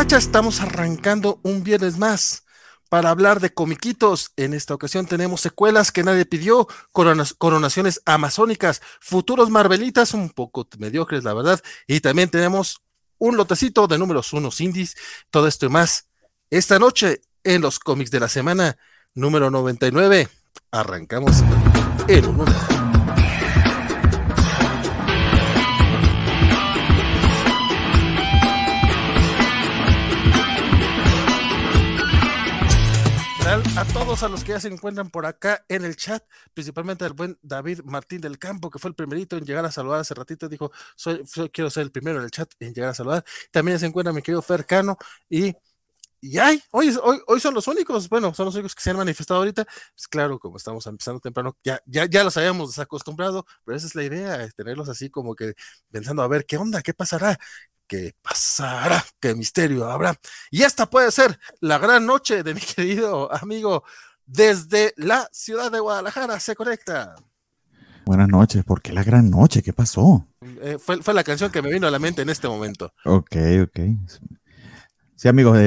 Estamos arrancando un viernes más para hablar de comiquitos. En esta ocasión tenemos secuelas que nadie pidió, coronaciones amazónicas, futuros marvelitas un poco mediocres, la verdad. Y también tenemos un lotecito de números unos indies, todo esto y más. Esta noche en los cómics de la semana número 99, arrancamos el 1. general a todos a los que ya se encuentran por acá en el chat, principalmente al buen David Martín del Campo, que fue el primerito en llegar a saludar hace ratito, dijo, soy, soy quiero ser el primero en el chat en llegar a saludar. También se encuentra mi querido Fercano y y ay, hoy, hoy, hoy, son los únicos, bueno, son los únicos que se han manifestado ahorita. Pues claro, como estamos empezando temprano, ya, ya, ya los habíamos desacostumbrado, pero esa es la idea, es tenerlos así como que pensando a ver qué onda, qué pasará, qué pasará, qué misterio habrá. Y esta puede ser la gran noche de mi querido amigo desde la ciudad de Guadalajara. Se conecta. Buenas noches, ¿por qué la gran noche? ¿Qué pasó? Eh, fue, fue, la canción que me vino a la mente en este momento. Ok, ok. Sí, amigos,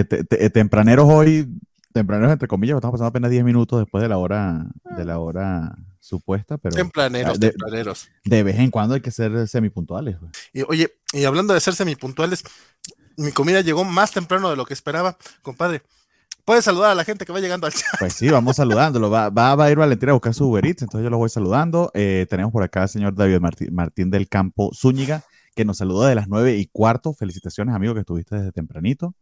tempraneros hoy, tempraneros entre comillas, estamos pasando apenas 10 minutos después de la hora, de la hora supuesta, pero... Tempraneros, de, tempraneros. De vez en cuando hay que ser semipuntuales. Y, oye, y hablando de ser semipuntuales, mi comida llegó más temprano de lo que esperaba, compadre. Puedes saludar a la gente que va llegando al chat. Pues sí, vamos saludándolo. Va, va, va a ir Valentina a buscar su Uber Eats, entonces yo lo voy saludando. Eh, tenemos por acá al señor David Martín, Martín, del Campo Zúñiga, que nos saludó de las nueve y cuarto. Felicitaciones, amigo, que estuviste desde tempranito.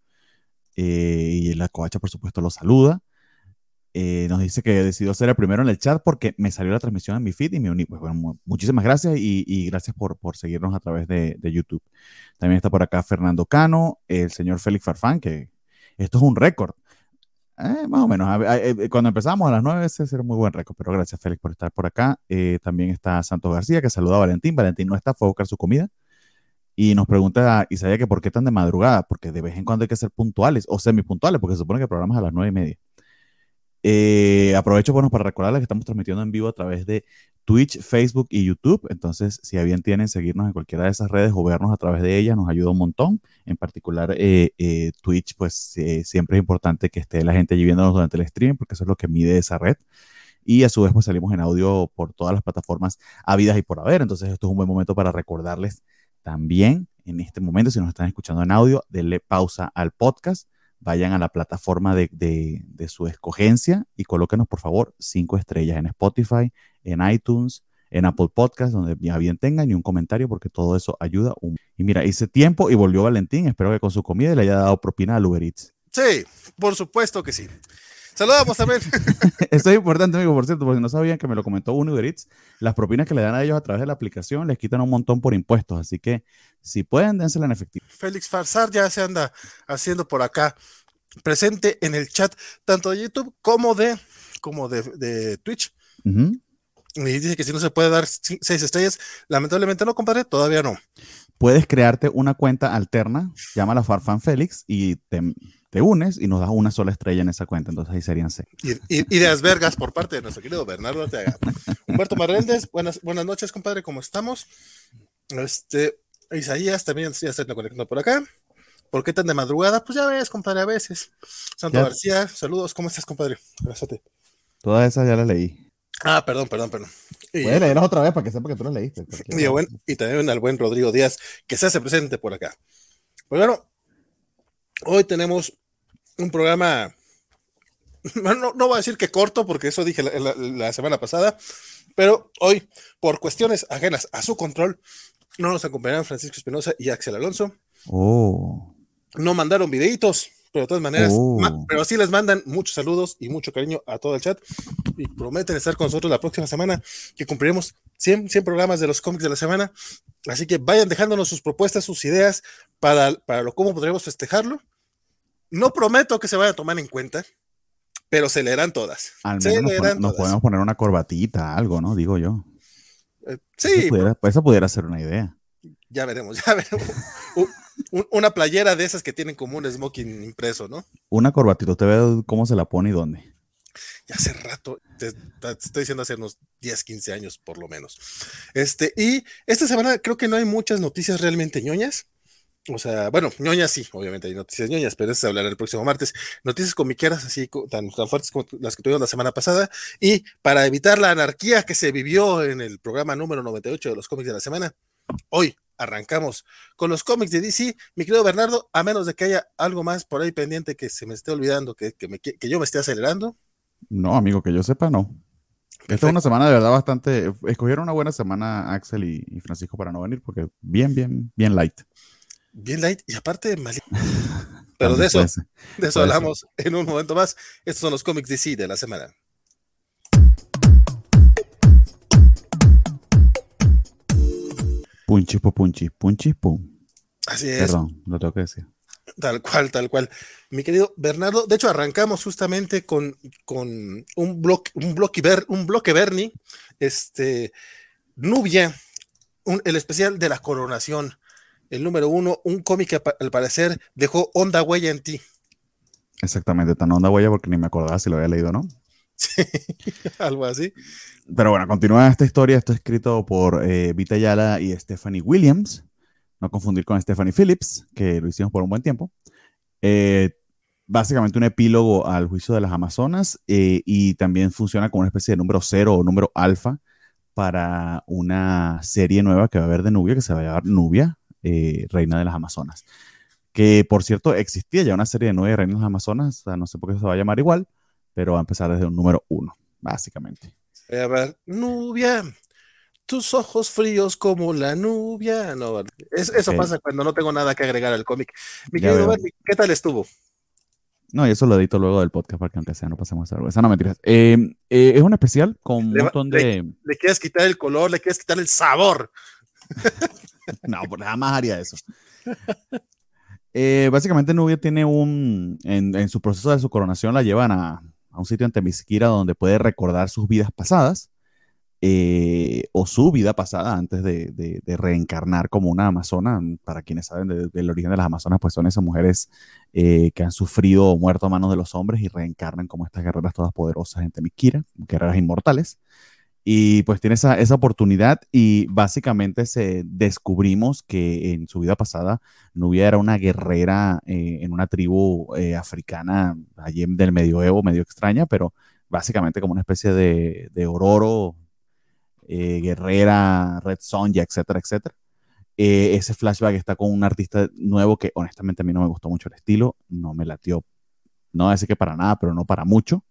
Eh, y la covacha, por supuesto, lo saluda. Eh, nos dice que decidió ser el primero en el chat porque me salió la transmisión en mi feed y me uní. Pues, muchísimas gracias y, gracias por, por, seguirnos a través de, YouTube. También está por acá Fernando Cano, el señor Félix Farfán, que esto es un récord. Eh, más o menos. Eh, cuando empezamos a las 9 ese era un muy buen récord, pero gracias Félix por estar por acá. también está Santos García, que saluda a Valentín. Valentín no está, fue a buscar su comida. Y nos pregunta y sabía que por qué tan de madrugada, porque de vez en cuando hay que ser puntuales o semipuntuales, porque se supone que el programa es a las 9 y media. Eh, aprovecho bueno, para recordarles que estamos transmitiendo en vivo a través de Twitch, Facebook y YouTube. Entonces, si a bien tienen seguirnos en cualquiera de esas redes o vernos a través de ellas, nos ayuda un montón. En particular, eh, eh, Twitch, pues siempre es importante que esté la gente allí viéndonos durante el stream, porque eso es lo que mide esa red. Y a su vez, pues salimos en audio por todas las plataformas habidas y por haber. Entonces, esto es un buen momento para recordarles también en este momento, si nos están escuchando en audio, denle pausa al podcast vayan a la plataforma de, de, su escogencia y colóquenos, por favor, cinco estrellas en Spotify, en iTunes, en Apple Podcast, donde ya bien tengan y un comentario, porque todo eso ayuda. Y mira, hice tiempo y volvió Valentín. Espero que con su comida le haya dado propina a Uber Eats. Sí, por supuesto que sí. Saludamos también. Esto es importante, amigo, por cierto, porque no sabían que me lo comentó uno Uber Eats. Las propinas que le dan a ellos a través de la aplicación les quitan un montón por impuestos. Así que si pueden, dénsela en efectivo. Félix Farsar ya se anda haciendo por acá presente en el chat, tanto de YouTube como de, como de, Twitch. Y dice que si no se puede dar seis estrellas, lamentablemente no, compadre, todavía no. Puedes crearte una cuenta alterna, llámala Farfan Félix y te te unes y nos das una sola estrella en esa cuenta, entonces ahí serían seis. Y, de asvergas por parte de nuestro querido Bernardo Arteaga. Humberto Marrendez, buenas, buenas noches, compadre, ¿cómo estamos? Este, Isaías también ya está conectando por acá. ¿Por qué tan de madrugada? Pues ya ves, compadre, a veces. Santo García, saludos, ¿cómo estás, compadre? Gracias. Todas esas ya las leí. Ah, perdón, perdón, perdón. Puedes leerlas otra vez para que sepa que tú las leíste. Y, y también al buen Rodrigo Díaz, que se hace presente por acá. Pues bueno, hoy tenemos un programa, no, no voy a decir que corto, porque eso dije la, semana pasada, pero hoy, por cuestiones ajenas a su control, no nos acompañaron Francisco Espinosa y Axel Alonso. Oh. No mandaron videitos, pero de todas maneras, oh. pero sí les mandan muchos saludos y mucho cariño a todo el chat y prometen estar con nosotros la próxima semana, que cumpliremos 100, 100 programas de los cómics de la semana. Así que vayan dejándonos sus propuestas, sus ideas para, para lo, cómo podremos festejarlo no prometo que se vaya a tomar en cuenta, pero se leerán todas. Al menos nos, podemos poner una corbatita, algo, ¿no? Digo yo. Eh, sí. Eso pudiera, ser una idea. Ya veremos, ya veremos. una playera de esas que tienen como un smoking impreso, ¿no? Una corbatita, ¿usted ve cómo se la pone y dónde? Ya hace rato, te, estoy diciendo hace unos 10, 15 años por lo menos. Este, y esta semana creo que no hay muchas noticias realmente ñoñas. O sea, bueno, ñoñas sí, obviamente hay noticias ñoñas, pero eso se hablará el próximo martes. Noticias comiqueras así tan, tan fuertes como las que tuvimos la semana pasada. Y para evitar la anarquía que se vivió en el programa número 98 de los cómics de la semana, hoy arrancamos con los cómics de DC. Mi querido Bernardo, a menos de que haya algo más por ahí pendiente que se me esté olvidando, que, que, me, que yo me esté acelerando. No, amigo, que yo sepa, no. Esta es una semana de verdad bastante. Escogieron una buena semana Axel y, y Francisco para no venir, porque bien, bien, bien light bien light y aparte malito. Pero de eso, de eso hablamos en un momento más. Estos son los cómics DC de la semana. Punchi, punchi, punchi, pum. Así es. Perdón, lo tengo que decir. Tal cual, tal cual. Mi querido Bernardo, de hecho arrancamos justamente con, con un bloque, un bloque, un bloque Bernie, este, Nubia, el especial de la coronación el número uno, un cómic que al parecer dejó onda huella en ti. Exactamente, tan onda huella porque ni me acordaba si lo había leído, ¿no? Sí, algo así. Pero bueno, continúa esta historia. Esto escrito por eh, Vita Yala y Stephanie Williams. No confundir con Stephanie Phillips, que lo hicimos por un buen tiempo. Eh, básicamente un epílogo al juicio de las Amazonas eh, y también funciona como una especie de número cero o número alfa para una serie nueva que va a haber de Nubia, que se va a llamar Nubia, eh, Reina de las Amazonas. Que por cierto existía ya una serie de nueve Reinas de las Amazonas, no sé por qué se va a llamar igual, pero va a empezar desde un número uno, básicamente. A ver, Nubia, tus ojos fríos como la nubia. No, eso pasa cuando no tengo nada que agregar al cómic. Mi querido ¿qué tal estuvo? No, y eso lo edito luego del podcast para que aunque sea no pasemos a Esa no mentiras. Eh, eh, es un especial con un montón de. le, quieres quitar el color, le quieres quitar el sabor. No, pues nada más haría eso. Eh, básicamente Nubia tiene un, en, su proceso de su coronación la llevan a, un sitio en Temisquira donde puede recordar sus vidas pasadas eh, o su vida pasada antes de, reencarnar como una amazona. Para quienes saben del origen de las amazonas, pues son esas mujeres eh, que han sufrido o muerto a manos de los hombres y reencarnan como estas guerreras todas poderosas en Temisquira, guerreras inmortales. Y pues tiene esa, esa, oportunidad y básicamente se descubrimos que en su vida pasada Nubia era una guerrera eh, en una tribu eh, africana allí del medioevo, medio extraña, pero básicamente como una especie de, de ororo, eh, guerrera, Red Sonja, etcétera, etcétera. ese flashback está con un artista nuevo que honestamente a mí no me gustó mucho el estilo, no me latió, no voy a decir que para nada, pero no para mucho.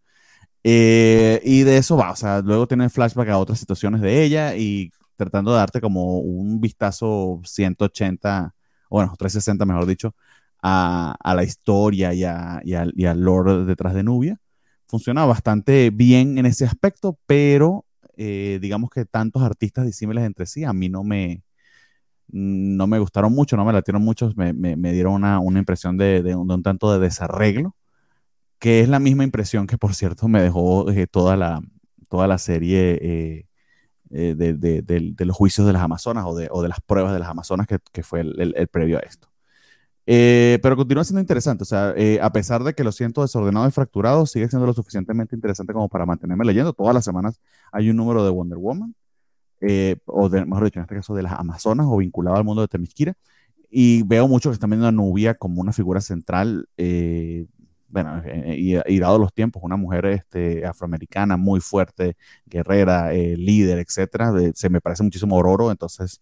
Eh, y de eso va, o sea, luego tiene flashback a otras situaciones de ella y tratando de darte como un vistazo 180, bueno, 360 mejor dicho, a, a la historia y, a, y, y, al lore detrás de Nubia. Funciona bastante bien en ese aspecto, pero eh, digamos que tantos artistas disímiles entre sí a mí no me, no me gustaron mucho, no me latieron mucho, me, me, me dieron una, una impresión de, de, un, de, un, tanto de desarreglo que es la misma impresión que, por cierto, me dejó eh, toda, la, toda la serie eh, eh, de, de, los juicios de las Amazonas o de, o las pruebas de las Amazonas, que, que fue el, el, previo a esto. pero continúa siendo interesante, o sea, a pesar de que lo siento desordenado y fracturado, sigue siendo lo suficientemente interesante como para mantenerme leyendo. Todas las semanas hay un número de Wonder Woman, o de, mejor dicho, en este caso de las Amazonas o vinculado al mundo de Temisquira. Y veo mucho que están viendo a Nubia como una figura central bueno, eh, y, dado los tiempos, una mujer este, afroamericana muy fuerte, guerrera, eh, líder, etcétera, se me parece muchísimo Ororo, entonces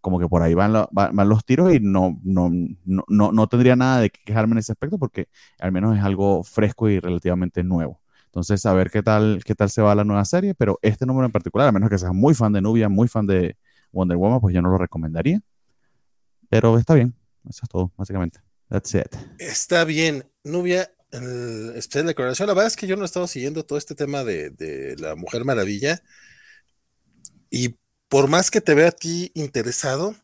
como que por ahí van, van, los tiros y no, no, no, no, tendría nada de quejarme en ese aspecto porque al menos es algo fresco y relativamente nuevo. Entonces, a ver qué tal, qué tal se va la nueva serie, pero este número en particular, a menos que seas muy fan de Nubia, muy fan de Wonder Woman, pues yo no lo recomendaría. Pero está bien, eso es todo, básicamente. That's it. Está bien. Nubia, el especial de. La verdad es que yo no he estado siguiendo todo este tema de, la Mujer Maravilla. Y por más que te vea a ti interesado,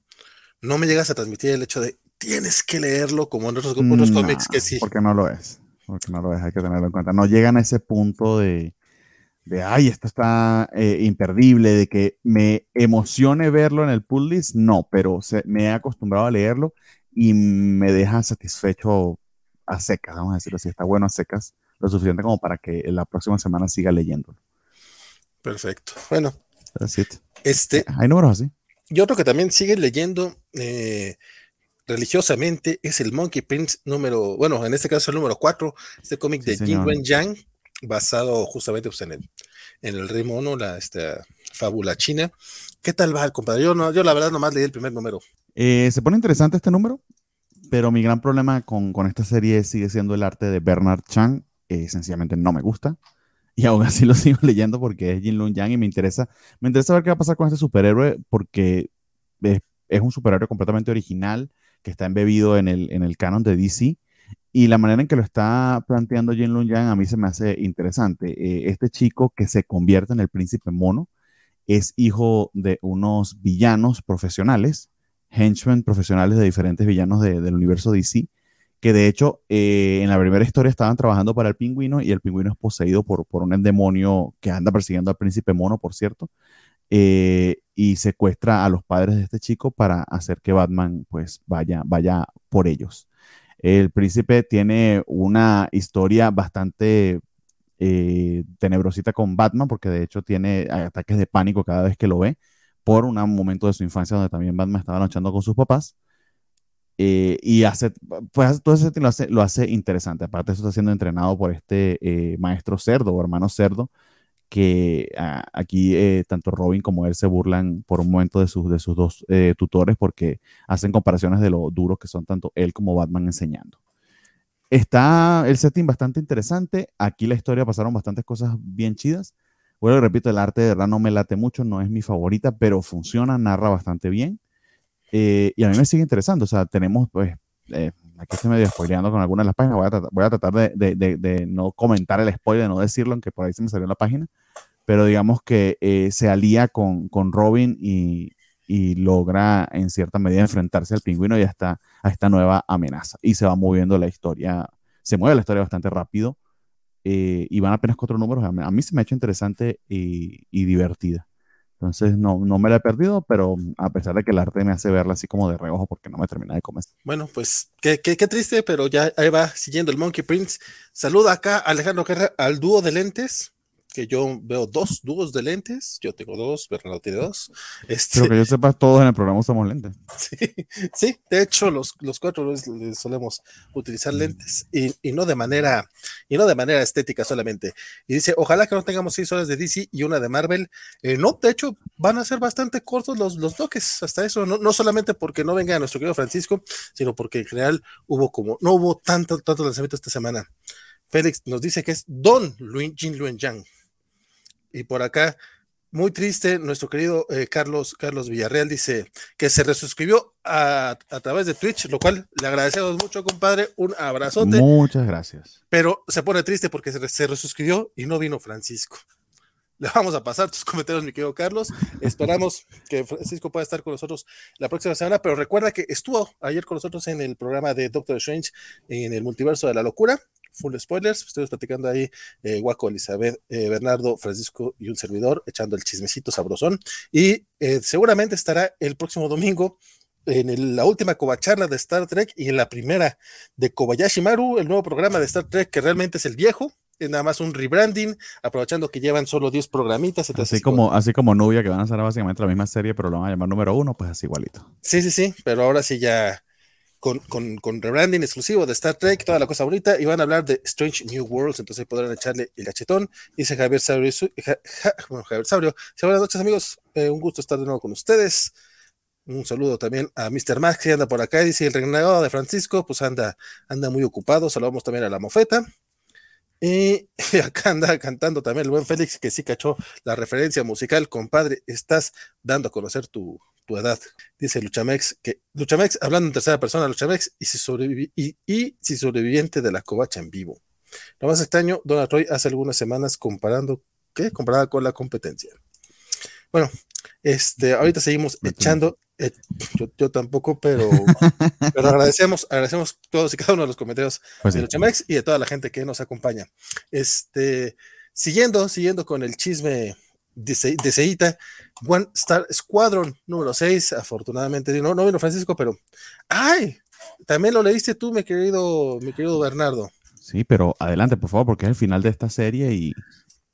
no me llegas a transmitir el hecho de tienes que leerlo como en otros, otros cómics que sí. Porque no lo es. Porque no lo es, hay que tenerlo en cuenta. No llegan a ese punto de, de ay, esto está eh, imperdible, de que me emocione verlo en el pull list. No, pero se, me he acostumbrado a leerlo y me deja satisfecho a secas, vamos a decirlo así, está bueno a secas, lo suficiente como para que la próxima semana siga leyéndolo. Perfecto. Bueno. Este, Hay números así. Yo creo que también sigue leyendo. Eh, religiosamente es el Monkey Prince número, bueno, en este caso el número 4, este cómic de Jin Wen Yang, basado justamente pues, en, el, en el Rey Mono, la esta fábula china. ¿Qué tal va, compadre? Yo, no, yo la verdad nomás leí el primer número. Eh, se pone interesante este número, pero mi gran problema con, con esta serie sigue siendo el arte de Bernard Chang. Eh, sencillamente no me gusta. Y aún así lo sigo leyendo porque es Jin Lun Yang y me interesa, me interesa ver qué va a pasar con este superhéroe porque es, es un superhéroe completamente original que está embebido en el, en el canon de DC. Y la manera en que lo está planteando Jin Lun Yang a mí se me hace interesante. Eh, este chico que se convierte en el príncipe mono es hijo de unos villanos profesionales, henchmen profesionales de diferentes villanos del universo DC, que de hecho eh, en la primera historia estaban trabajando para el pingüino y el pingüino es poseído por, por un demonio que anda persiguiendo al príncipe mono, por cierto. Eh, y secuestra a los padres de este chico para hacer que Batman pues vaya, vaya por ellos. El príncipe tiene una historia bastante eh, tenebrosita con Batman porque de hecho tiene ataques de pánico cada vez que lo ve por un momento de su infancia donde también Batman estaba luchando con sus papás. Eh, y hace, pues todo eso lo hace, lo hace interesante. Aparte, eso está siendo entrenado por este maestro cerdo o hermano cerdo, que ah, aquí eh, tanto Robin como él se burlan por un momento de sus, de sus dos eh, tutores porque hacen comparaciones de lo duros que son tanto él como Batman enseñando. Está el setting bastante interesante. Aquí la historia pasaron bastantes cosas bien chidas. Bueno, repito, el arte de verdad no me late mucho, no es mi favorita, pero funciona, narra bastante bien. Eh, y a mí me sigue interesando. O sea, tenemos pues aquí estoy medio spoileando con algunas de las páginas, voy a, tratar, de, no comentar el spoiler, de no decirlo, aunque por ahí se me salió la página, pero digamos que eh, se alía con, Robin y, logra en cierta medida enfrentarse al pingüino y a esta, a esta nueva amenaza. Y se va moviendo la historia, se mueve la historia bastante rápido eh, y van apenas cuatro números. A mí, se me ha hecho interesante y divertida. Entonces no, no me la he perdido, pero a pesar de que el arte me hace verla así como de reojo porque no me termina de comer. Bueno, pues qué, qué, qué triste, pero ya ahí va siguiendo el Monkey Prince. Saluda acá Alejandro Guerra al dúo de lentes que yo veo dos dúos de lentes, yo tengo dos, Bernardo tiene dos. Este, Pero que yo sepa, todos en el programa usamos lentes. Sí, sí de hecho, los, los cuatro solemos utilizar lentes y, y, no de manera, y no de manera estética solamente. Y dice, ojalá que no tengamos seis horas de DC y una de Marvel. Eh, no, de hecho, van a ser bastante cortos los, los bloques, hasta eso, no, no solamente porque no venga nuestro querido Francisco, sino porque en general hubo como, no hubo tanto, tanto lanzamiento esta semana. Félix nos dice que es Don Jin Luen Yang. Y por acá, muy triste, nuestro querido eh, Carlos, Carlos Villarreal dice que se resuscribió a, través de Twitch, lo cual le agradecemos mucho, compadre. Un abrazote. Muchas gracias. Pero se pone triste porque se, se resuscribió y no vino Francisco. Le vamos a pasar tus comentarios, mi querido Carlos. Esperamos que Francisco pueda estar con nosotros la próxima semana, pero recuerda que estuvo ayer con nosotros en el programa de Doctor Strange en el multiverso de la locura full spoilers, estuvimos platicando ahí eh, Guaco, Elizabeth, eh, Bernardo, Francisco y un servidor, echando el chismecito sabrosón. Y eh, seguramente estará el próximo domingo en la última covacharla de Star Trek y en la primera de Kobayashi Maru, el nuevo programa de Star Trek que realmente es el viejo, es nada más un rebranding, aprovechando que llevan solo 10 programitas. Así como, así como Nubia, que van a ser básicamente la misma serie, pero lo van a llamar número uno, pues así igualito. Sí, sí, sí, pero ahora sí ya con, con, con, rebranding exclusivo de Star Trek, toda la cosa bonita, y van a hablar de Strange New Worlds, entonces podrán echarle el cachetón. Dice Javier Sabrio, bueno, Javier Sabrio, buenas noches amigos, eh, un gusto estar de nuevo con ustedes. Un saludo también a Mr. Max que anda por acá, dice el renegado de Francisco, pues anda, anda muy ocupado, saludamos también a la mofeta. Y acá anda cantando también el buen Félix, que sí cachó la referencia musical, compadre, estás dando a conocer tu, edad. Dice Luchamex que Luchamex, hablando en tercera persona, Luchamex, y si, sobrevivi y, si sobreviviente de la covacha en vivo. Lo más extraño, Donald Troy hace algunas semanas comparando, ¿qué? Comparada con la competencia. Bueno, este, ahorita seguimos echando, eh, yo, tampoco, pero, pero agradecemos, agradecemos todos y cada uno de los comentarios pues de Luchamex y de toda la gente que nos acompaña. Este, siguiendo, siguiendo con el chisme de Seita, One Star Squadron número 6, afortunadamente, no, no vino Francisco, pero ¡ay! También lo leíste tú, mi querido, mi querido Bernardo. Sí, pero adelante, por favor, porque es el final de esta serie y,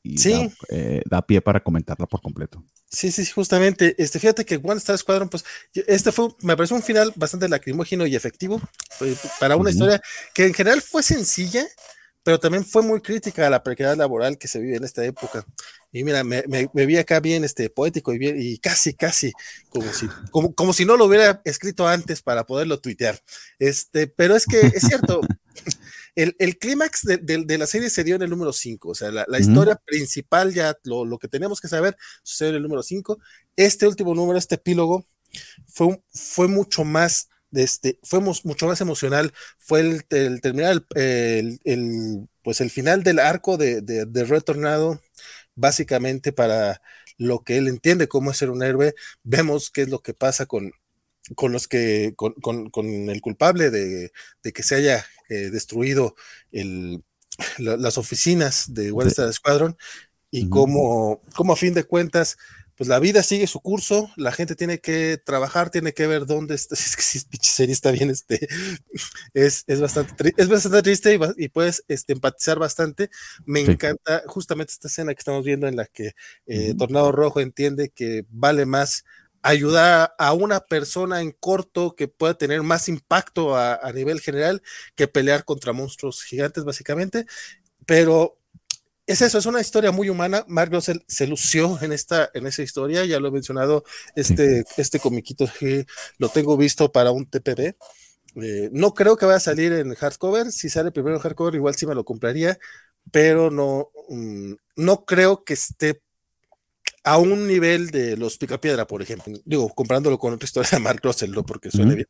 y eh, da, pie para comentarla por completo. Sí, sí, justamente. Este, fíjate que One Star Squadron, pues, este fue, me pareció un final bastante lacrimógeno y efectivo para una historia que en general fue sencilla, pero también fue muy crítica a la precariedad laboral que se vive en esta época. Y mira, me, vi acá bien este, poético y, bien, y casi, casi como si, como, como si no lo hubiera escrito antes para poderlo tuitear. Este, pero es que es cierto, el, clímax de, la serie se dio en el número 5, o sea, la, historia principal, ya lo, que tenemos que saber, sucedió en el número 5. Este último número, este epílogo, fue, fue mucho más, este, fue mucho más emocional, fue el, el terminar el, pues el final del arco de, de, Retornado, básicamente para lo que él entiende cómo es ser un héroe, vemos qué es lo que pasa con, con los que, con, el culpable de, que se haya eh, destruido las oficinas de Western Squadron y cómo, a fin de cuentas, pues la vida sigue su curso, la gente tiene que trabajar, tiene que ver dónde está, es que si serie está bien, este, es, bastante, es bastante triste y, puedes este, empatizar bastante. Me encanta justamente esta escena que estamos viendo en la que eh, Tornado Rojo entiende que vale más ayudar a una persona en corto que pueda tener más impacto a, nivel general que pelear contra monstruos gigantes, básicamente. Pero es eso, es una historia muy humana. Mark Russell se lució en esta, en esa historia, ya lo he mencionado, este, este comiquito que lo tengo visto para un TPB. Eh, no creo que vaya a salir en hardcover. Si sale primero en hardcover, igual sí me lo compraría, pero no, mm, no creo que esté a un nivel de los Picapiedra, por ejemplo. Digo, comparándolo con otra historia de Mark Russell, ¿no? Porque suena bien.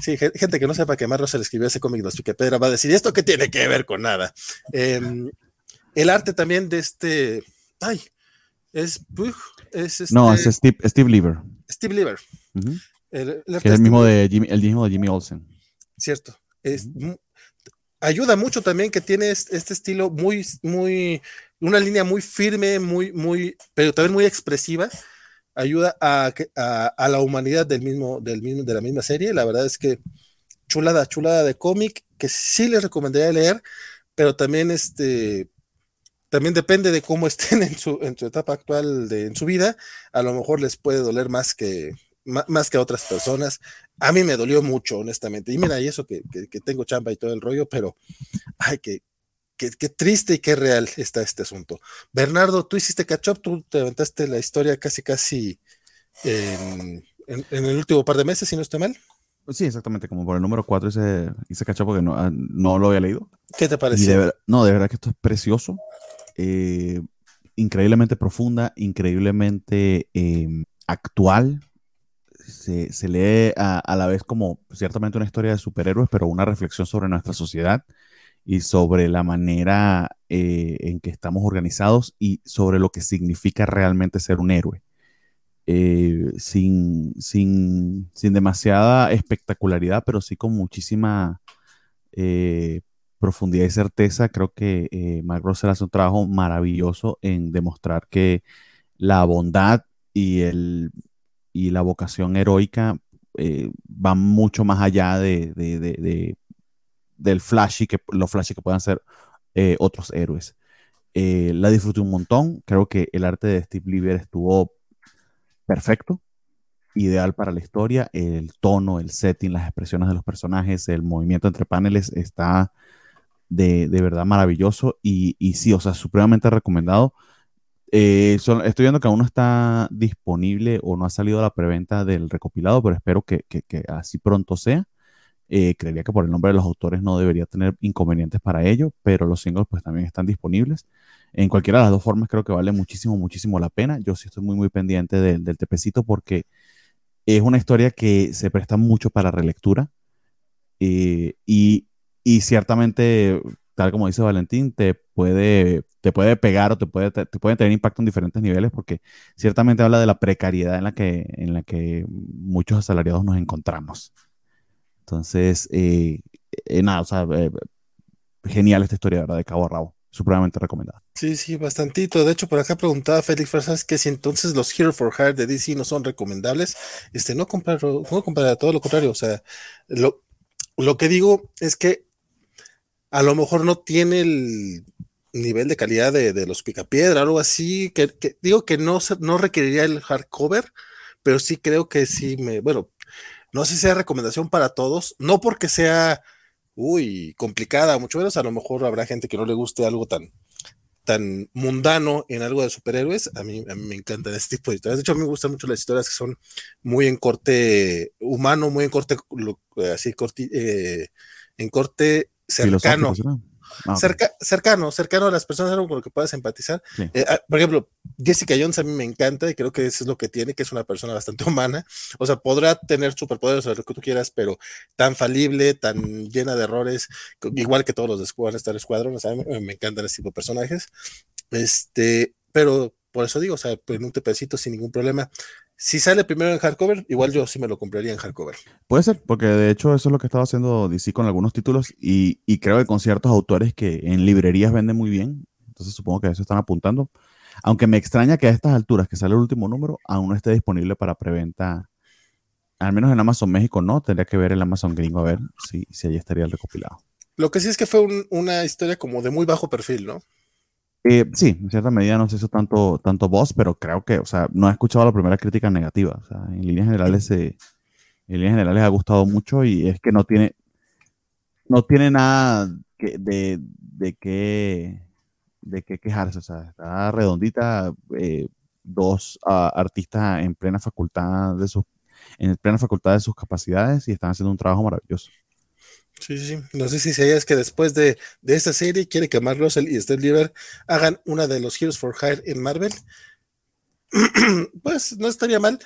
Sí, gente que no sepa que Mark Russell escribió ese cómic de los Picapiedra va a decir, ¿esto qué tiene que ver con nada? Em, el arte también de este. Ay, es. es este, no, es Steve, Steve Lever. Steve Lever. el, el, mismo de Jimmy, el mismo de Jimmy Olsen. Cierto. Es, ayuda mucho también que tiene este estilo muy, muy, una línea muy firme, muy, muy, pero también muy expresiva. Ayuda a, a, la humanidad del mismo, del mismo, de la misma serie. La verdad es que chulada, chulada de cómic que sí les recomendaría leer, pero también este, también depende de cómo estén en su, en su etapa actual de, en su vida. A lo mejor les puede doler más que, más que a otras personas. A mí me dolió mucho, honestamente. Y mira, y eso que, tengo chamba y todo el rollo, pero ay, qué, qué, triste y qué real está este asunto. Bernardo, tú hiciste catch up, tú te aventaste la historia casi, casi en, el último par de meses, si no estoy mal. Sí, exactamente, como por el número 4 hice, hice catch up porque no, ah, no, lo había leído. ¿Qué te pareció? no, de verdad que esto es precioso. Eh, increíblemente profunda, increíblemente em, actual, se, lee a, la vez como ciertamente una historia de superhéroes, pero una reflexión sobre nuestra sociedad y sobre la manera eh, en que estamos organizados y sobre lo que significa realmente ser un héroe. Eh, sin, sin, sin, demasiada espectacularidad, pero sí con muchísima eh, profundidad y certeza. Creo que Mark Russell hace un trabajo maravilloso en demostrar que la bondad y el, y la vocación heroica eh, va mucho más allá de, del flashy que los flashy que puedan ser eh, otros héroes. Eh, la disfruté un montón. Creo que el arte de Steve Lieber estuvo perfecto, ideal para la historia. El tono, el setting, las expresiones de los personajes, el movimiento entre paneles está de, verdad maravilloso y, y sí, o sea, supremamente recomendado. Eh, estoy viendo que aún no está disponible o no ha salido la preventa del recopilado, pero espero que, así pronto sea. Eh, creería que por el nombre de los autores no debería tener inconvenientes para ello, pero los singles pues también están disponibles. En cualquiera de las dos formas creo que vale muchísimo, muchísimo la pena. Yo sí estoy muy, muy pendiente del, tepecito porque es una historia que se presta mucho para relectura eh, y, y ciertamente tal como dice Valentín, te puede, te puede pegar o te puede, te, puede tener impacto en diferentes niveles porque ciertamente habla de la precariedad en la que, en la que muchos asalariados nos encontramos. Entonces, eh, eh, nada, o sea, eh, genial esta historia, ¿verdad? De cabo a rabo. Supremamente recomendada. Sí, sí, bastantito. De hecho, por acá preguntaba Félix Farsas que si entonces los Hero for Hire de DC no son recomendables. Este, no comprar, no comprar, todo lo contrario. O sea, lo, lo que digo es que a lo mejor no tiene el, nivel de calidad de, los picapiedra, algo así, que, digo que no, no requeriría el hardcover, pero sí creo que sí me, bueno, no sé si sea recomendación para todos, no porque sea, uy, complicada, mucho menos a lo mejor habrá gente que no le guste algo tan, tan mundano en algo de superhéroes, a mí, a mí me encantan este tipo de historias. De hecho, a mí me gustan mucho las historias que son muy en corte humano, muy en corte, así, corte, eh, en corte cercano. Ah, cercano, cercano a las personas, algo con lo que puedas empatizar. Eh, ah, por ejemplo, Jessica Jones a mí me encanta y creo que eso es lo que tiene, que es una persona bastante humana. O sea, podrá tener superpoderes o lo que tú quieras, pero tan falible, tan llena de errores, igual que todos los de Star Squadron, o sea, me, me encantan ese tipo de personajes. Este, pero por eso digo, o sea, en un tepecito sin ningún problema. Si sale primero en hardcover, igual yo sí me lo compraría en hardcover. Puede ser, porque de hecho eso es lo que estaba haciendo DC con algunos títulos y, creo que con ciertos autores que en librerías venden muy bien. Entonces supongo que a eso están apuntando. Aunque me extraña que a estas alturas, que sale el último número, aún no esté disponible para preventa. Al menos en Amazon México no, tendría que ver el Amazon gringo a ver si, si ahí estaría el recopilado. Lo que sí es que fue una historia como de muy bajo perfil, ¿no? Eh, sí, en cierta medida no se hizo tanto, tanto voz, pero creo que, o sea, no he escuchado la primera crítica negativa. O sea, en líneas generales, en líneas generales ha gustado mucho y es que no tiene, no tiene nada de, de qué de qué quejarse. O sea, está redondita, eh, dos ah, artistas en plena facultad de sus, en plena facultad de sus capacidades y están haciendo un trabajo maravilloso. Sí, sí. No sé si sabías que después de, esta serie quiere que Mark Russell y Steve Lieber hagan una de los Heroes for Hire en Marvel. pues no estaría mal.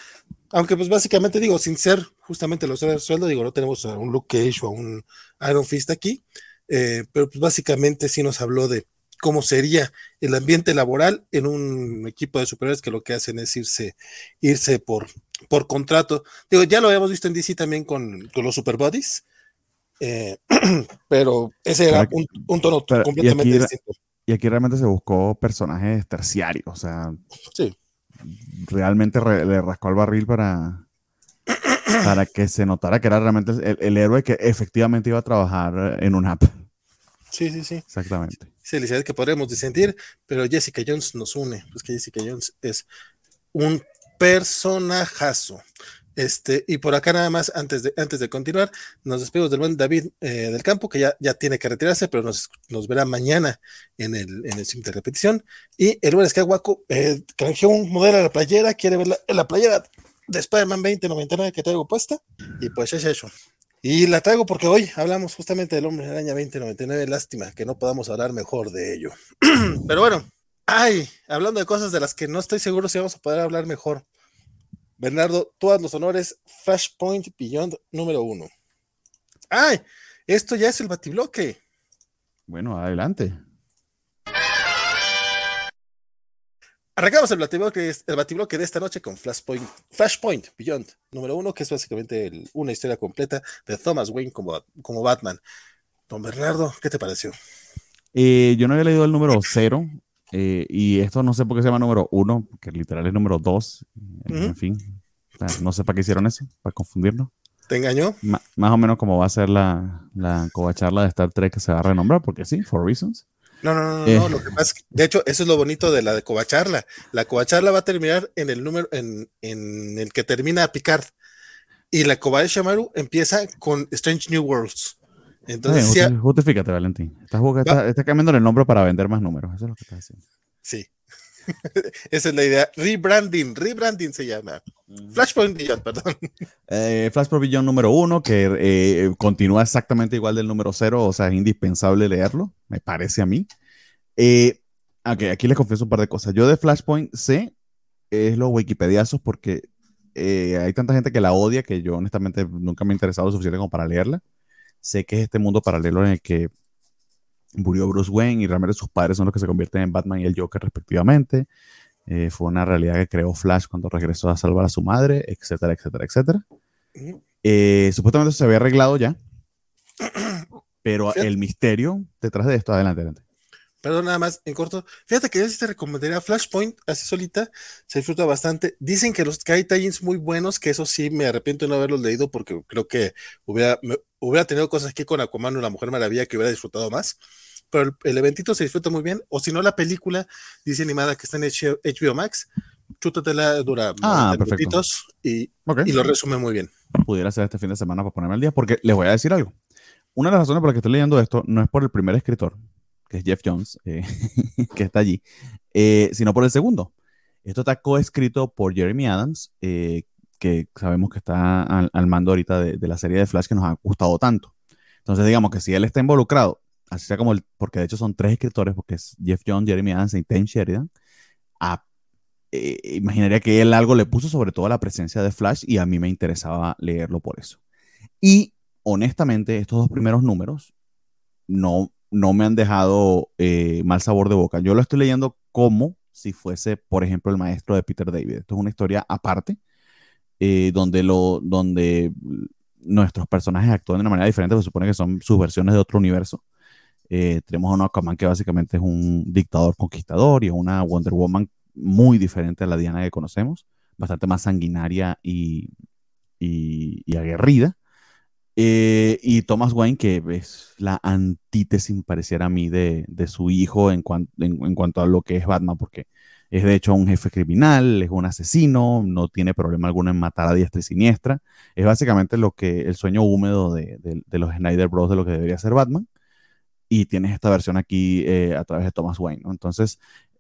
Aunque pues básicamente digo, sin ser justamente los de sueldo, digo, no tenemos a un Luke Cage o a un Iron Fist aquí, eh, pero pues básicamente sí nos habló de cómo sería el ambiente laboral en un equipo de superhéroes que lo que hacen es irse, irse por, por contrato. Digo, ya lo habíamos visto en DC también con, con los Super Bodies, eh, pero ese era un, tono completamente distinto. Y aquí realmente se buscó personajes terciarios, o sea, realmente le rascó al barril para, para que se notara que era realmente el, héroe que efectivamente iba a trabajar en un app. Sí, sí, sí. Exactamente. Felicidades que podremos disentir, pero Jessica Jones nos une, pues que Jessica Jones es un personajazo. Este, y por acá nada más, antes de, antes de continuar, nos despedimos del buen David eh, del Campo, que ya, ya tiene que retirarse, pero nos, nos verá mañana en el, en el sim de repetición. Y el buen Skywaco eh, canjeó un modelo de la playera, quiere ver la, la playera de Spider-Man 2099 que traigo puesta, y pues es eso. Y la traigo porque hoy hablamos justamente del Hombre Araña 2099, lástima que no podamos hablar mejor de ello. pero bueno, ay, hablando de cosas de las que no estoy seguro si vamos a poder hablar mejor. Bernardo, todos los honores, Flashpoint Beyond número uno. ¡Ay! Esto ya es el batibloque. Bueno, adelante. Arrancamos el batibloque, el batibloque de esta noche con Flashpoint, Flashpoint Beyond número uno, que es básicamente una historia completa de Thomas Wayne como, como Batman. Don Bernardo, ¿qué te pareció? Eh, yo no había leído el número cero, eh, y esto no sé por qué se llama número uno, que literal es número dos. En fin, no sé para qué hicieron eso, para confundirnos. ¿Te engañó? más o menos como va a ser la, la covacharla de Star Trek que se va a renombrar, porque sí, for reasons. No, no, no, no, eh. lo que pasa de hecho, eso es lo bonito de la de covacharla. La covacharla va a terminar en el número, en, en el que termina Picard. Y la Kobayashi Shamaru empieza con Strange New Worlds. Entonces, justifícate, Valentín. Estás, está, cambiando el nombre para vender más números. Eso es lo que estás haciendo. Sí. Esa es la idea. Rebranding, rebranding se llama. Flashpoint Beyond, perdón. Eh, Flashpoint Beyond número uno, que eh, continúa exactamente igual del número cero, o sea, es indispensable leerlo, me parece a mí. Eh, aquí les confieso un par de cosas. Yo de Flashpoint sé, es los wikipediazos, porque eh, hay tanta gente que la odia que yo honestamente nunca me he interesado suficiente como para leerla. Sé que es este mundo paralelo en el que murió Bruce Wayne y realmente sus padres son los que se convierten en Batman y el Joker respectivamente. Eh, fue una realidad que creó Flash cuando regresó a salvar a su madre, etcétera, etcétera, etcétera. Eh, supuestamente se había arreglado ya, pero el misterio detrás de esto, adelante, adelante. Perdón, nada más, en corto. Fíjate que yo sí te recomendaría Flashpoint, así solita, se disfruta bastante. Dicen que los que hay tie-ins muy buenos, que eso sí me arrepiento de no haberlos leído porque creo que hubiera, hubiera tenido cosas aquí con Aquaman o la Mujer Maravilla que hubiera disfrutado más. pero el, eventito se disfruta muy bien. O si no, la película dice animada que está en HBO Max, chútatela, dura ah, minutitos y, y lo resume muy bien. Pudiera ser este fin de semana para ponerme al día, porque les voy a decir algo. Una de las razones por las que estoy leyendo esto no es por el primer escritor, que es Jeff Jones, eh, que está allí, eh, sino por el segundo. Esto está coescrito por Jeremy Adams, eh, que sabemos que está al, mando ahorita de, la serie de Flash que nos ha gustado tanto. Entonces, digamos que si él está involucrado, así sea como el, porque de hecho son tres escritores, porque es Jeff Jones, Jeremy Adams y Tim Sheridan, imaginaría que él algo le puso sobre todo la presencia de Flash y a mí me interesaba leerlo por eso. Y honestamente, estos dos primeros números no, no me han dejado eh, mal sabor de boca. Yo lo estoy leyendo como si fuese, por ejemplo, el maestro de Peter David. Esto es una historia aparte, eh, donde, lo, donde nuestros personajes actúan de una manera diferente, se supone que son sus versiones de otro universo. Eh, tenemos a un Aquaman que básicamente es un dictador conquistador y a una Wonder Woman muy diferente a la Diana que conocemos, bastante más sanguinaria y, y aguerrida. Eh, y Thomas Wayne, que es la antítesis, pareciera a mí, de, su hijo en, en, cuanto a lo que es Batman, porque es de hecho un jefe criminal, es un asesino, no tiene problema alguno en matar a diestra y siniestra. Es básicamente lo que el sueño húmedo de, los Snyder Bros. de lo que debería ser Batman. Y tienes esta versión aquí eh, a través de Thomas Wayne. Entonces,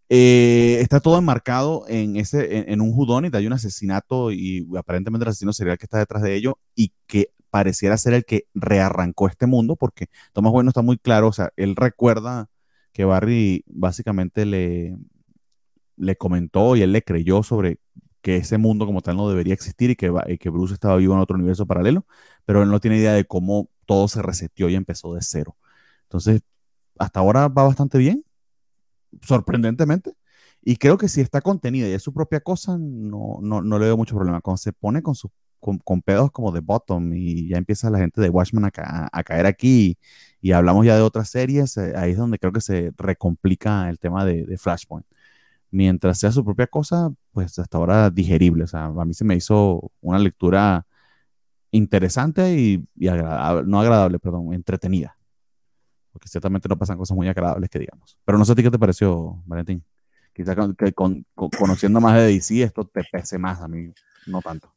eh, está todo enmarcado en, ese, en, en un y hay un asesinato y aparentemente el asesino serial que está detrás de ello y que pareciera ser el que rearrancó este mundo, porque Tomás Bueno está muy claro, o sea, él recuerda que Barry básicamente le, le comentó y él le creyó sobre que ese mundo como tal no debería existir y que, que Bruce estaba vivo en otro universo paralelo, pero él no tiene idea de cómo todo se reseteó y empezó de cero. Entonces, hasta ahora va bastante bien, sorprendentemente. Y creo que si está contenida y es su propia cosa, no, no, no le veo mucho problema. Cuando se pone con sus con, pedos como de Bottom y ya empieza la gente de Watchmen a, caer aquí y, hablamos ya de otras series, eh, ahí es donde creo que se recomplica el tema de, Flashpoint. Mientras sea su propia cosa, pues hasta ahora digerible. O sea, a mí se me hizo una lectura interesante y, agradable, no agradable, perdón, entretenida. Porque ciertamente no pasan cosas muy agradables que digamos. Pero no sé a ti qué te pareció, Valentín. Quizás conociendo más de DC esto te pese más, a mí no tanto.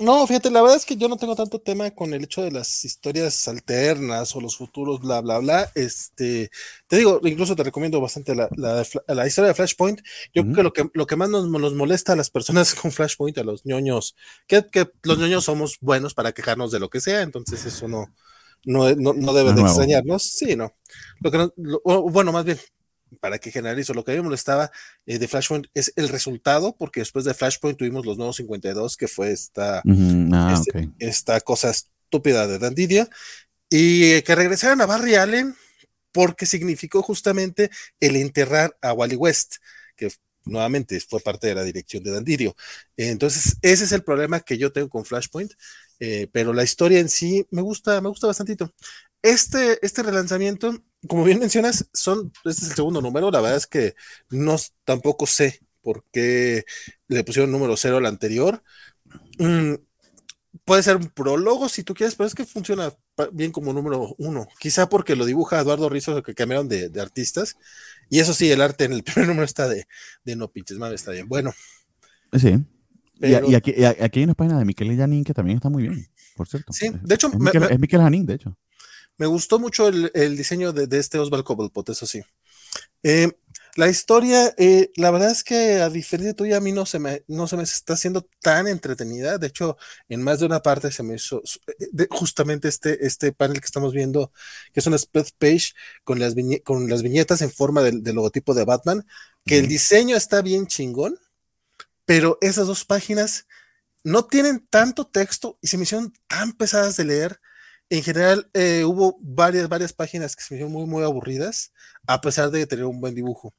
No, fíjate, la verdad es que yo no tengo tanto tema con el hecho de las historias alternas o los futuros, bla, bla, bla. Este, te digo, incluso te recomiendo bastante la, la, historia de Flashpoint. Yo creo que lo, que lo que más nos, nos, molesta a las personas con Flashpoint, a los ñoños, que, que, los ñoños somos buenos para quejarnos de lo que sea, entonces eso no, no, no, debe de extrañarnos. Sí, no. Lo que bueno, más bien, para que generalizo, lo que a mí me molestaba eh, de Flashpoint es el resultado, porque después de Flashpoint tuvimos los nuevos 52, que fue esta, ah, este, esta cosa estúpida de Dandidia, y que regresaran a Barry Allen porque significó justamente el enterrar a Wally West, que nuevamente fue parte de la dirección de Dandidio. Entonces, ese es el problema que yo tengo con Flashpoint, eh, pero la historia en sí me gusta, me gusta bastantito. Este, este relanzamiento como bien mencionas, son, este es el segundo número, la verdad es que no tampoco sé por qué le pusieron número cero al anterior. Mm, puede ser un prólogo si tú quieres, pero es que funciona bien como número uno. Quizá porque lo dibuja Eduardo Rizzo, que cambiaron de, artistas. Y eso sí, el arte en el primer número está de, de no pinches mames, está bien. Bueno. Sí. y, aquí, hay una página de Miquel Janín que también está muy bien, por cierto. Sí, de hecho. Es Miquel, Janín, de hecho. Me gustó mucho el, diseño de, este Oswald Cobblepot, eso sí. Eh, la historia, eh, la verdad es que a diferencia tuya, a mí no se, me, no se me está haciendo tan entretenida. De hecho, en más de una parte se me hizo eh, justamente este, este panel que estamos viendo, que es una spread page con las, con las viñetas en forma del, logotipo de Batman, que el diseño está bien chingón, pero esas dos páginas no tienen tanto texto y se me hicieron tan pesadas de leer en general eh, hubo varias, varias páginas que se me hicieron muy, muy aburridas, a pesar de tener un buen dibujo.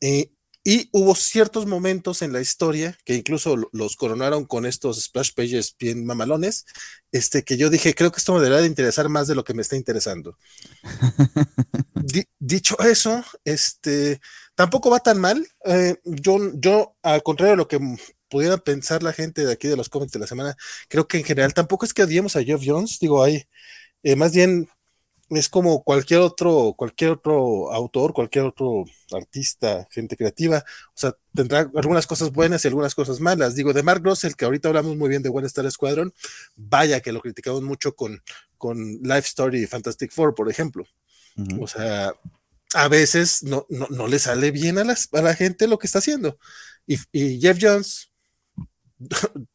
Eh, y hubo ciertos momentos en la historia que incluso los coronaron con estos splash pages bien mamalones, este, que yo dije, creo que esto me debería de interesar más de lo que me está interesando. dicho eso, este, tampoco va tan mal. Eh, yo, yo, al contrario de lo que pudiera pensar la gente de aquí de los cómics de la semana, creo que en general tampoco es que odiemos a Jeff Jones, digo, hay eh, más bien es como cualquier otro, cualquier otro autor, cualquier otro artista, gente creativa. O sea, tendrá algunas cosas buenas y algunas cosas malas. Digo, de Mark el que ahorita hablamos muy bien de One Star Squadron, vaya que lo criticamos mucho con, con Life Story y Fantastic Four, por ejemplo. O sea, a veces no, no, le sale bien a, a la gente lo que está haciendo. Y, y Jeff Jones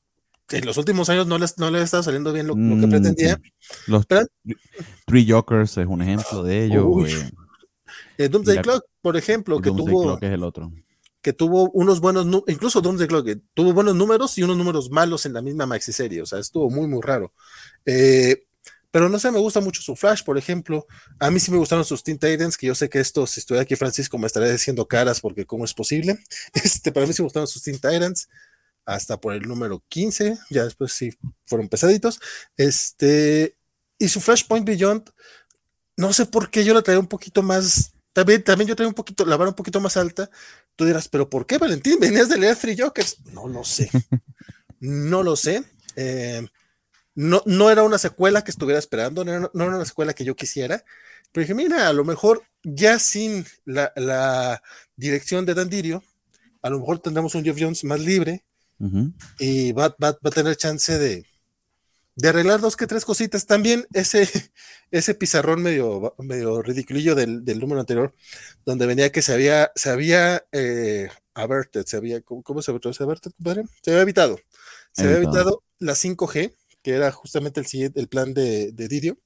en los últimos años no les, no le estado saliendo bien lo, que mm, pretendía. Los Three Jokers es un ejemplo de ello. Eh, Doomsday Clock, por ejemplo, que tuvo. es el otro. Que tuvo unos buenos, incluso Doomsday Clock, que tuvo buenos números y unos números malos en la misma maxi serie. O sea, estuvo muy, muy raro. Eh, pero no sé, me gusta mucho su Flash, por ejemplo. A mí sí me gustaron sus Teen Titans, que yo sé que esto, si estoy aquí, Francisco, me estaría diciendo caras porque cómo es posible. Este, para mí sí me gustaron sus Teen Titans hasta por el número 15, ya después sí fueron pesaditos. Este, y su Flashpoint Beyond, no sé por qué yo la traía un poquito más, también, también yo traía un poquito, la vara un poquito más alta. Tú dirás, pero ¿por qué, Valentín? ¿Venías de leer Three Jokers? No lo sé. no lo sé. Eh, no, no era una secuela que estuviera esperando, no era, no era, una secuela que yo quisiera. Pero dije, mira, a lo mejor ya sin la, la dirección de Dandirio, a lo mejor tendremos un Jeff Jones más libre, y va, va, a tener chance de, de arreglar dos que tres cositas. También ese, ese pizarrón medio, medio ridiculillo del, del número anterior, donde venía que se había, se había eh, averted, se había, ¿cómo, se, se, averted, se había evitado. Se había evitado la 5G, que era justamente el, el plan de, de Didio.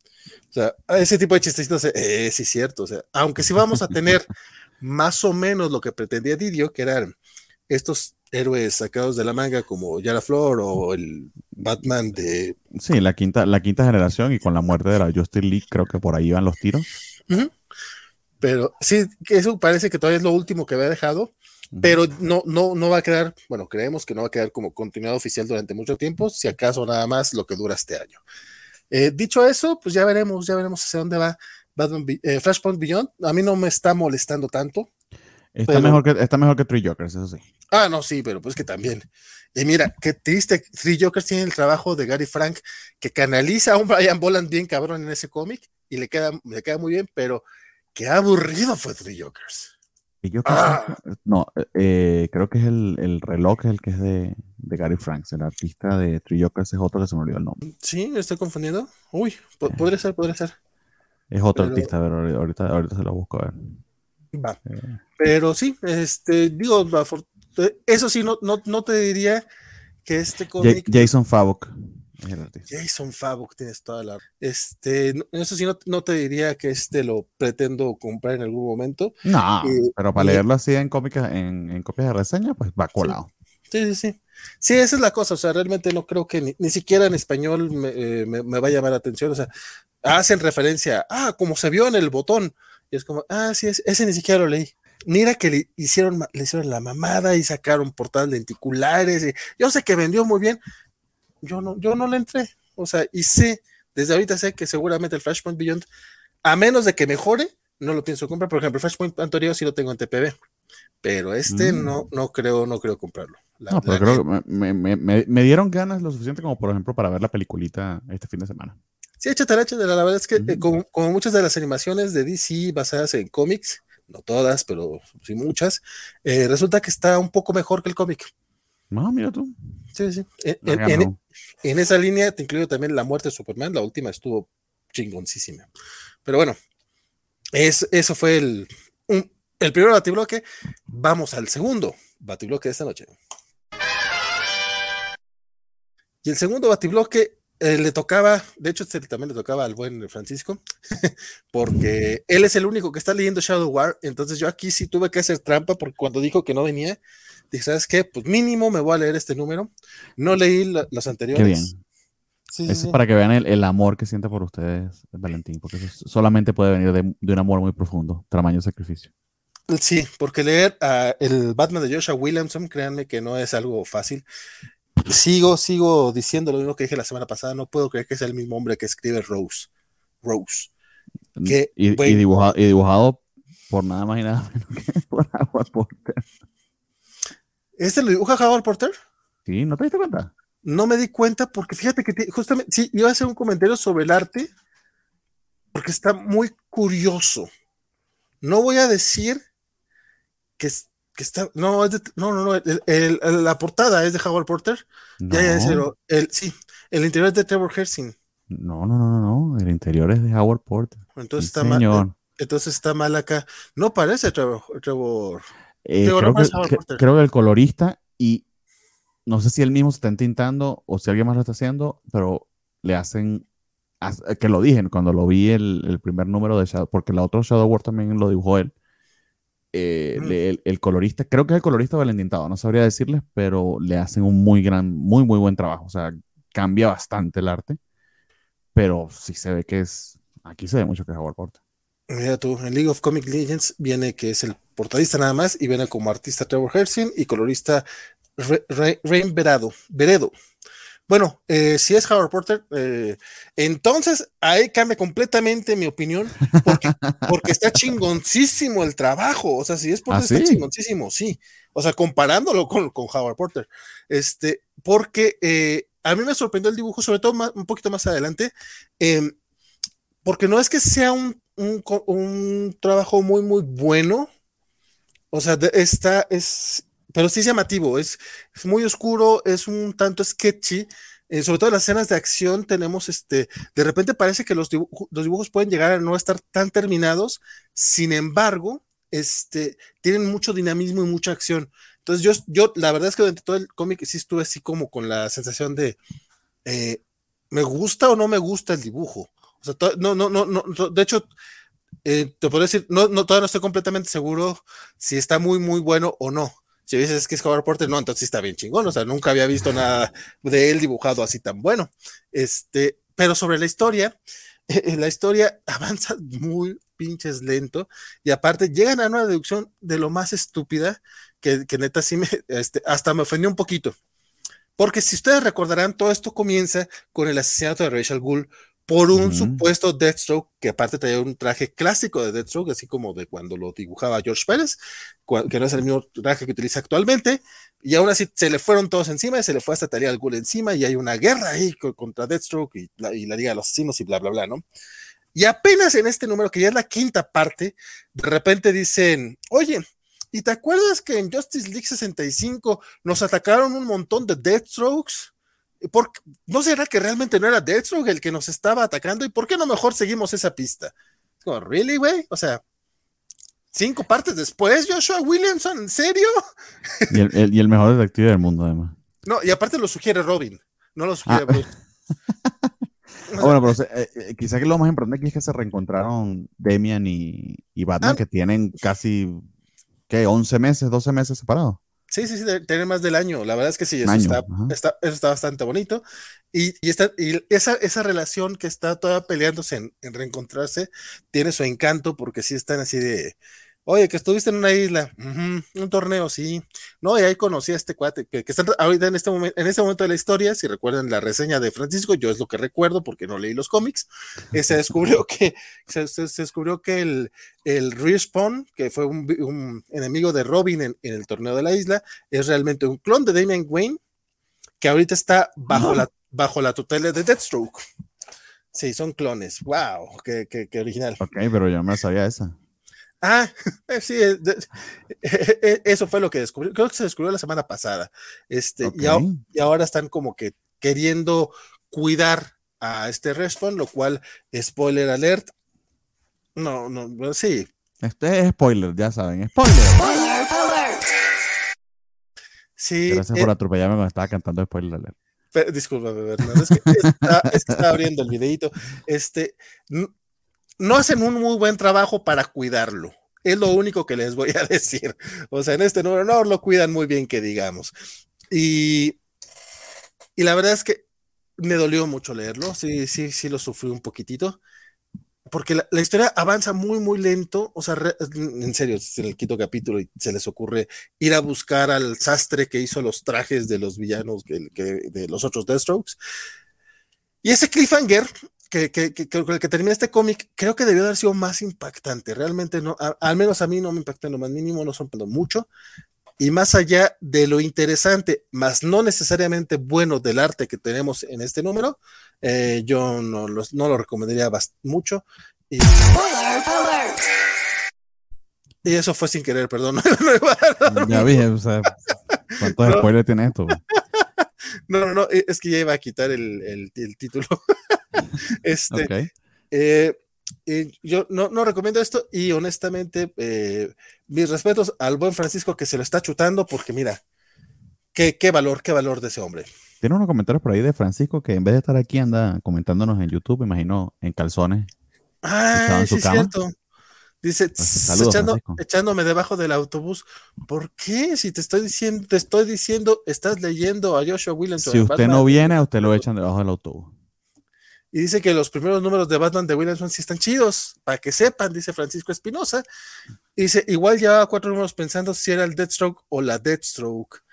O sea, ese tipo de chistecitos, eh, sí es cierto. O sea, aunque sí vamos a tener más o menos lo que pretendía Didio, que eran estos héroes sacados de la manga como Yara Flor o el Batman de... Sí, la quinta, la quinta generación y con la muerte de la Justice League creo que por ahí van los tiros. Pero sí, eso parece que todavía es lo último que había dejado, pero no, no, no va a quedar, bueno, creemos que no va a quedar como continuidad oficial durante mucho tiempo, si acaso nada más lo que dura este año. Eh, dicho eso, pues ya veremos, ya veremos hacia dónde va Batman, eh, Flashpoint Beyond. A mí no me está molestando tanto. Está, mejor que, está mejor que Three Jokers, eso sí. Ah, no, sí, pero pues que también. Y mira, qué triste. Three Jokers tiene el trabajo de Gary Frank, que canaliza a un Brian Boland bien cabrón en ese cómic y le queda, le queda muy bien, pero qué aburrido fue Three Jokers. Ah. No, eh, creo que es el, el, reloj el que es de, de, Gary Franks, el artista de Three Jokers es otro que se me olvidó el nombre. Sí, me estoy confundiendo. Uy, podría ser, podría ser. Es otro artista, pero ahorita, ahorita se lo busco a ver. Va. Pero sí, este, digo, eso sí, no, no, no te diría que este cómic. Jason Favok. Jason Favok, tienes toda la. Este, eso sí, no, te diría que este lo pretendo comprar en algún momento. No, eh, pero para leerlo así en cómicas, en, en, copias de reseña, pues va colado. Sí, sí, sí. Sí, esa es la cosa. O sea, realmente no creo que ni, siquiera en español me, eh, me, me, va a llamar la atención. O sea, hacen referencia, ah, como se vio en el botón. Y es como, ah, sí, ese ni siquiera lo leí. Mira que le hicieron, le hicieron la mamada y sacaron portadas lenticulares. Y yo sé que vendió muy bien. Yo no, yo no le entré. O sea, y sé, desde ahorita sé que seguramente el Flashpoint Beyond, a menos de que mejore, no lo pienso comprar. Por ejemplo, el Flashpoint anterior sí lo tengo en TPB. Pero este mm. no, no creo, no creo comprarlo. no, pero creo que me, me, me, dieron ganas lo suficiente como, por ejemplo, para ver la peliculita este fin de semana. Sí, échate, échate. La verdad es que, eh, como, muchas de las animaciones de DC basadas en cómics, no todas, pero sí muchas, eh, resulta que está un poco mejor que el cómic. No, mira tú. Sí, sí. En, esa línea te incluyo también la muerte de Superman, la última estuvo chingoncísima. Pero bueno, es, eso fue el, el primer batibloque. Vamos al segundo batibloque de esta noche. Y el segundo batibloque eh, le tocaba, de hecho, este también le tocaba al buen Francisco, porque él es el único que está leyendo Shadow War. Entonces, yo aquí sí tuve que hacer trampa, porque cuando dijo que no venía, dije, ¿sabes qué? Pues mínimo me voy a leer este número. No leí los anteriores. Qué bien. Eso es para que vean el, amor que siente por ustedes, Valentín, porque eso solamente puede venir de, un amor muy profundo, tamaño sacrificio. Sí, porque leer el Batman de Joshua Williamson, créanme que no es algo fácil sigo, sigo diciendo lo mismo que dije la semana pasada. No puedo creer que sea el mismo hombre que escribe Rose. Rose. y, dibujado, por nada más y nada menos que por Howard Porter. ¿Este lo dibuja Howard Porter? Sí, ¿no te diste cuenta? No me di cuenta porque fíjate que justamente, sí, iba a hacer un comentario sobre el arte, porque está muy curioso. No voy a decir que, que está, no, es no, no, no, la portada es de Howard Porter. Ya, ya, el, sí, el interior es de Trevor Hersing. No, no, no, no, el interior es de Howard Porter. Entonces está mal. Entonces está mal acá. No parece Trevor. Trevor, eh, creo, que, creo, que, el colorista y no sé si él mismo se está entintando o si alguien más lo está haciendo, pero le hacen que lo dije cuando lo vi el, primer número de Shadow, porque la otro Shadow War también lo dibujó él. Eh, el, colorista, creo que es el colorista valentintado, no sabría decirles, pero le hacen un muy gran, muy, muy buen trabajo. O sea, cambia bastante el arte, pero sí se ve que es, aquí se ve mucho que es Porter. Mira tú, en League of Comic Legends viene que es el portadista nada más y viene como artista Trevor Hersin y colorista Rain Veredo. Bueno, eh, si es Howard Porter, eh, entonces ahí cambia completamente mi opinión, porque, está chingoncísimo el trabajo. O sea, si es Porter, ¿Ah, está chingoncísimo, sí. O sea, comparándolo con, con Howard Porter. Este, porque eh, a mí me sorprendió el dibujo, sobre todo un poquito más adelante, em, porque no es que sea un, un, trabajo muy, muy bueno. O sea, está, es, pero sí es llamativo, es, muy oscuro, es un tanto sketchy. Eh, sobre todo en las escenas de acción tenemos este, de repente parece que los, los, dibujos pueden llegar a no estar tan terminados, sin embargo, este, tienen mucho dinamismo y mucha acción. Entonces yo, yo la verdad es que durante todo el cómic sí estuve así como con la sensación de, eh, ¿me gusta o no me gusta el dibujo? O sea, no, no, no, no, de hecho, eh, te puedo decir, no, no, todavía no estoy completamente seguro si está muy, muy bueno o no. Si dices que es Howard Porter, no, entonces está bien chingón. O sea, nunca había visto nada de él dibujado así tan bueno. Este, pero sobre la historia, la historia avanza muy pinches lento y aparte llegan a una deducción de lo más estúpida que, que neta sí me, este, hasta me ofendió un poquito. Porque si ustedes recordarán, todo esto comienza con el asesinato de Rachel Gould por un supuesto Deathstroke, que aparte traía un traje clásico de Deathstroke, así como de cuando lo dibujaba George Pérez, que no es el mismo traje que utiliza actualmente, y aún así se le fueron todos encima y se le fue hasta Talia al Ghul encima, y hay una guerra ahí contra Deathstroke y la, y la Liga de los Asesinos y bla, bla, bla, ¿no? Y apenas en este número, que ya es la quinta parte, de repente dicen, oye, ¿y te acuerdas que en Justice League 65 nos atacaron un montón de Deathstrokes? ¿Por, ¿No será que realmente no era Deathstroke el que nos estaba atacando? ¿Y por qué no mejor seguimos esa pista? Como, ¿really, güey? O sea, cinco partes después, Joshua Williamson, ¿en serio? Y el, y el mejor detective del mundo, además. No, y aparte lo sugiere Robin, no lo sugiere ah. Bruce. bueno, pero eh, eh, quizá que lo más importante aquí es que se reencontraron Demian y, y Batman, ah. que tienen casi, ¿qué? 11 meses, 12 meses separados. Sí, sí, sí, tener más del año. La verdad es que sí, eso, está, eso está bastante bonito. Y, y, y esa, esa relación que está toda peleándose en, en, reencontrarse tiene su encanto porque sí están así de, Oye, que estuviste en una isla, un torneo, sí. No, y ahí conocí a este cuate que, que está ahorita en este, momento, en este momento de la historia, si recuerdan la reseña de Francisco, yo es lo que recuerdo porque no leí los cómics, eh, se descubrió que, se, descubrió que el, el Respawn, que fue un, enemigo de Robin en, el torneo de la isla, es realmente un clon de Damian Wayne, que ahorita está bajo, la, bajo la tutela de Deathstroke. Sí, son clones. ¡Wow! ¡Qué, qué, qué original! Ok, pero yo me sabía esa. Ah, eh, sí, eh, eh, eso fue lo que descubrió. Creo que se descubrió la semana pasada. Este, y, ahora están como que queriendo cuidar a este respawn, lo cual, spoiler alert. No, no, sí. Este es spoiler, ya saben, spoiler. Sí. Gracias por atropellarme cuando estaba cantando spoiler alert. Disculpame, es que está, está abriendo el videito. Este, no hacen un muy buen trabajo para cuidarlo. Es lo único que les voy a decir. O sea, en este número no lo cuidan muy bien, que digamos. Y, y la verdad es que me dolió mucho leerlo. Sí, sí, sí lo sufrí un poquitito. Porque la, historia avanza muy, muy lento. O sea, en serio, en el quinto capítulo se les ocurre ir a buscar al sastre que hizo los trajes de los villanos de los otros Deathstrokes. Y ese cliffhanger que, que, que, que, termina este cómic, creo que debió haber sido más impactante. Realmente no, al menos a mí no me impactó en lo más mínimo, no sorprendió mucho. Y más allá de lo interesante, más no necesariamente bueno del arte que tenemos en este número, eh, yo no, no lo recomendaría mucho. Y, y eso fue sin querer, perdón. No ya vi, o sea, ¿cuántos No. spoilers tiene esto? No, no, no, es que ya iba a quitar el, el- el título. este, eh, eh, yo no, no recomiendo esto y honestamente, eh, mis respetos al buen Francisco que se lo está chutando porque mira, qué, qué valor, qué valor de ese hombre. Tiene unos comentarios por ahí de Francisco que en vez de estar aquí anda comentándonos en YouTube, imagino, en calzones. Ah, sí, es cama. cierto. Dice, Pues, "Tss, saludos, echando- echándome debajo del autobús. ¿Por qué? Si te estoy diciendo, te estoy diciendo, estás leyendo a Joshua Williamson. Si usted Batman, no viene, a usted lo echan debajo del autobús. Y dice que los primeros números de Batman de Williamson sí están chidos, para que sepan, dice Francisco Espinosa. Dice, igual llevaba cuatro números pensando si era el Deathstroke o la Deathstroke.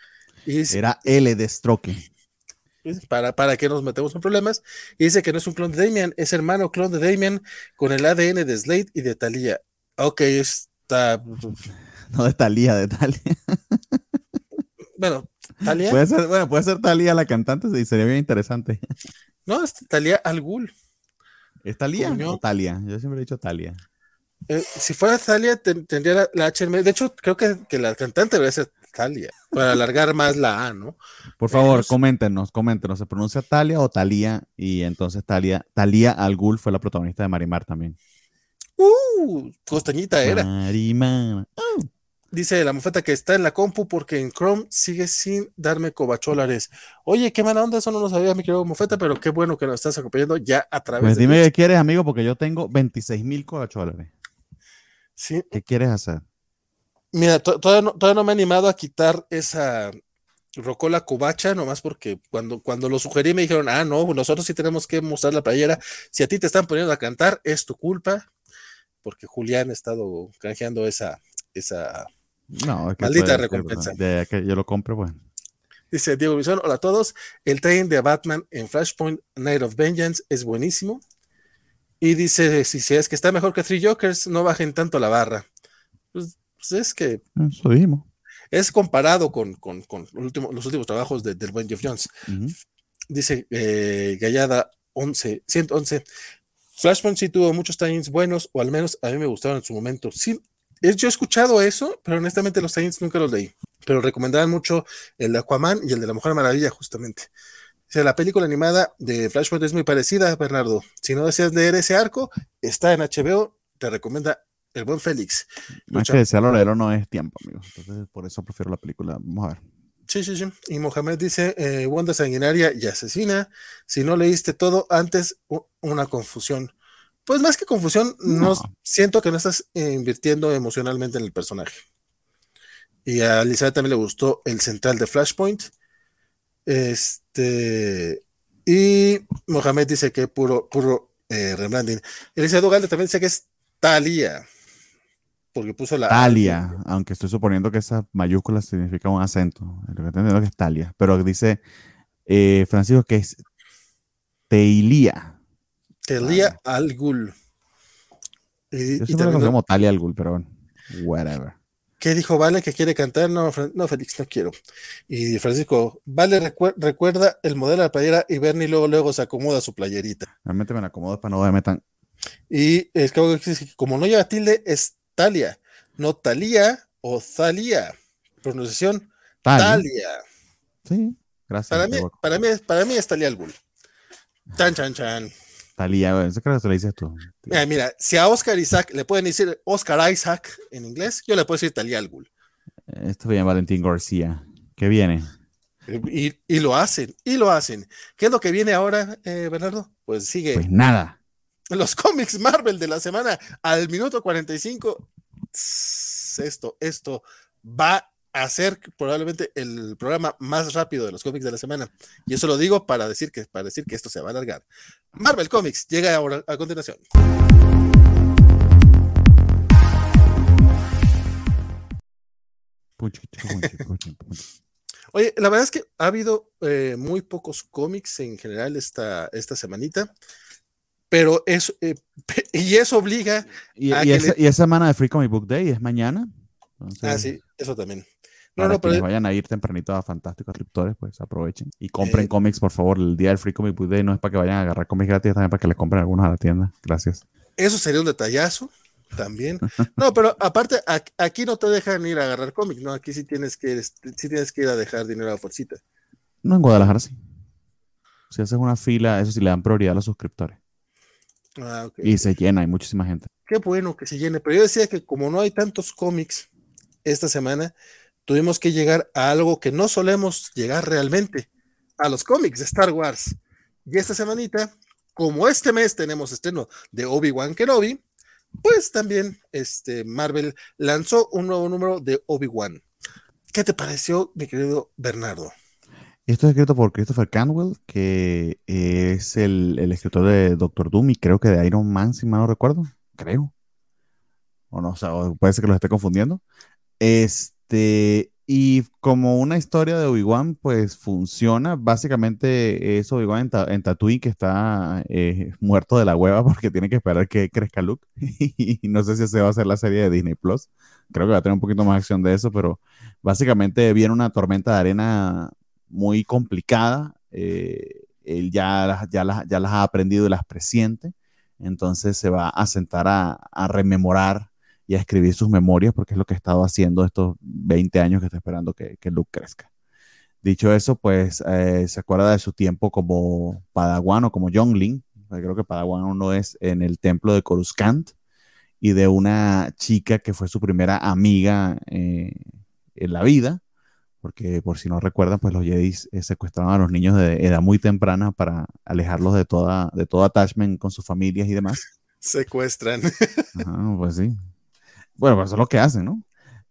Y dice, Era L de Stroke. para, para que nos metemos en problemas. Y dice que no es un clon de Damian, es hermano clon de Damian con el ADN de Slade y de Talia. Ok, está. No de Talía, de Talía. Bueno, Talia. Puede ser, bueno, puede ser Talía la cantante y sería bien interesante. No, es Talia al Ghul. ¿Es Talía Coño. o Talia? Yo siempre he dicho Talia. Eh, si fuera Talia, ten- tendría la, la H en medio. De hecho, creo que, que la cantante debería ser Talia, para alargar más la A, ¿no? Por favor, Pues- coméntenos, coméntenos. ¿Se pronuncia Talia o Talía? Y entonces Talia, Talía Al Ghul fue la protagonista de Marimar también. Uh, costañita era. Marimar. Dice la mofeta que está en la compu porque en Chrome sigue sin darme cobacholares. Oye, qué mala onda, eso no lo sabía mi querido mofeta, pero qué bueno que nos estás acompañando ya a través Pues de dime qué quieres, amigo, porque yo tengo 26 mil. Sí, ¿Qué quieres hacer? mira, to- todavía no, todavía no me he animado a quitar esa rocola covacha, nomás porque cuando, cuando lo sugerí me dijeron, ah, no, nosotros sí tenemos que mostrar la playera. Si a ti te están poniendo a cantar, es tu culpa, porque Julián ha estado canjeando esa, esa No, es que Maldita recompensa. De que yo lo compre, pues. Dice Diego Bison, hola a todos. El tren de Batman en Flashpoint Night of Vengeance es buenísimo. Y dice, si, si es que está mejor que Three Jokers, no bajen tanto la barra. Pues, pues es que Eso dijimos. es comparado con, con- con el último- los últimos trabajos de- del buen Jeff Jones. Dice eh, Gallada 11, 111. Flashpoint sí tuvo muchos tie buenos, o al menos a mí me gustaron en su momento. Sí, es- yo he escuchado eso, pero honestamente los tie nunca los leí. Pero recomendaban mucho el de Aquaman y el de la Mujer Maravilla, justamente. Dice, la película animada de Flashpoint es muy parecida, Bernardo. Si no deseas leer ese arco, está en HBO, te recomienda el buen Félix. Más Lucha- que desearlo leerlo no es tiempo, amigo. Entonces, por eso prefiero la película. Vamos a ver. Sí, sí, sí. Y Mohamed dice, eh, Wanda sanguinaria y asesina. Si no leíste todo antes, una confusión. Pues más que confusión, no. No. siento que no estás eh, invirtiendo emocionalmente en el personaje. Y a Elizabeth también le gustó el central de Flashpoint. Este. Y Mohamed dice que puro, puro eh, rebranding. Elizabeth Ugalde también dice que es Talia. Porque puso la. Talia, aunque estoy suponiendo que esa mayúscula significa un acento. Lo que estoy entendiendo es que es Talia. Pero dice eh, Francisco que es Teilía. Talia al Ghul. Y, Yo y lo también- conozco como Talia al Ghul, pero bueno. Whatever. ¿Qué dijo Vale que quiere cantar? No, no, Félix, no quiero. Y Francisco, Vale recuer- recuerda el modelo de la playera y Bernie luego, luego se acomoda su playerita. Realmente me la acomodo para no verme tan. Y es que como no lleva tilde, es Talia, no Talía o Thalía. Pronunciación Talia. Talia. Sí, gracias. Para me mí, para mí, para mí es Talia al Ghul. Chan, chan, chan. Talía, eso creo que se lo dices tú. Mira, mira, si a Oscar Isaac le pueden decir Oscar Isaac en inglés, yo le puedo decir Talia al Ghul. Esto viene Valentín García. ¿Qué viene? Y, y lo hacen, y lo hacen. ¿Qué es lo que viene ahora, eh, Bernardo? Pues sigue. Pues nada. los cómics Marvel de la semana al minuto 45. tss, Esto, esto va a ser probablemente el programa más rápido de los cómics de la semana. Y eso lo digo para decir que, para decir que esto se va a alargar. Marvel Comics llega ahora a continuación. Oye, la verdad es que ha habido eh, muy pocos cómics en general esta, esta semanita, pero eso, eh, y eso obliga Y, y que esa, le- y esa semana de Free Comic Book Day es mañana. Entonces, Ah, sí, eso también. No, para no, quienes pero vayan a ir tempranito a Fantásticos Escritores, pues aprovechen. Y compren Eh, cómics, por favor. El día del Free Comic Book Day no es para que vayan a agarrar cómics gratis, también para que les compren algunos a la tienda. Gracias. Eso sería un detallazo también. No, pero aparte, aquí no te dejan ir a agarrar cómics, ¿no? Aquí sí tienes que, sí tienes que ir a dejar dinero a fuercita. No, en Guadalajara sí. Si haces una fila, eso sí le dan prioridad a los suscriptores. Ah, y se llena, hay muchísima gente. Qué bueno que se llene, pero yo decía que como no hay tantos cómics esta semana, tuvimos que llegar a algo que no solemos llegar realmente, a los cómics de Star Wars. Y esta semanita, como este mes tenemos estreno de Obi-Wan Kenobi, pues también este, Marvel lanzó un nuevo número de Obi-Wan. ¿Qué te pareció, mi querido Bernardo? Esto es escrito por Christopher Canwell, que es el, escritor de Doctor Doom y creo que de Iron Man, si mal no recuerdo. Creo. O no, o sea, puede ser que lo esté confundiendo. Este, y como una historia de Obi-Wan, pues funciona. Básicamente es Obi-Wan en, Tatooine que está eh, muerto de la hueva porque tiene que esperar que crezca Luke. y no sé si se va a hacer la serie de Disney Plus. Creo que va a tener un poquito más acción de eso, pero básicamente viene una tormenta de arena muy complicada. Eh, él ya, ya, las, ya las ha aprendido y las presiente. Entonces se va a sentar a, rememorar y a escribir sus memorias porque es lo que ha estado haciendo estos 20 años que está esperando que, que Luke crezca. Dicho eso, pues eh, se acuerda de su tiempo como Padawan o como Youngling. Creo que Padawan uno es en el templo de Coruscant y de una chica que fue su primera amiga eh, en la vida porque por si no recuerdan, pues los Jedi eh, secuestraban a los niños de edad muy temprana para alejarlos de toda, de todo attachment con sus familias y demás. Secuestran. pues sí. Bueno, pues eso es lo que hacen, ¿no?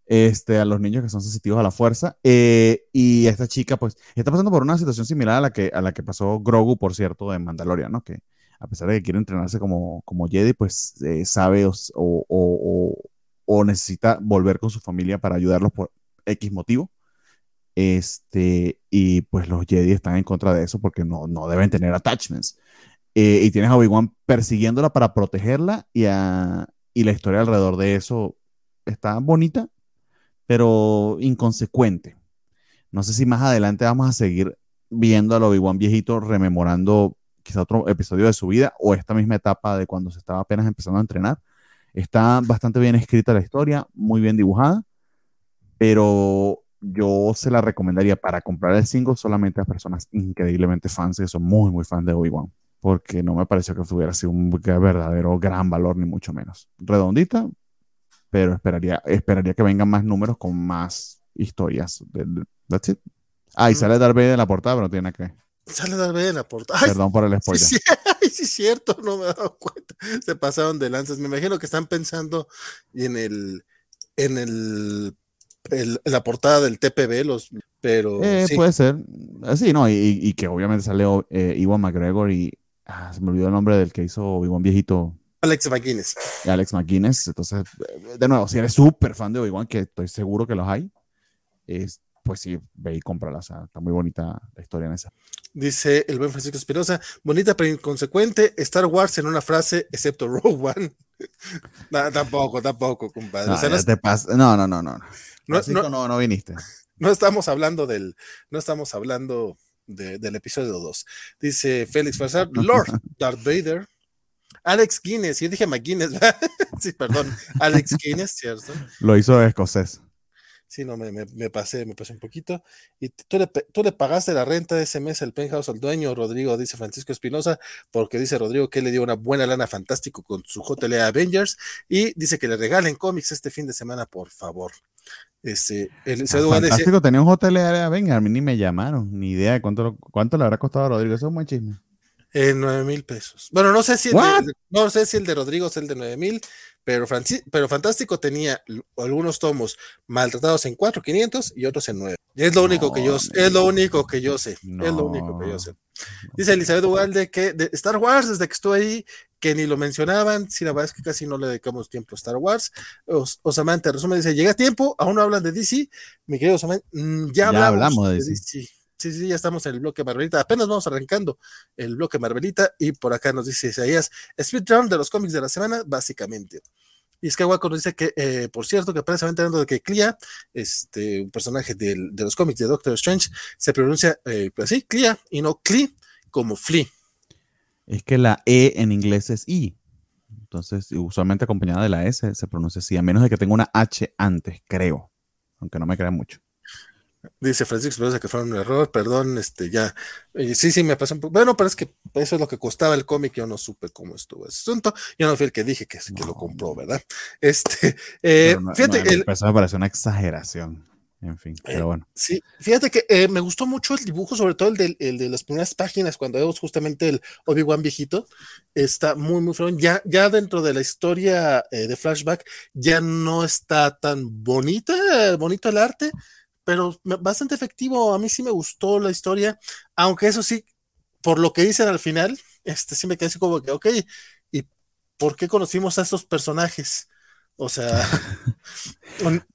Este, a los niños que son sensitivos a la fuerza. Eh, y esta chica, pues, está pasando por una situación similar a la que, a la que pasó Grogu, por cierto, en Mandalorian, ¿no? Que a pesar de que quiere entrenarse como, como Jedi, pues eh, sabe o, o, o, necesita volver con su familia para ayudarlos por X motivo. Este, y pues los Jedi están en contra de eso porque no, no deben tener attachments. Eh, y tienes a Obi-Wan persiguiéndola para protegerla y, y la historia alrededor de eso está bonita, pero inconsecuente. No sé si más adelante vamos a seguir viendo al Obi-Wan viejito rememorando quizá otro episodio de su vida o esta misma etapa de cuando se estaba apenas empezando a entrenar. Está bastante bien escrita la historia, muy bien dibujada, pero yo se la recomendaría para comprar el single solamente a personas increíblemente fans que son muy, muy fans de Obi-Wan. Porque no me pareció que tuviera sido un verdadero gran valor, ni mucho menos. Redondita, pero esperaría, esperaría que vengan más números con más historias. That's it. Ah, y sale Vader en la portada, pero no tiene que. Sale Vader en la portada. Perdón por el spoiler. Sí, sí, es cierto, no me he dado cuenta. Se pasaron de lanzas. Me imagino que están pensando en el, en el la portada del TPB, los, pero... Eh, puede ser. Ah, sí, no, y, que obviamente sale eh, Iwan McGregor y... Ah, se me olvidó el nombre del que hizo Iwan viejito. Alex McGuinness. Alex McGuinness. Entonces, de nuevo, si eres súper fan de Obi-Wan, que estoy seguro que los hay, es, pues sí, ve y cómprala. O sea, está muy bonita la historia en esa. Dice el buen Francisco Espinosa, bonita pero inconsecuente, Star Wars en una frase, excepto Rogue One. no, tampoco, tampoco, compadre. No, no, no, no, no. No, no, viniste. No estamos hablando del, no estamos hablando del episodio 2. Dice Félix Farsar, Lord Darth Vader, Alex Guinness, yo dije McGuinness, sí, perdón, Alex Guinness, ¿cierto? Lo hizo escocés. Sí, no, me, me, pasé, me pasé un poquito. Y tú le, tú le pagaste la renta de ese mes al penthouse al dueño, Rodrigo, dice Francisco Espinosa, porque dice Rodrigo que le dio una buena lana fantástico con su JLA Avengers y dice que le regalen cómics este fin de semana, por favor. Este, el, ah, fantástico, tenía un JLA Avengers, a mí ni me llamaron, ni idea de cuánto, cuánto le habrá costado a Rodrigo, eso es un buen chisme. En nueve mil pesos. Bueno, no sé si el de, no sé si el de Rodrigo es el de nueve mil, pero, pero Fantástico tenía algunos tomos maltratados en 4.500 y otros en 9. Es lo único que yo es lo único que yo sé. Es lo único que yo sé. Dice Elizabeth Ugalde que de Star Wars, desde que estuve ahí, que ni lo mencionaban, si la verdad es que casi no le dedicamos tiempo a Star Wars. Os, Osamante resume, dice, llega tiempo, aún no hablan de DC, mi querido Osamante, mm, ya, hablamos, de DC. Sí, sí, ya estamos en el bloque Marvelita. Apenas vamos arrancando el bloque Marvelita y por acá nos dice Isaías, Speedrun de los cómics de la semana, básicamente. Y Skywalker nos dice que, eh, por cierto, que precisamente hablando de que Clea, este, un personaje de los cómics de Doctor Strange, se pronuncia eh, pues así, Clea, y no Clee, como Flea. Es que la E en inglés es I. Entonces, usualmente acompañada de la S se pronuncia así, a menos de que tenga una H antes, creo. Aunque no me crea mucho. Dice Francisco que fue un error, perdón, este, ya. sí, sí, me pasó un poco. Bueno, pero es que eso es lo que costaba el cómic, yo no supe cómo estuvo ese asunto. Yo no fui el que dije que, que lo compró, ¿verdad? Este, eh, fíjate. el, me parece una exageración. En fin, pero eh, bueno. sí, fíjate que eh, me gustó mucho el dibujo, sobre todo el de, el de, las primeras páginas, cuando vemos justamente el Obi-Wan viejito. Está muy, muy feo. Ya, ya dentro de la historia de flashback, ya no está tan bonita, bonito el arte pero bastante efectivo. A mí sí me gustó la historia, aunque eso sí, por lo que dicen al final, este sí me quedé así como que, ok, ¿y por qué conocimos a estos personajes? O sea,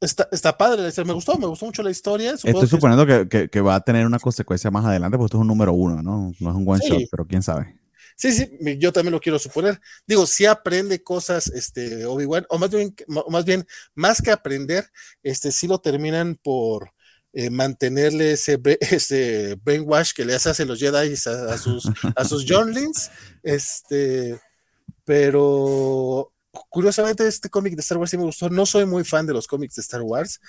está, está, padre, me gustó, me gustó mucho la historia. Estoy suponiendo que, que, va a tener una consecuencia más adelante, porque esto es un número uno, ¿no? No es un one shot, pero quién sabe. Sí, sí, yo también lo quiero suponer. Digo, si aprende cosas, este, Obi-Wan, o más bien, más bien, más que aprender, este, sí lo terminan por, eh, mantenerle ese, ese, brainwash que le hace los Jedi a, sus, a sus Johnlings. Este, pero curiosamente este cómic de Star Wars sí me gustó. No soy muy fan de los cómics de Star Wars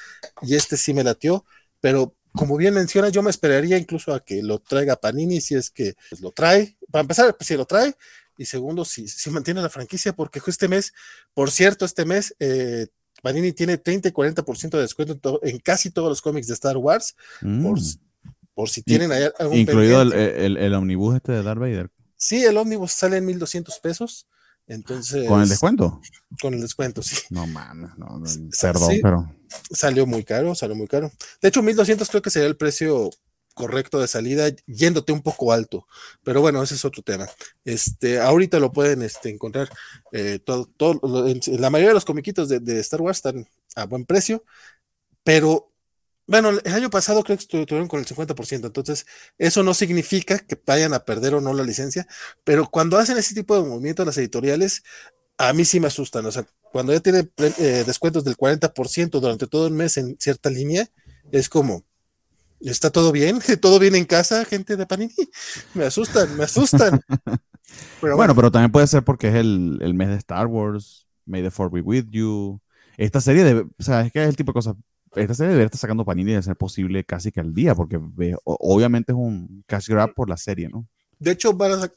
y este sí me latió, pero como bien menciona, yo me esperaría incluso a que lo traiga Panini si es que pues, lo trae. Para empezar, pues, si lo trae. Y segundo, si, si mantiene la franquicia, porque este mes, por cierto, este mes eh, Panini tiene 30 y 40% de descuento en, casi todos los cómics de Star Wars. Por, mm. si tienen algún Incluido el, el, omnibus este de Darth Vader. Sí, el omnibus sale en 1200 pesos. Entonces. ¿Con el descuento? Con el descuento, sí. No mames, no, perdón, pero. Salió muy caro, salió muy caro. De hecho, 1200 creo que sería el precio correcto de salida, yéndote un poco alto. Pero bueno, ese es otro tema. Este, ahorita lo pueden este, encontrar eh, todo, todo, la mayoría de los comiquitos de, Star Wars están a buen precio, pero bueno, el año pasado creo que estuvieron con el 50%, entonces eso no significa que vayan a perder o no la licencia, pero cuando hacen ese tipo de movimientos las editoriales, a mí sí me asustan, o sea, cuando ya tienen eh, descuentos del 40% durante todo el mes en cierta línea, es como, ¿Está todo bien? ¿Todo bien en casa, gente de Panini? Me asustan, me asustan. bueno, pero también puede ser porque es el, mes de Star Wars, May the Fourth be with you. Esta serie, de, o sea, es que es el tipo de cosas. Esta serie debería estar sacando Panini de ser posible casi que al día, porque obviamente es un cash grab por la serie, ¿no? De hecho, van a,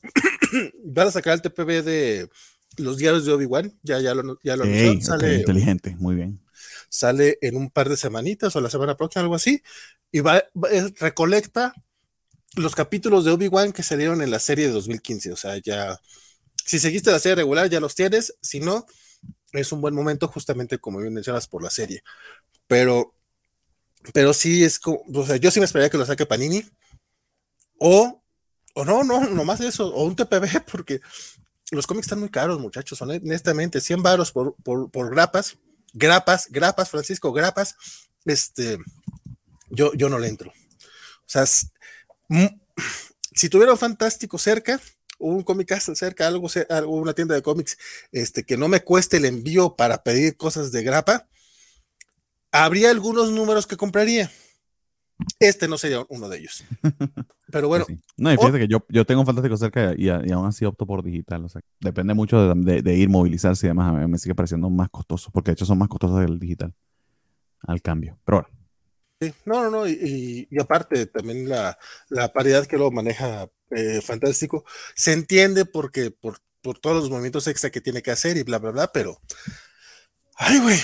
van a sacar el TPB de los diarios de Obi-Wan, ya, ya lo, ya lo sale, inteligente, muy bien. Sale en un par de semanitas o la semana próxima, algo así y va, recolecta los capítulos de Obi-Wan que salieron en la serie de 2015. O sea, ya, si seguiste la serie regular, ya los tienes. Si no, es un buen momento, justamente como bien mencionas, por la serie. Pero, pero sí es como, o sea, yo sí me esperaría que lo saque Panini. O, o no, no, nomás eso, o un TPB, porque los cómics están muy caros, muchachos, honestamente, 100 varos por, por, por grapas, grapas, grapas, Francisco, grapas, este, yo, yo no le entro. O sea, si tuviera un fantástico cerca, un cómic cerca, algo, algo, una tienda de cómics, este, que no me cueste el envío para pedir cosas de grapa, habría algunos números que compraría. Este no sería uno de ellos. Pero bueno. No, y fíjate que yo, yo tengo un fantástico cerca y, aún así opto por digital. O sea, depende mucho de, de, ir, movilizarse y demás. A mí me sigue pareciendo más costoso, porque de hecho son más costosos del digital al cambio. Pero bueno no, no, no, y, aparte también la, paridad que lo maneja eh, Fantástico, se entiende porque por, todos los movimientos extra que tiene que hacer y bla, bla, bla, pero, ay, güey,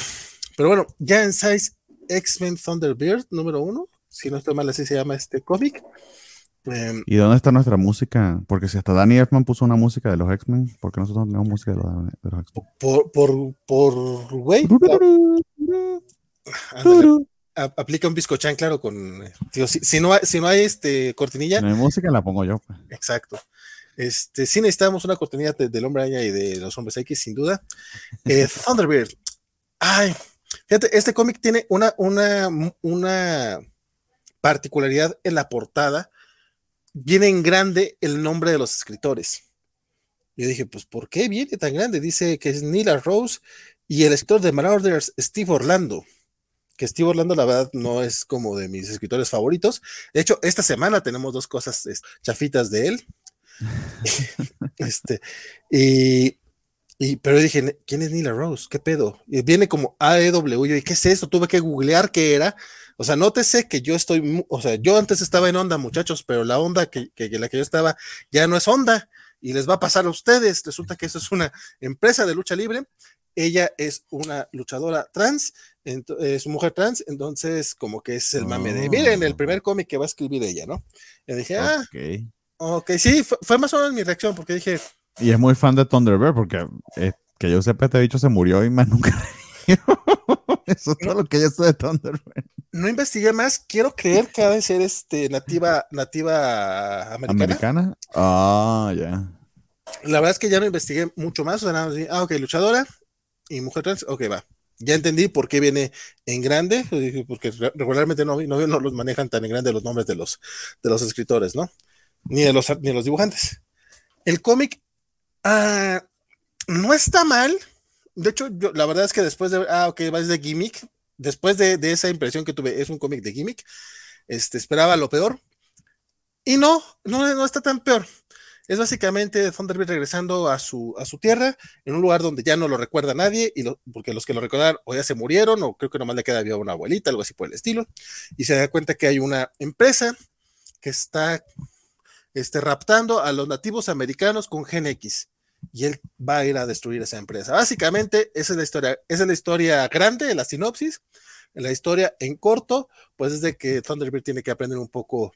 pero bueno, ya en Size X-Men Thunderbird número uno, si no estoy mal, así se llama este cómic. Em, ¿Y dónde está nuestra música? Porque si hasta Danny Elfman puso una música de los X-Men, ¿por qué nosotros no tenemos música de los, X-Men? Por, por, por, güey aplica un bizcochán, claro, con. si, no hay, si no hay este cortinilla. No hay música, la pongo yo. Pues. Exacto. Este, sí necesitamos una cortinilla del hombre araña y de los hombres X, sin duda. Eh, Thunderbird. Ay, fíjate, este cómic tiene una, una, una particularidad en la portada. Viene en grande el nombre de los escritores. Yo dije, pues, ¿por qué viene tan grande? Dice que es Nila Rose y el escritor de Marauders, Steve Orlando que Steve Orlando, la verdad, no es como de mis escritores favoritos. De hecho, esta semana tenemos dos cosas chafitas de él. este, y, Y, pero dije, ¿quién es Nila Rose? ¿Qué pedo? Y viene como AEW. ¿Y qué es eso? Tuve que googlear qué era. O sea, nótese que yo estoy, o sea, yo antes estaba en onda, muchachos, pero la onda que, que, la que yo estaba ya no es onda y les va a pasar a ustedes. Resulta que eso es una empresa de lucha libre. Ella es una luchadora trans, es mujer trans, entonces como que es el mame de, miren, el oh. primer cómic que va a escribir ella, ¿no? Y dije, ah, ok, sí, fue, más o menos mi reacción, porque dije... Y es muy fan de Thunderbird, porque eh, que yo sepa, este bicho se murió y más nunca... Eso es todo lo que yo sé de Thunderbird. No investigué más, quiero creer que ha de ser este, nativa, nativa americana. ¿Americana? Ah, ya. La verdad es que ya no investigué mucho más, o sea, nada ah, ok, luchadora y mujer trans, ok, va. Ya entendí por qué viene en grande, porque regularmente no, no, los manejan tan en grande los nombres de los, de los escritores, ¿no? Ni de los, ni los dibujantes. El cómic ah, no está mal. De hecho, la verdad es que después de, ah, ok, va de gimmick, después de, de, esa impresión que tuve, es un cómic de gimmick, este, esperaba lo peor. Y no, no está tan peor. Es básicamente Thunderbird regresando a su, a su tierra, en un lugar donde ya no lo recuerda nadie, y porque los que lo recuerdan o ya se murieron, o creo que nomás le queda viva una abuelita, algo así por el estilo, y se da cuenta que hay una empresa que está este, raptando a los nativos americanos con Gen X, y él va a ir a destruir esa empresa. Básicamente, esa es la historia, esa es la historia grande, la sinopsis. La historia en corto, pues es de que Thunderbird tiene que aprender un poco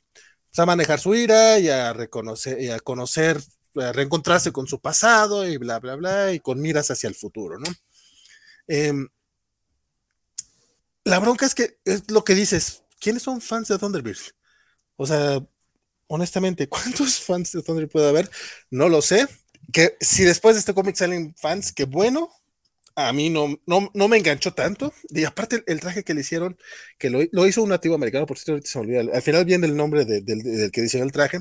a manejar su ira y a reconocer y a conocer, a reencontrarse con su pasado y bla, bla, bla, y con miras hacia el futuro, ¿no? Em, la bronca es que es lo que dices, ¿quiénes son fans de Thunderbird? O sea, honestamente, ¿cuántos fans de Thunderbird puede haber? No lo sé. Que si después de este cómic salen fans, qué bueno, a mí no, no, no, me enganchó tanto. Y aparte el, traje que le hicieron, que lo, lo, hizo un nativo americano, por cierto, ahorita se me olvida. Al final viene el nombre de, del que diseñó el traje.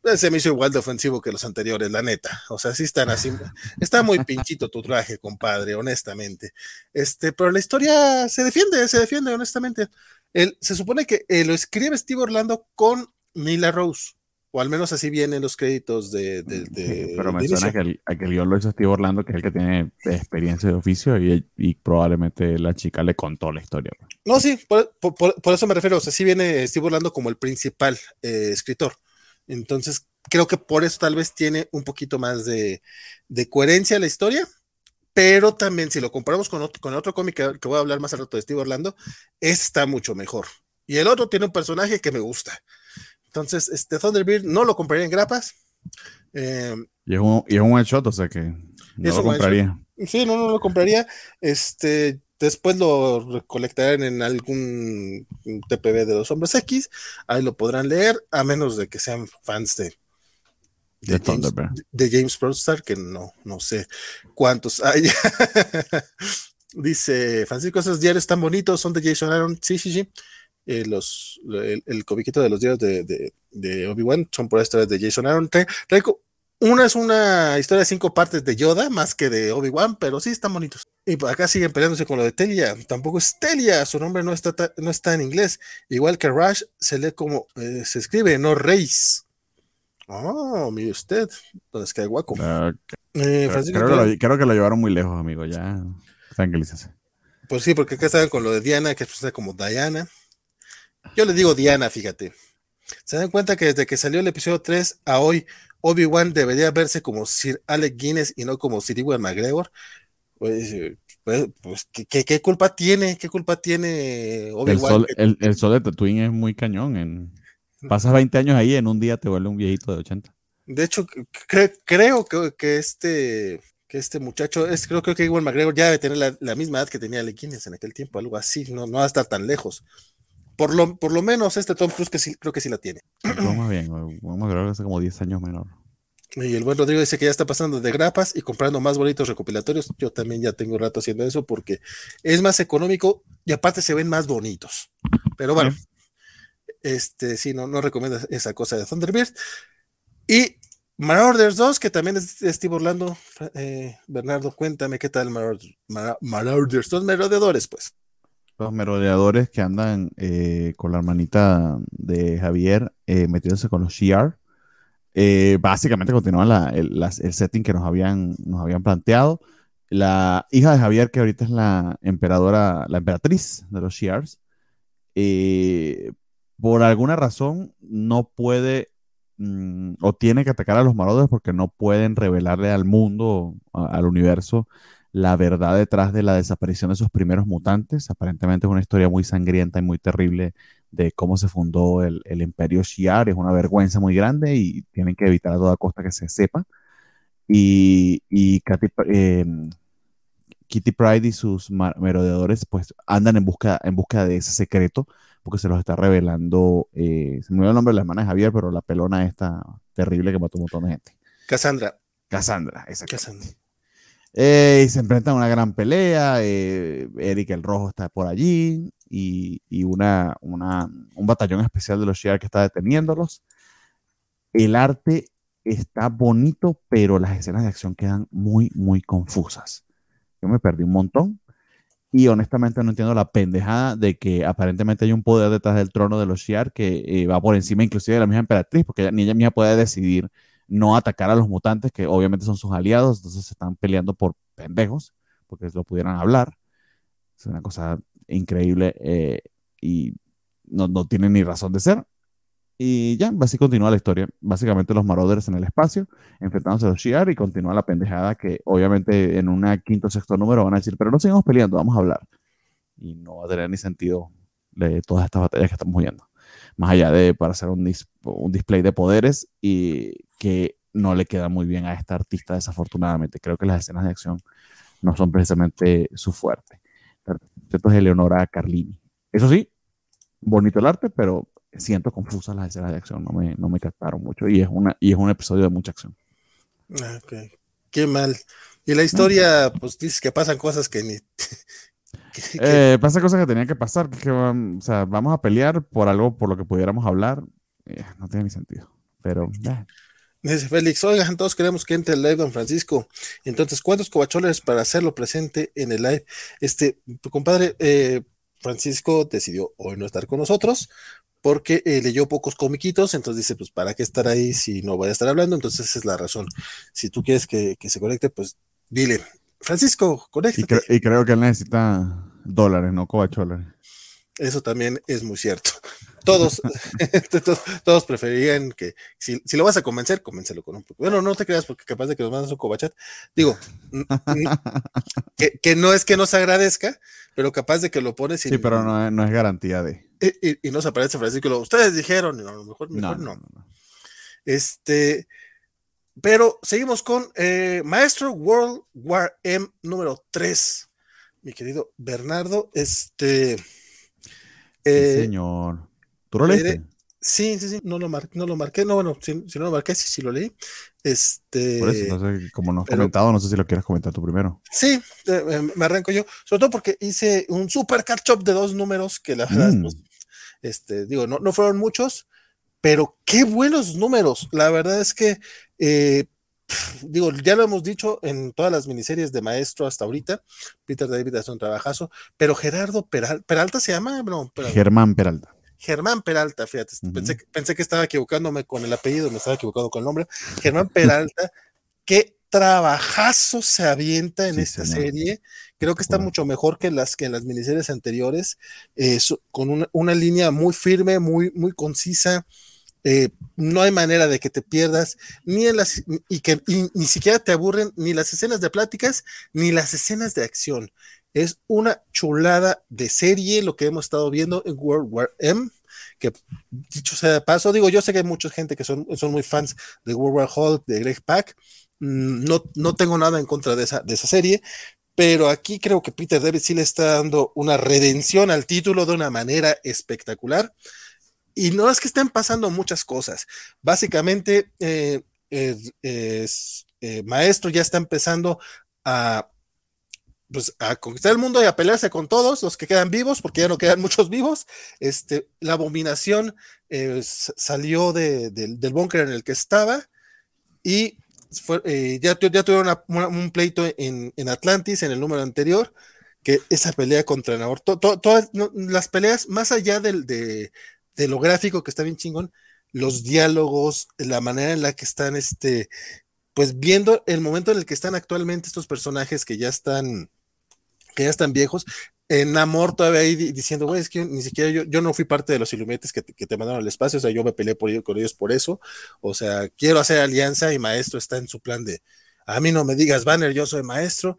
Pues, se me hizo igual de ofensivo que los anteriores, la neta. O sea, sí están así. Está muy pinchito tu traje, compadre, honestamente. Este, pero la historia se defiende, se defiende, honestamente. El, se supone que eh, lo escribe Steve Orlando con Nila Rose o al menos así vienen los créditos de. pero menciona que el, que el guion lo hizo Steve Orlando, que es el que tiene experiencia de oficio, y, y probablemente la chica le contó la historia. No, sí, por, por, eso me refiero. O sea, sí viene Steve Orlando como el principal eh, escritor. Entonces, creo que por eso tal vez tiene un poquito más de, de coherencia la historia. Pero también, si lo comparamos con otro, con otro cómic que, que voy a hablar más al rato de Steve Orlando, está mucho mejor. Y el otro tiene un personaje que me gusta. Entonces, este Thunderbird no lo compraría en grapas. Eh, y, es un, y es un shot, o sea que no lo compraría. Sí, no, no lo compraría. Este, después lo recolectarán en algún TPB de los hombres X. Ahí lo podrán leer, a menos de que sean fans de, de, James, de James Prostar, que no, no sé cuántos hay. Dice Francisco, esos diarios tan bonitos son de Jason Aaron. Sí, sí, sí. Eh, los, el, el, comiquito de los días de, de, Obi-Wan son por historias de Jason Aaron. Una es una historia de cinco partes de Yoda, más que de Obi-Wan, pero sí están bonitos. Y por acá siguen peleándose con lo de Telia. Tampoco es Telia, su nombre no está, no está en inglés. Igual que Rush, se lee como eh, se escribe, no Reis. Oh, mire usted, donde es que hay guaco. Eh, creo, que lo, llevaron muy lejos, amigo. Ya, tranquilízese. Pues sí, porque acá estaban con lo de Diana, que es como Diana. Yo le digo Diana, fíjate. ¿Se dan cuenta que desde que salió el episodio 3 a hoy, Obi-Wan debería verse como Sir Alec Guinness y no como Sir Iwan McGregor? Pues, pues, pues ¿qué, culpa tiene? ¿Qué culpa tiene Obi-Wan? El sol, de Tatooine es muy cañón. En, pasas 20 años ahí, en un día te vuelve un viejito de 80. De hecho, creo que, este que este muchacho, es, creo, que Iwan McGregor ya debe tener la, misma edad que tenía Alec Guinness en aquel tiempo, algo así, no, no va a estar tan lejos. Por lo, por lo menos este Tom Cruise que sí, creo que sí la tiene. Vamos bien, vamos a ver que hace como 10 años menor. Y el buen Rodrigo dice que ya está pasando de grapas y comprando más bonitos recopilatorios. Yo también ya tengo rato haciendo eso porque es más económico y aparte se ven más bonitos. Pero bueno, este sí, no, no recomiendo esa cosa de Thunderbird. Y Marauders 2, que también es Steve Orlando. Eh, Bernardo, cuéntame qué tal Marauders, Marauders 2, merodeadores, pues los merodeadores que andan eh, con la hermanita de Javier eh, metiéndose con los Shiar. eh, básicamente continúa el, setting que nos habían, nos habían planteado. La hija de Javier, que ahorita es la emperadora, la emperatriz de los Shi'ars, eh, por alguna razón no puede mm, o tiene que atacar a los Marauders porque no pueden revelarle al mundo, al universo, la verdad detrás de la desaparición de esos primeros mutantes. Aparentemente es una historia muy sangrienta y muy terrible de cómo se fundó el, imperio Shi'ar. Es una vergüenza muy grande y tienen que evitar a toda costa que se sepa. Y, eh, Kitty Pride y sus merodeadores pues andan en busca, en busca de ese secreto porque se los está revelando, eh, se me olvidó el nombre de la hermana de Javier, pero la pelona esta terrible que mató un montón de gente. Cassandra. Cassandra, esa Cassandra. Eh, y se enfrentan a una gran pelea. Eh, Eric el Rojo está por allí y, una, un batallón especial de los Shi'ar que está deteniéndolos. El arte está bonito, pero las escenas de acción quedan muy, muy confusas. Yo me perdí un montón y honestamente no entiendo la pendejada de que aparentemente hay un poder detrás del trono de los Shi'ar que eh, va por encima inclusive de la misma emperatriz, porque ni ella misma puede decidir no atacar a los mutantes, que obviamente son sus aliados, entonces se están peleando por pendejos, porque lo pudieran hablar. Es una cosa increíble eh, y no, no tiene ni razón de ser. Y ya, así continúa la historia. Básicamente los Marauders en el espacio, enfrentándose a los Shi'ar y continúa la pendejada que obviamente en un quinto o sexto número van a decir, pero no sigamos peleando, vamos a hablar. Y no va a tener ni sentido de todas estas batallas que estamos viendo. Más allá de para hacer un, un display de poderes y que no le queda muy bien a esta artista, desafortunadamente. Creo que las escenas de acción no son precisamente su fuerte. Esto es Eleonora Carlini. Eso sí, bonito el arte, pero siento confusas las escenas de acción, no me, no me captaron mucho y es, una, y es un episodio de mucha acción. Ah, ok, qué mal. Y la historia, pues dices que pasan cosas que ni... Eh, pasa cosas que tenían que pasar, que, o sea, vamos a pelear por algo por lo que pudiéramos hablar, eh, no tiene ni sentido, pero... Dice Félix, oigan, todos queremos que entre el live, don Francisco. Entonces, ¿cuántos covacholes para hacerlo presente en el live? Este, tu compadre eh, Francisco decidió hoy no estar con nosotros porque eh, leyó pocos comiquitos, entonces dice, pues, ¿para qué estar ahí si no voy a estar hablando? Entonces, esa es la razón. Si tú quieres que, se conecte, pues, dile, Francisco, conéctate. Y, creo que él necesita dólares, no covacholes. Eso también es muy cierto. Todos, todos, preferirían que, si, lo vas a convencer, convéncelo con un poco. Bueno, no te creas porque capaz de que nos mandas un cobachat. Digo, que, no es que nos agradezca, pero capaz de que lo pones. sí, pero no, es garantía de. Y, no nos aparece Francisco, ustedes dijeron, a lo mejor, mejor no, Este, pero seguimos con eh, Maestro World War M número 3. Mi querido Bernardo, este. Eh, señor. ¿Tú lo leíste? Sí, sí, sí, no lo, marqué, no lo marqué, no, bueno, si, no lo marqué, sí, sí lo leí. Este, Por eso, no como no has comentado, no sé si lo quieres comentar tú primero. Sí, eh, eh, me arranco yo, sobre todo porque hice un super catch-up de dos números que la verdad, mm. pues, este, digo, no, no fueron muchos, pero qué buenos números. La verdad es que, eh, digo, ya lo hemos dicho en todas las miniseries de Maestro hasta ahorita. Peter David hace un trabajazo, pero Gerardo Peralta, ¿Peralta se llama? No, Germán Peralta. Germán Peralta, fíjate, pensé, que estaba equivocándome con el apellido, me estaba equivocando con el nombre. Germán Peralta, qué trabajazo se avienta en esta serie. Creo que está mucho mejor que las que en las miniseries anteriores, eh, con una, línea muy firme, muy, muy concisa. Eh, no hay manera de que te pierdas, ni en las, y que ni siquiera te aburren ni las escenas de pláticas, ni las escenas de acción. Es una chulada de serie lo que hemos estado viendo en World War M, que dicho sea de paso, digo, yo sé que hay mucha gente que son, son muy fans de World War Hulk, de Greg Pak, mm, no, no tengo nada en contra de esa, de esa serie, pero aquí creo que Peter David sí le está dando una redención al título de una manera espectacular. Y no es que estén pasando muchas cosas. Básicamente, eh, eh, Maestro ya está empezando a pues, a conquistar el mundo y a pelearse con todos los que quedan vivos, porque ya no quedan muchos vivos. Este, la abominación eh, salió del búnker en el que estaba y eh, ya, tuvieron un pleito en, Atlantis, en el número anterior, que esa pelea contra Namor, todas las peleas, más allá del, de, lo gráfico que está bien chingón, los diálogos, la manera en la que están, este, pues viendo el momento en el que están actualmente estos personajes que ya están, que ya están viejos, en amor todavía ahí diciendo, güey, es que ni siquiera yo, yo no fui parte de los Illuminates que, que, te mandaron al espacio, o sea, yo me peleé por ellos, con ellos por eso, o sea, quiero hacer alianza y maestro está en su plan de, a mí no me digas Banner, yo soy maestro.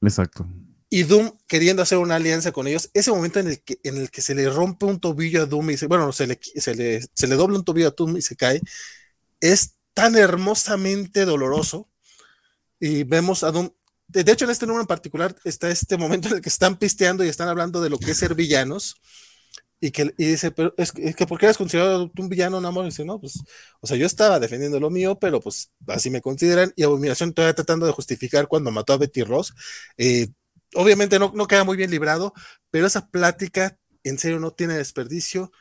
Exacto. Y Doom queriendo hacer una alianza con ellos, ese momento en el que, en el que se le rompe un tobillo a Doom y se, bueno, se le, se le, se le dobla un tobillo a Doom y se cae, es tan hermosamente doloroso. Y vemos a Doom de hecho, en este número en particular está este momento en el que están pisteando y están hablando de lo que es ser villanos. Y que y dice, pero es, que ¿por qué eres considerado un villano, amor? Y dice, no, pues, o sea, yo estaba defendiendo lo mío, pero pues así me consideran. Y Abominación todavía tratando de justificar cuando mató a Betty Ross. Eh, obviamente no, no queda muy bien librado, pero esa plática en serio no tiene desperdicio.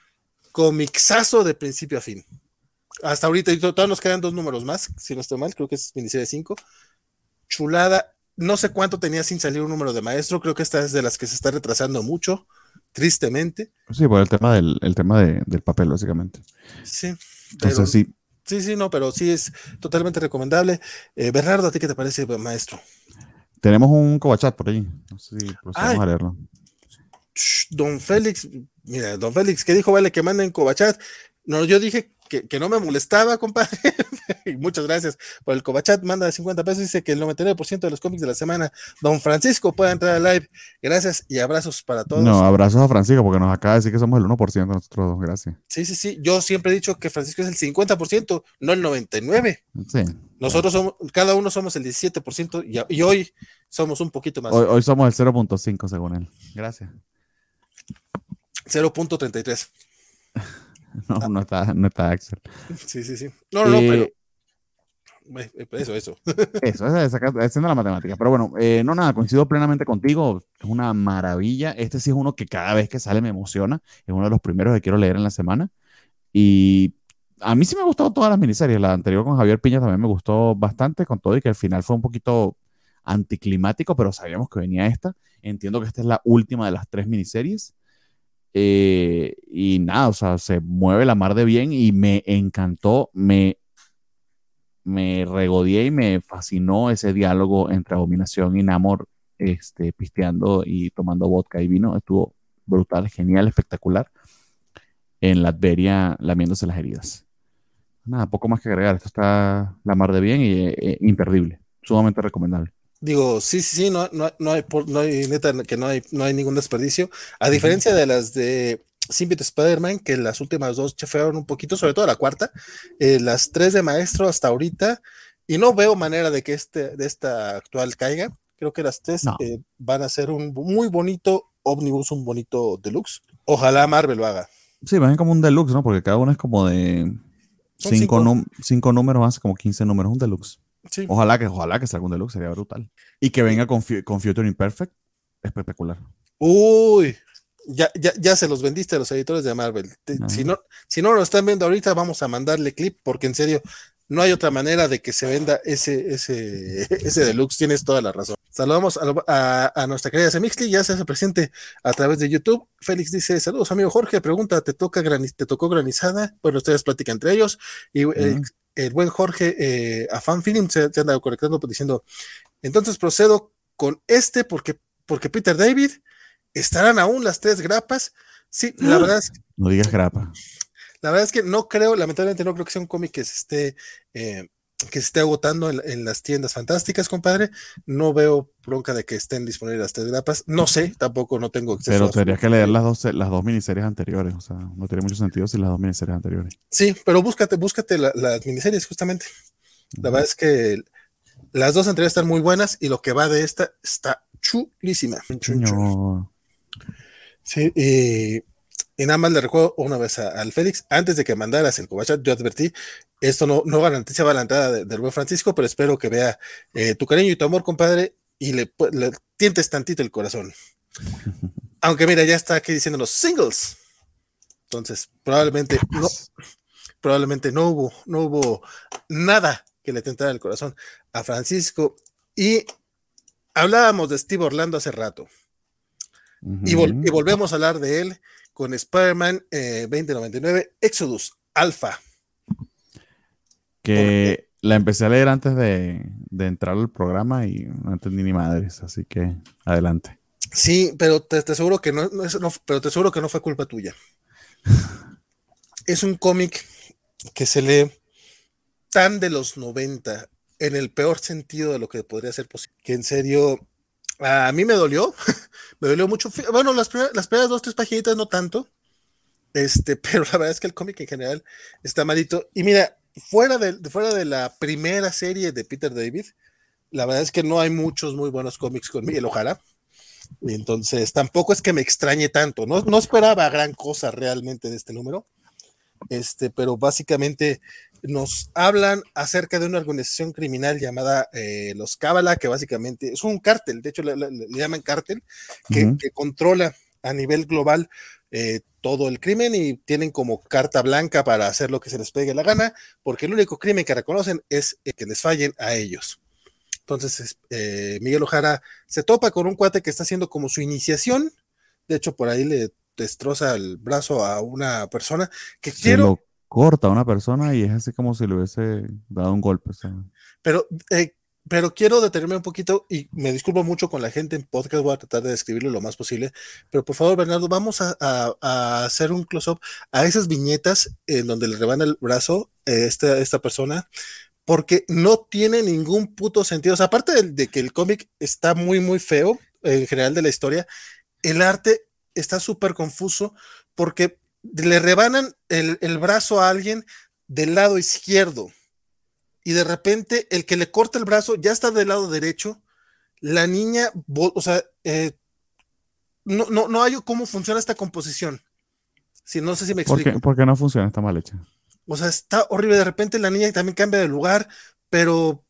Comixazo de principio a fin. Hasta ahorita, y todavía nos quedan dos números más, si no estoy mal, creo que es miniserie 5. Chulada no sé cuánto tenía sin salir un número de maestro, creo que esta es de las que se está retrasando mucho, tristemente. Sí, por el tema del, tema del papel, básicamente. Sí. Entonces sí. Sí, sí, no, pero sí es totalmente recomendable. Eh, Bernardo, ¿a ti qué te parece, maestro? Tenemos un cobachat por ahí. No sé si procedemos a leerlo. Don Félix, mira, don Félix, ¿qué dijo? Vale, que manden cobachat. No, yo dije que, no me molestaba, compadre. Muchas gracias por el Cobachat. Manda de 50 pesos. Dice que el 99% de los cómics de la semana, don Francisco puede entrar al live. Gracias y abrazos para todos. No, abrazos a Francisco porque nos acaba de decir que somos el 1% nosotros. Gracias. Sí, sí, sí. Yo siempre he dicho que Francisco es el 50%, no el 99%. Sí. Nosotros somos, cada uno somos el 17% y, y hoy somos un poquito más. Hoy, hoy somos el 0.5 según él. Gracias. 0.33. No, no está, no está Axel. Sí, sí, sí. No, no, pero. Eh, eso, eso. Eso, es haciendo la matemática. Pero bueno, eh, no nada, coincido plenamente contigo. Es una maravilla. Este sí es uno que cada vez que sale me emociona. Es uno de los primeros que quiero leer en la semana. Y a mí sí me ha gustado todas las miniseries. La anterior con Javier Piña también me gustó bastante, con todo y que al final fue un poquito anticlimático, pero sabíamos que venía esta. Entiendo que esta es la última de las tres miniseries. Eh, y nada, o sea, se mueve la mar de bien y me encantó, me, me regodeé y me fascinó ese diálogo entre Abominación y Namor, este, pisteando y tomando vodka y vino. Estuvo brutal, genial, espectacular. En la Adveria lamiéndose las heridas. Nada, poco más que agregar. Esto está la mar de bien y eh, imperdible. Sumamente recomendable. Digo, sí, sí, sí, no, no, no, hay, no hay, neta, que no hay, no hay ningún desperdicio. A diferencia de las de Symbiote Spider-Man, que las últimas dos chefearon un poquito, sobre todo la cuarta, eh, las tres de Maestro hasta ahorita, y no veo manera de que este, de esta actual caiga. Creo que las tres eh, van a ser un muy bonito Omnibus, un bonito deluxe. Ojalá Marvel lo haga. Sí, van como un deluxe, ¿no? Porque cada uno es como de cinco, cinco números más, como 15 números, un deluxe. Ojalá que, ojalá que salga un deluxe, sería brutal. Y que venga con, con Future Imperfect, espectacular. Uy, ya, ya, ya se los vendiste a los editores de Marvel. si, no, si no lo están viendo ahorita, vamos a mandarle clip, porque en serio, no hay otra manera de que se venda ese, ese, ese deluxe. Tienes toda la razón. Saludamos a, nuestra querida Semixli, ya se hace presente a través de YouTube. Félix dice: Saludos, amigo Jorge. Pregunta: ¿te, toca ¿te tocó granizada? Bueno, ustedes platican entre ellos. Y eh, el buen Jorge eh, a Fan Film se, se anda conectando pues, diciendo, entonces procedo con este porque, porque Peter David, estarán aún las tres grapas. Sí, la verdad es No digas grapa. La verdad es que no creo, lamentablemente no creo que sea un cómic que se esté eh, que se esté agotando en, las tiendas fantásticas, compadre. No veo bronca de que estén disponibles las tres grapas. No sé, tampoco no tengo acceso. Pero tendrías que leer las dos, las dos miniseries anteriores. O sea, no tiene mucho sentido si las dos miniseries anteriores. Sí, pero búscate, búscate las miniseries, justamente. La verdad es que las dos anteriores están muy buenas y lo que va de esta está chulísima. Sí, y y nada más le recuerdo una vez al Félix, antes de que mandaras el cobachat, yo advertí, esto no, no garantiza la entrada del buen Francisco, pero espero que vea eh, tu cariño y tu amor, compadre, y le, le, tientes tantito el corazón. Aunque mira, ya está aquí diciendo los singles. Entonces, probablemente no, probablemente no hubo, no hubo nada que le tentara el corazón a Francisco. Y hablábamos de Steve Orlando hace rato. y, y volvemos a hablar de él con Spider-Man 2099, eh, Exodus Alpha. Que la empecé a leer antes de, entrar al programa y no entendí ni madres, así que adelante. Sí, pero te, aseguro que no, pero te aseguro que no fue culpa tuya. es un cómic que se lee tan de los 90 en el peor sentido de lo que podría ser posible. Que en serio, a mí me dolió, me dolió mucho. Bueno, las, las primeras dos, tres paginitas no tanto, este, pero la verdad es que el cómic en general está malito. Y mira, fuera de, fuera de la primera serie de Peter David, la verdad es que no hay muchos muy buenos cómics con Miguel Ojara. Entonces tampoco es que me extrañe tanto. No, no esperaba gran cosa realmente de este número. Este, pero básicamente nos hablan acerca de una organización criminal llamada eh, los Cábala, que básicamente es un cártel, de hecho le, llaman cártel, que, controla a nivel global eh, todo el crimen y tienen como carta blanca para hacer lo que se les pegue la gana, porque el único crimen que reconocen es que les fallen a ellos. Entonces, eh, Miguel Ojara se topa con un cuate que está haciendo como su iniciación, de hecho por ahí le destroza el brazo a una persona que quiero corta a una persona y es así como si le hubiese dado un golpe. Pero, eh, pero quiero detenerme un poquito y me disculpo mucho con la gente en podcast, voy a tratar de describirlo lo más posible, pero por favor, Bernardo, vamos a, hacer un close-up a esas viñetas en donde le rebana el brazo eh, esta, esta persona, porque no tiene ningún puto sentido. O sea, aparte de, de que el cómic está muy, muy feo en general de la historia, el arte está súper confuso porque le rebanan el, brazo a alguien del lado izquierdo y de repente el que le corta el brazo ya está del lado derecho, la niña, o sea, eh, no, no, no hay cómo funciona esta composición. Si no sé si me explico. ¿Por qué, no funciona? Está mal hecha. O sea, está horrible. De repente la niña también cambia de lugar, pero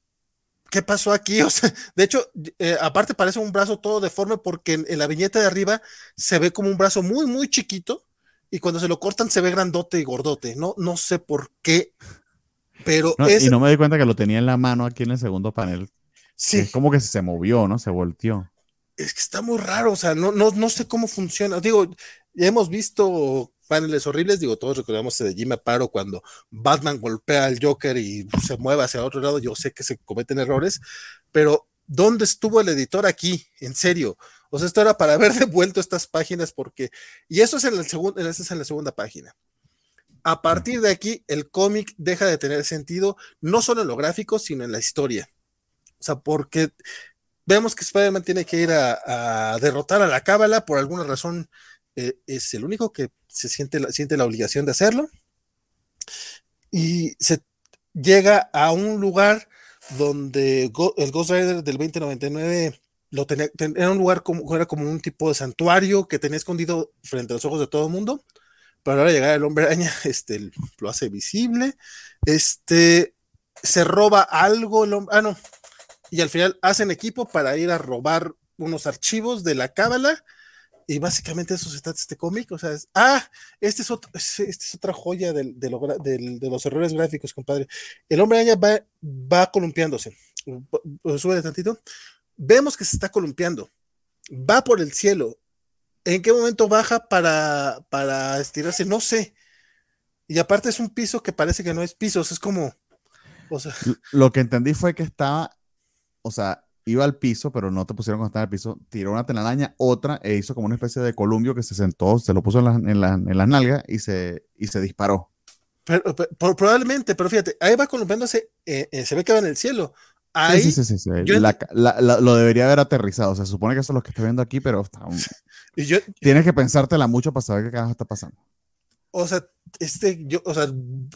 ¿qué pasó aquí? O sea, de hecho, eh, aparte parece un brazo todo deforme porque en, la viñeta de arriba se ve como un brazo muy, muy chiquito y cuando se lo cortan se ve grandote y gordote. No, no sé por qué, pero Y no me di cuenta que lo tenía en la mano aquí en el segundo panel. Sí. Es como que se movió, ¿no? Se volteó. Es que está muy raro, o sea, no, no, no sé cómo funciona. Digo, ya hemos visto paneles horribles, digo, todos recordamos de Jimmy Paro cuando Batman golpea al Joker y se mueve hacia otro lado, yo sé que se cometen errores, pero ¿dónde estuvo el editor aquí? En serio, o sea, esto era para haber devuelto estas páginas porque, y eso es en, el segundo, es en la segunda página. A partir de aquí, el cómic deja de tener sentido, no solo en lo gráfico, sino en la historia. O sea, porque vemos que Spider-Man tiene que ir a, derrotar a la Cábala, por alguna razón eh, es el único que se siente la, siente la obligación de hacerlo. Y se llega a un lugar donde el Ghost Rider del 2099 lo tenía, era un lugar como, era como un tipo de santuario que tenía escondido frente a los ojos de todo el mundo. Pero ahora llegar el hombre araña, este, lo hace visible. Este, se roba algo, el ah, no. Y al final hacen equipo para ir a robar unos archivos de la cábala. Y básicamente eso se trata este cómic. O sea, es, ah, este es, este es otra joya de, de, los errores gráficos, compadre. El hombre araña va, va columpiándose. Sube de tantito vemos que se está columpiando, va por el cielo. ¿En qué momento baja para, para estirarse? No sé. Y aparte es un piso que parece que no es piso, es como... Lo que entendí fue que estaba, o sea, iba al piso, pero no te pusieron cuando estaba en el piso, tiró una telaraña, otra, e hizo como una especie de columpio que se sentó, se lo puso en, las nalgas y se, y se disparó. Pero, probablemente, pero fíjate, ahí va columpiándose, eh, eh, se ve que va en el cielo, sí, sí, sí, sí. lo debería haber aterrizado. Se supone que eso es lo que estoy viendo aquí, pero tienes que pensártela mucho para saber qué carajo está pasando. O sea, este, yo, o sea,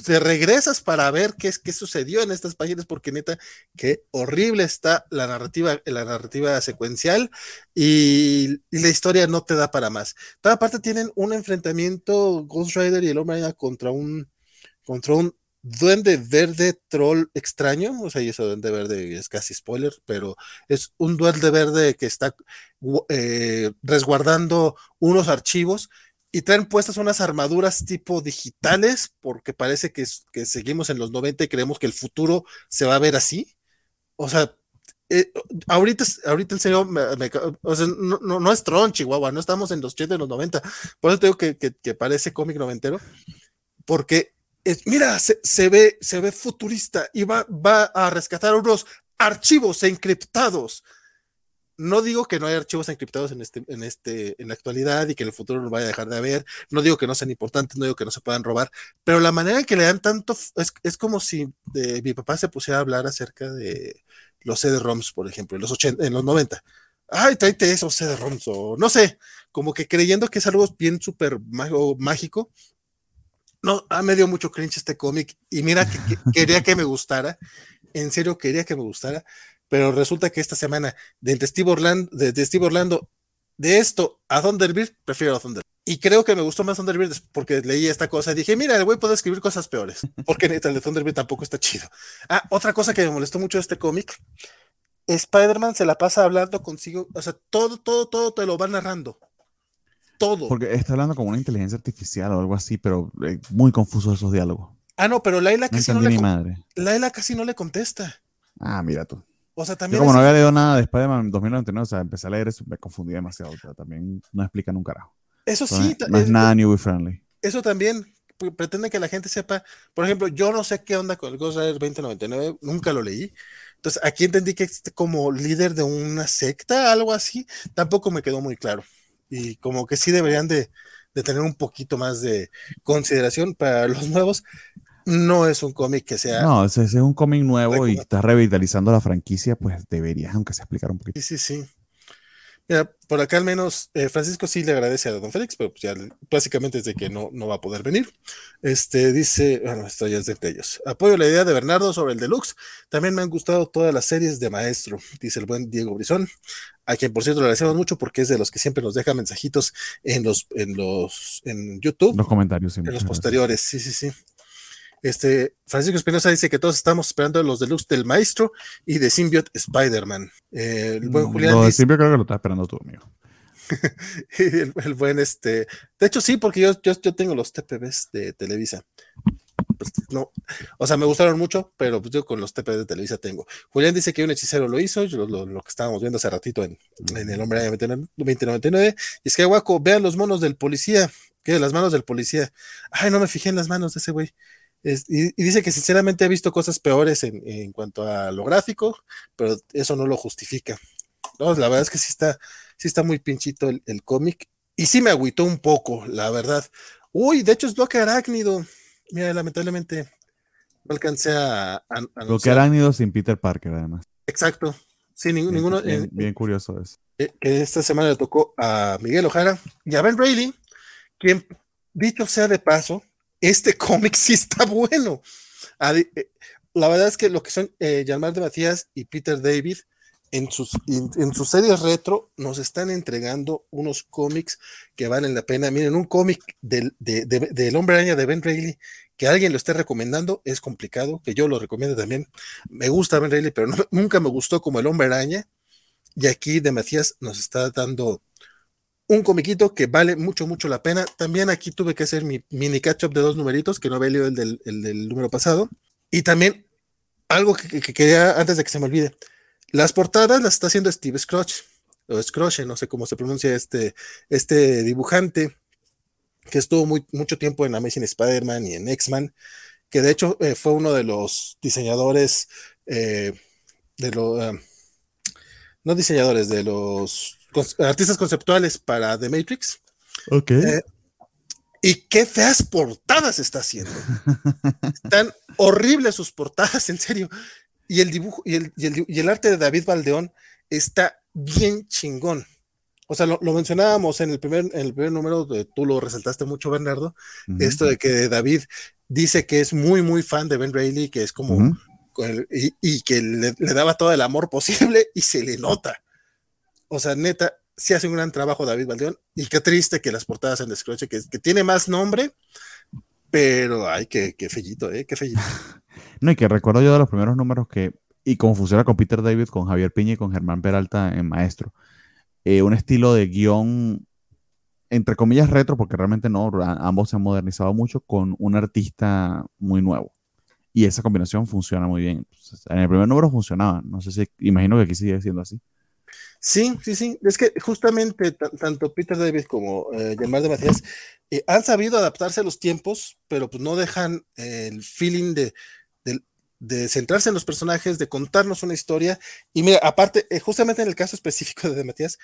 te regresas para ver qué es qué sucedió en estas páginas, porque neta, qué horrible está la narrativa, la narrativa secuencial y, la historia no te da para más. Pero aparte tienen un enfrentamiento Ghost Rider y el hombre contra un contra un duende verde troll extraño, o sea, y ese duende verde es casi spoiler, pero es un duende verde que está eh, resguardando unos archivos y traen puestas unas armaduras tipo digitales, porque parece que, que seguimos en los 90 y creemos que el futuro se va a ver así. O sea, eh, ahorita, ahorita en serio, o sea, no, no, es Tron, Chihuahua, no estamos en los 80 y los 90, por eso te digo que, que, que parece cómic noventero, porque mira, se, ve, se ve futurista y va, va a rescatar unos archivos encriptados. No digo que no hay archivos encriptados en, este, en, este, en la actualidad y que en el futuro no vaya a dejar de haber. No digo que no sean importantes, no digo que no se puedan robar, pero la manera en que le dan tanto es, es como si mi papá se pusiera a hablar acerca de los CD-ROMs, por ejemplo, en los, 80, en los 90. Ay, tráete esos CD-ROMs, o no sé, como que creyendo que es algo bien súper mágico. No, ah, me dio mucho cringe este cómic y mira que, quería que me gustara, en serio quería que me gustara, pero resulta que esta semana de Steve Orlando, de, Steve Orlando, de esto a Thunderbird, prefiero a Thunderbird. Y creo que me gustó más Thunderbird porque leí esta cosa y dije, mira, el güey puede escribir cosas peores, porque el de Thunderbird tampoco está chido. Ah, otra cosa que me molestó mucho de este cómic, Spider-Man se la pasa hablando consigo, o sea, todo, todo, todo te lo va narrando. Todo. Porque está hablando como una inteligencia artificial o algo así, pero eh, muy confuso esos diálogos. Ah, no, pero Laila casi no, le madre. Laila casi no le contesta. Ah, mira tú. O sea, también. Yo como no había leído nada de Spider-Man 2099, o sea, empecé a leer eso, me confundí demasiado. O sea, también no explican un carajo. Eso sí. No es nada new y friendly. Eso también pretende que la gente sepa. Por ejemplo, yo no sé qué onda con el Ghost Rider 2099, nunca lo leí. Entonces, aquí entendí que es como líder de una secta, algo así. Tampoco me quedó muy claro. Y como que sí deberían de, de tener un poquito más de consideración para los nuevos. No es un cómic que sea. No, ese es un cómic nuevo y está revitalizando la franquicia, pues deberías, aunque se explicar un poquito. Sí, sí, sí. Mira, por acá al menos eh, Francisco sí le agradece a Don Félix, pero pues ya básicamente es de que no, no va a poder venir. Este dice, bueno, esto ya es de ellos. Apoyo la idea de Bernardo sobre el deluxe. También me han gustado todas las series de Maestro, dice el buen Diego Brizón, a quien por cierto le agradecemos mucho porque es de los que siempre nos deja mensajitos en los, en los, en YouTube. Los comentarios, En los posteriores, sí, sí, sí. Este, Francisco Espinosa dice que todos estamos esperando los deluxe del maestro y de Symbiote Spider-Man. Eh, el buen mm, Julián. de Symbiote creo que lo estás esperando tú, amigo. el, buen este. De hecho, sí, porque yo, yo, yo tengo los TPBs de Televisa. Pues, no, o sea, me gustaron mucho, pero pues yo con los TPBs de Televisa tengo. Julián dice que un hechicero lo hizo, lo, que estábamos viendo hace ratito en, en el hombre año 2099. Y es que, guaco, vean los monos del policía, que las manos del policía. Ay, no me fijé en las manos de ese güey y, dice que sinceramente ha visto cosas peores en, cuanto a lo gráfico, pero eso no lo justifica. No, la verdad es que sí está, sí está muy pinchito el, cómic. Y sí me agüitó un poco, la verdad. Uy, de hecho es bloque arácnido. Mira, lamentablemente no alcancé a. bloque arácnido sin Peter Parker, además. Exacto. Sí, ninguno. Bien, bien, curioso es. Eh, que esta semana le tocó a Miguel Ojara y a Ben Reilly, quien, dicho sea de paso, este cómic sí está bueno. Eh, la verdad es que lo que son eh, de Matías y Peter David en sus, en, sus series retro nos están entregando unos cómics que valen la pena. Miren, un cómic del, del hombre araña de Ben Reilly que alguien lo esté recomendando es complicado, que yo lo recomiendo también. Me gusta Ben Reilly, pero nunca me gustó como el hombre araña. Y aquí de Matías nos está dando un comiquito que vale mucho, mucho la pena. También aquí tuve que hacer mi mini catch-up de dos numeritos, que no había leído el del, número pasado. Y también algo que, quería, antes de que se me olvide, las portadas las está haciendo Steve Scrooge, o Scrooge, no sé cómo se pronuncia este, este dibujante, que estuvo muy, mucho tiempo en Amazing Spider-Man y en X-Men, que de hecho eh, fue uno de los diseñadores, eh, de los, ah, no diseñadores, de los artistas conceptuales para The Matrix. Ok. Eh, y qué feas portadas está haciendo. Están horribles sus portadas, en serio. Y el dibujo y el, arte de David Valdeón está bien chingón. O sea, lo, mencionábamos en el primer, en el primer número, tú lo resaltaste mucho, Bernardo, esto de que David dice que es muy, muy fan de Ben Reilly, que es como, y, que le, daba todo el amor posible y se le nota. O sea, neta, sí hace un gran trabajo David Valdeón. Y qué triste que las portadas en Descroche, que, que tiene más nombre, pero ay, qué, qué fellito, ¿eh? Qué fellito. no, y que recuerdo yo de los primeros números que, y funciona con Peter David, con Javier Piña y con Germán Peralta en Maestro. Eh, un estilo de guion, entre comillas, retro, porque realmente no, ambos se han modernizado mucho, con un artista muy nuevo. Y esa combinación funciona muy bien. en el primer número funcionaba. No sé si, imagino que aquí sigue siendo así. Sí, sí, sí. Es que justamente tanto Peter David como eh, de Matías eh, han sabido adaptarse a los tiempos, pero pues no dejan el feeling de, de, centrarse en los personajes, de contarnos una historia. Y mira, aparte, eh, justamente en el caso específico de, Matías,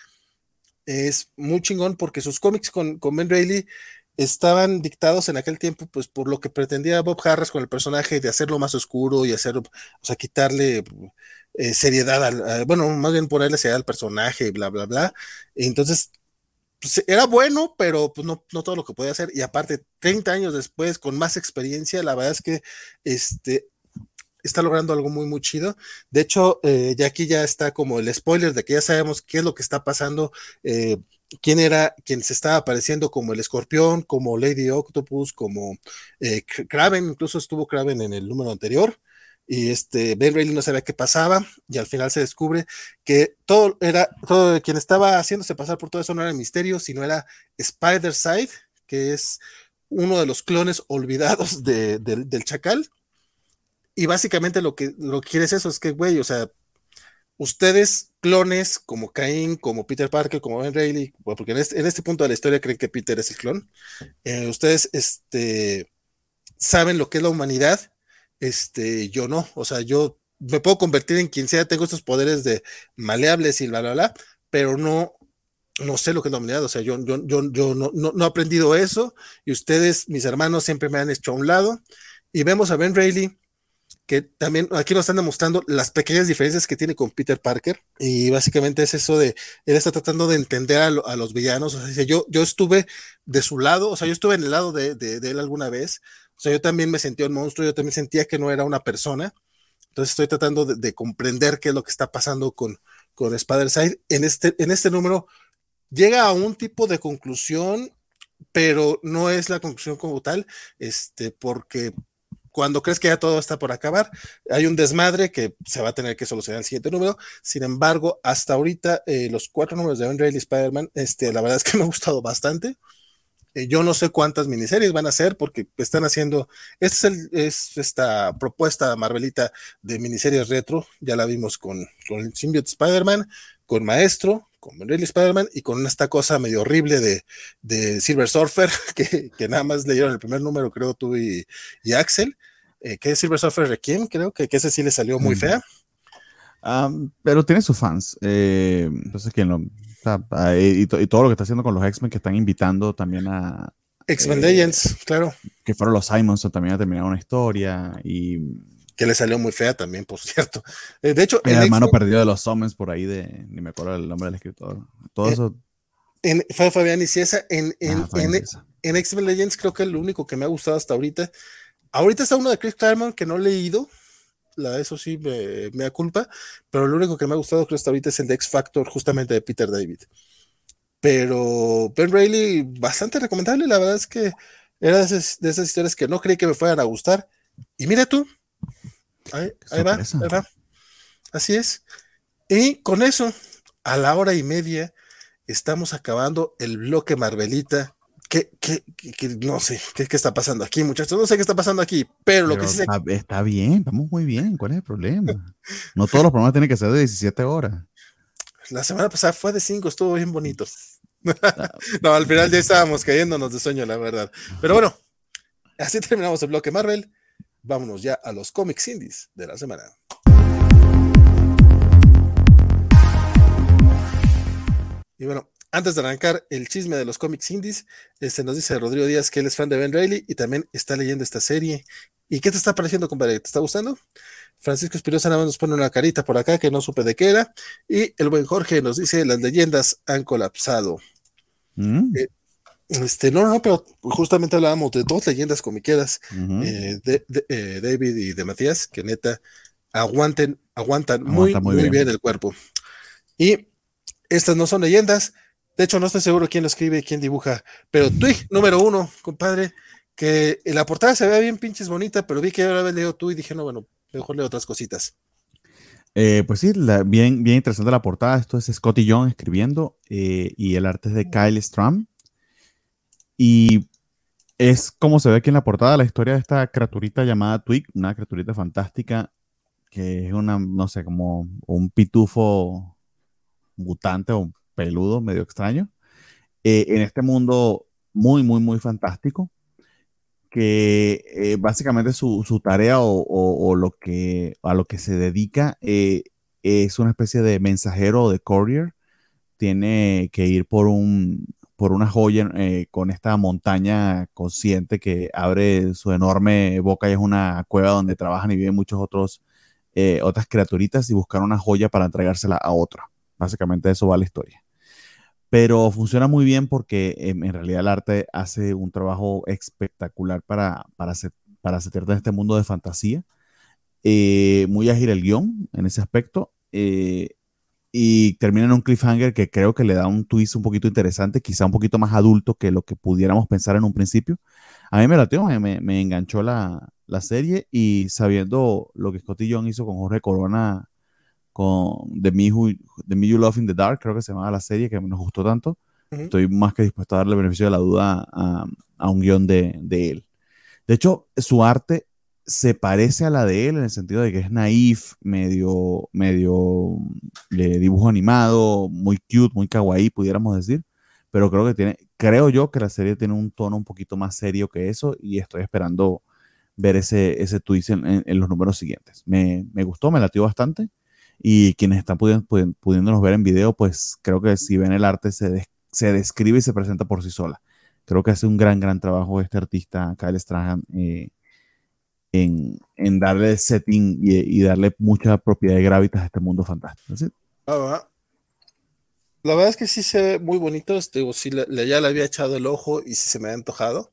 es muy chingón porque sus cómics con, con Ben Reilly estaban dictados en aquel tiempo, pues por lo que pretendía Bob Harris con el personaje de hacerlo más oscuro y hacerlo, o sea, quitarle eh, seriedad al, bueno, más bien ponerle seriedad al personaje y bla, bla, bla. entonces, pues, era bueno, pero pues no, todo lo que podía hacer. Y aparte, 30 años después, con más experiencia, la verdad es que este, está logrando algo muy, muy chido. De hecho, eh, ya aquí ya está como el spoiler de que ya sabemos qué es lo que está pasando. Eh, quién era quien se estaba apareciendo como el escorpión, como Lady Octopus, como eh, Kraven, incluso estuvo Kraven en el número anterior, y este Ben Reilly no sabía qué pasaba, y al final se descubre que todo era, todo quien estaba haciéndose pasar por todo eso no era el misterio, sino era Spider Side, que es uno de los clones olvidados del Chacal. Y básicamente lo que, lo quiere es eso, es que, güey, o sea, ustedes, clones como Cain, como Peter Parker, como Ben Reilly, porque en este, en este, punto de la historia creen que Peter es el clon, eh, ustedes este, saben lo que es la humanidad, este, yo no, o sea, yo me puedo convertir en quien sea, tengo estos poderes de maleables y bla, bla, bla, pero no, no sé lo que es la humanidad, o sea, yo, yo, yo, yo no, no, no he aprendido eso y ustedes, mis hermanos, siempre me han hecho a un lado y vemos a Ben Reilly que también aquí nos están demostrando las pequeñas diferencias que tiene con Peter Parker y básicamente es eso de él está tratando de entender a, los villanos, o sea, yo, yo estuve de su lado, o sea, yo estuve en el lado de, él alguna vez, sea, yo también me sentía un monstruo, yo también sentía que no era una persona, entonces estoy tratando de, comprender qué es lo que está pasando con, con Spider-Side. En este, en este número llega a un tipo de conclusión, pero no es la conclusión como tal, este, porque cuando crees que ya todo está por acabar, hay un desmadre que se va a tener que solucionar el siguiente número. Sin embargo, hasta ahorita, eh, los cuatro números de Ben y Spider-Man, este, la verdad es que me ha gustado bastante. Eh, yo no sé cuántas miniseries van a hacer porque están haciendo, es, el, es esta propuesta Marvelita de miniseries retro, ya la vimos con, con el Symbiote Spider-Man, con Maestro, con Ben Spider-Man y con esta cosa medio horrible de, de Silver Surfer, que, que, nada más leyeron el primer número, creo tú y, y Axel, eh, que es Silver Surfer Requiem, creo que, que ese sí le salió muy fea. pero tiene sus fans. Eh, entonces, ¿quién lo.? Y, y, todo lo que está haciendo con los X-Men que están invitando también a. X-Men Legends, claro. Que fueron los Simons también a terminar una historia. Y que le salió muy fea también, por cierto. Eh, de hecho, el hermano perdido de los Summons por ahí de, ni me acuerdo el nombre del escritor. Todo eh, eso. En, fue Fabián y Ciesa. En, en, en, X-Men Legends creo que es lo único que me ha gustado hasta ahorita. Ahorita está uno de Chris Claremont que no he leído. La, eso sí me, me da culpa. Pero lo único que me ha gustado creo hasta ahorita es el de X Factor, justamente de Peter David. Pero Ben Reilly, bastante recomendable. La verdad es que era de esas, de esas historias que no creí que me fueran a gustar. Y mira tú, Ahí, va, ahí va. Así es. Y con eso, a la hora y media, estamos acabando el bloque Marvelita. Que, no sé ¿qué, está pasando aquí, muchachos. No sé qué está pasando aquí, pero lo que sí está, está, bien, vamos muy bien. ¿Cuál es el problema? No todos los programas tienen que ser de 17 horas. La semana pasada fue de 5, estuvo bien bonito. no, al final ya estábamos cayéndonos de sueño, la verdad. Pero bueno, así terminamos el bloque Marvel vámonos ya a los cómics indies de la semana. Y bueno, antes de arrancar el chisme de los cómics indies, este nos dice Rodrigo Díaz que él es fan de Ben Reilly y también está leyendo esta serie. ¿Y qué te está pareciendo, compadre? ¿Te está gustando? Francisco Espirosa nada más nos pone una carita por acá que no supe de qué era. Y el buen Jorge nos dice: las leyendas han colapsado. Mm. Eh, este, no, no, pero justamente hablábamos de dos leyendas comiqueras, eh, de, eh, David y de Matías, que neta aguanten, aguantan muy, muy, bien. el cuerpo. Y estas no son leyendas, de hecho no estoy seguro quién lo escribe quién dibuja, pero Twig número uno, compadre, que en la portada se ve bien pinches bonita, pero vi que ahora leído tú y dije, no, bueno, mejor leo otras cositas. Eh, pues sí, bien, bien interesante la portada. Esto es Scotty Young escribiendo y el arte es de Kyle Stram. Y es como se ve aquí en la portada la historia de esta criaturita llamada Twig, una criaturita fantástica que es una, no sé, como un pitufo mutante o peludo, medio extraño, eh, en este mundo muy, muy, muy fantástico, que eh, básicamente su, su tarea o, lo que, a lo que se dedica eh, es una especie de mensajero o de courier. Tiene que ir por un, por una joya con esta montaña consciente que abre su enorme boca y es una cueva donde trabajan y viven muchos otros otras criaturitas y buscar una joya para entregársela a otra. Básicamente eso va la historia pero funciona muy bien porque em, en realidad el arte hace un trabajo espectacular para, para, para en este mundo de fantasía. Eh, muy ágil el guion en ese aspecto. Eh, y termina en un cliffhanger que creo que le da un twist un poquito interesante, quizá un poquito más adulto que lo que pudiéramos pensar en un principio. A mí me latió, me, me enganchó la, la, serie y sabiendo lo que Scotty John hizo con Jorge Corona con The Me, Who, The Me You Love in the Dark, creo que se llamaba la serie, que nos gustó tanto. Estoy más que dispuesto a darle beneficio de la duda a, a un guion de, de, él. De hecho, su arte se parece a la de él en el sentido de que es naif, medio, medio de dibujo animado, muy cute, muy kawaii, pudiéramos decir. Pero creo que tiene, creo yo que la serie tiene un tono un poquito más serio que eso y estoy esperando ver ese, ese twist en, en, los números siguientes. Me, me, gustó, me latió bastante y quienes están pudiéndonos ver en video, pues creo que si ven el arte se, se describe y se presenta por sí sola. Creo que hace un gran, gran trabajo este artista, Kyle Strahan, eh, en, en, darle setting y, darle mucha propiedad de gravitas a este mundo fantástico. Ah, la verdad es que sí se ve muy bonito. Este, sí, ya le había echado el ojo y sí se me ha antojado.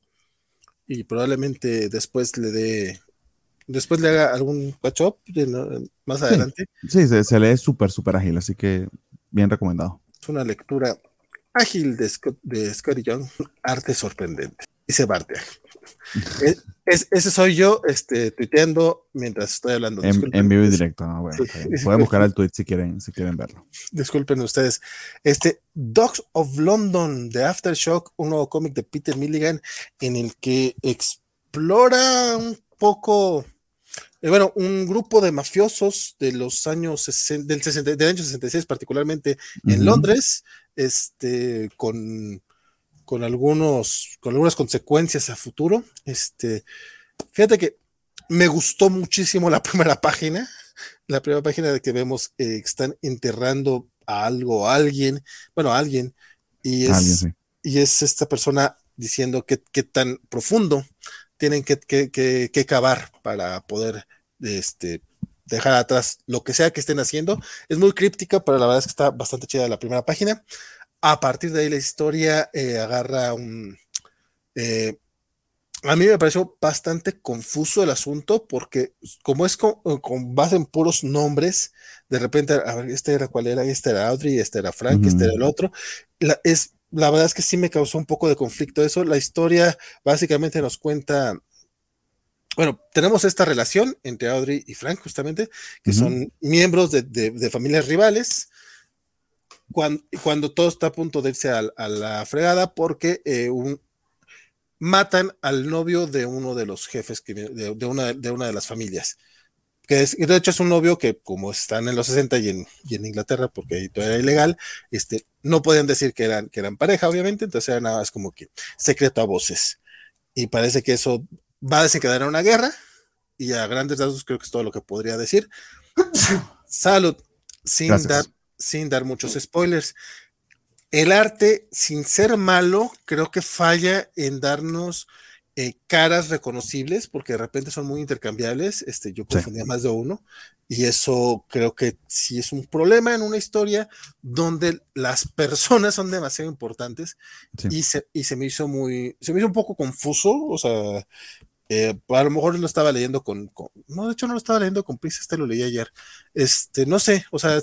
Y probablemente después le dé después le haga algún catch más adelante. Sí, se, lee súper, súper ágil, así que bien recomendado. Es una lectura ágil de, Scott, de Scotty Young, arte sorprendente. Dice Barte. es, ese soy yo este, tuiteando mientras estoy hablando. En, vivo y directo. Pueden buscar el tweet si quieren, si quieren verlo. Disculpen ustedes. Este Dogs of London de Aftershock, un nuevo cómic de Peter Milligan en el que explora un poco eh, bueno, un grupo de mafiosos de los años del, 60, del año 66, particularmente en Londres, este, con, con, algunos, con algunas consecuencias a futuro. Este, fíjate que me gustó muchísimo la primera página, la primera página de que vemos eh, que están enterrando a algo, a alguien, bueno, a alguien, y es, y es esta persona diciendo qué tan profundo tienen que, que, cavar para poder este, dejar atrás lo que sea que estén haciendo. Es muy críptica, pero la verdad es que está bastante chida la primera página. A partir de ahí la historia eh, agarra un... Eh, a mí me pareció bastante confuso el asunto porque como es con, base en puros nombres, de repente, a ver, este era cuál era, este era Audrey, este era Frank, este era el otro, es la verdad es que sí me causó un poco de conflicto eso. La historia básicamente nos cuenta, bueno, tenemos esta relación entre Audrey y Frank, justamente, que son miembros de, familias rivales. Cuando, cuando, todo está a punto de irse a, la fregada porque eh, matan al novio de uno de los jefes de, una, de una de las familias que es, de hecho es un novio que como están en los 60 y en, en Inglaterra, porque ahí todo era ilegal, este, no podían decir que eran, que eran pareja, obviamente, entonces era nada más como que secreto a voces. Y parece que eso va a desencadenar una guerra, y a grandes rasgos creo que es todo lo que podría decir. Salud, sin dar, sin dar muchos spoilers. El arte, sin ser malo, creo que falla en darnos eh, caras reconocibles, porque de repente son muy intercambiables, este, yo confundía más de uno, y eso creo que sí es un problema en una historia donde las personas son demasiado importantes, y, se, y se me hizo muy, se me hizo un poco confuso, o sea, eh, a lo mejor lo estaba leyendo con, no, de hecho no lo estaba leyendo con prisa, este lo leí ayer, este, no sé, o sea,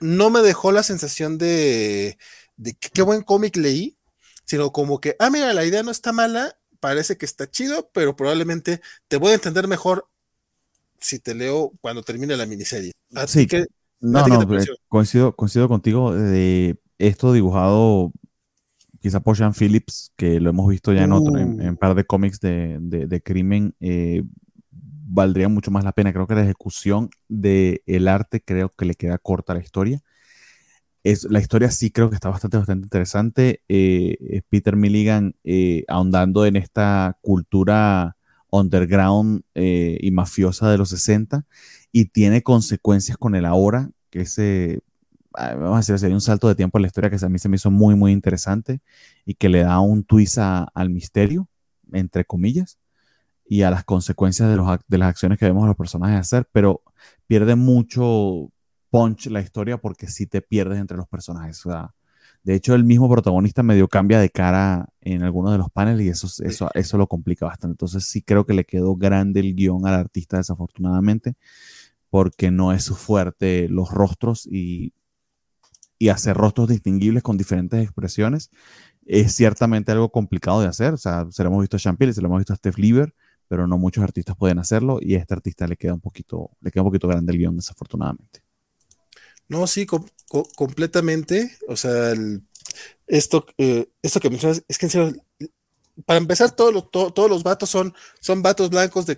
no me dejó la sensación de, de qué buen cómic leí, sino como que, ah, mira, la idea no está mala, parece que está chido, pero probablemente te voy a entender mejor si te leo cuando termine la miniserie. Así que, no, no, eh, coincido, coincido contigo de esto dibujado quizá por Sean Phillips, que lo hemos visto ya en otro, en, un uh. par de cómics de, de, crimen, eh, valdría mucho más la pena. Creo que la ejecución del el arte creo que le queda corta a la historia. Es, la historia sí creo que está bastante, bastante interesante. Eh, Peter Milligan eh, ahondando en esta cultura underground eh, y mafiosa de los 60 y tiene consecuencias con el ahora, que ese, ah, vamos a decir, hay un salto de tiempo en la historia que a mí se me hizo muy, muy interesante y que le da un twist al misterio, entre comillas, y a las consecuencias de, los, de las acciones que vemos a los personajes hacer, pero pierde mucho punch la historia porque sí te pierdes entre los personajes. de hecho, el mismo protagonista medio cambia de cara en algunos de los paneles y eso, eso, eso lo complica bastante. Entonces sí creo que le quedó grande el guion al artista desafortunadamente porque no es su fuerte los rostros y, y hacer rostros distinguibles con diferentes expresiones es ciertamente algo complicado de hacer. O sea, se lo hemos visto a Champier, se lo hemos visto a Steph Lieber, pero no muchos artistas pueden hacerlo y a este artista le queda un poquito, le queda un poquito grande el guion, desafortunadamente. No, sí, completamente. O sea, esto, eh, esto que mencionas, es que en serio, para empezar, todos todos los vatos son, son vatos blancos de,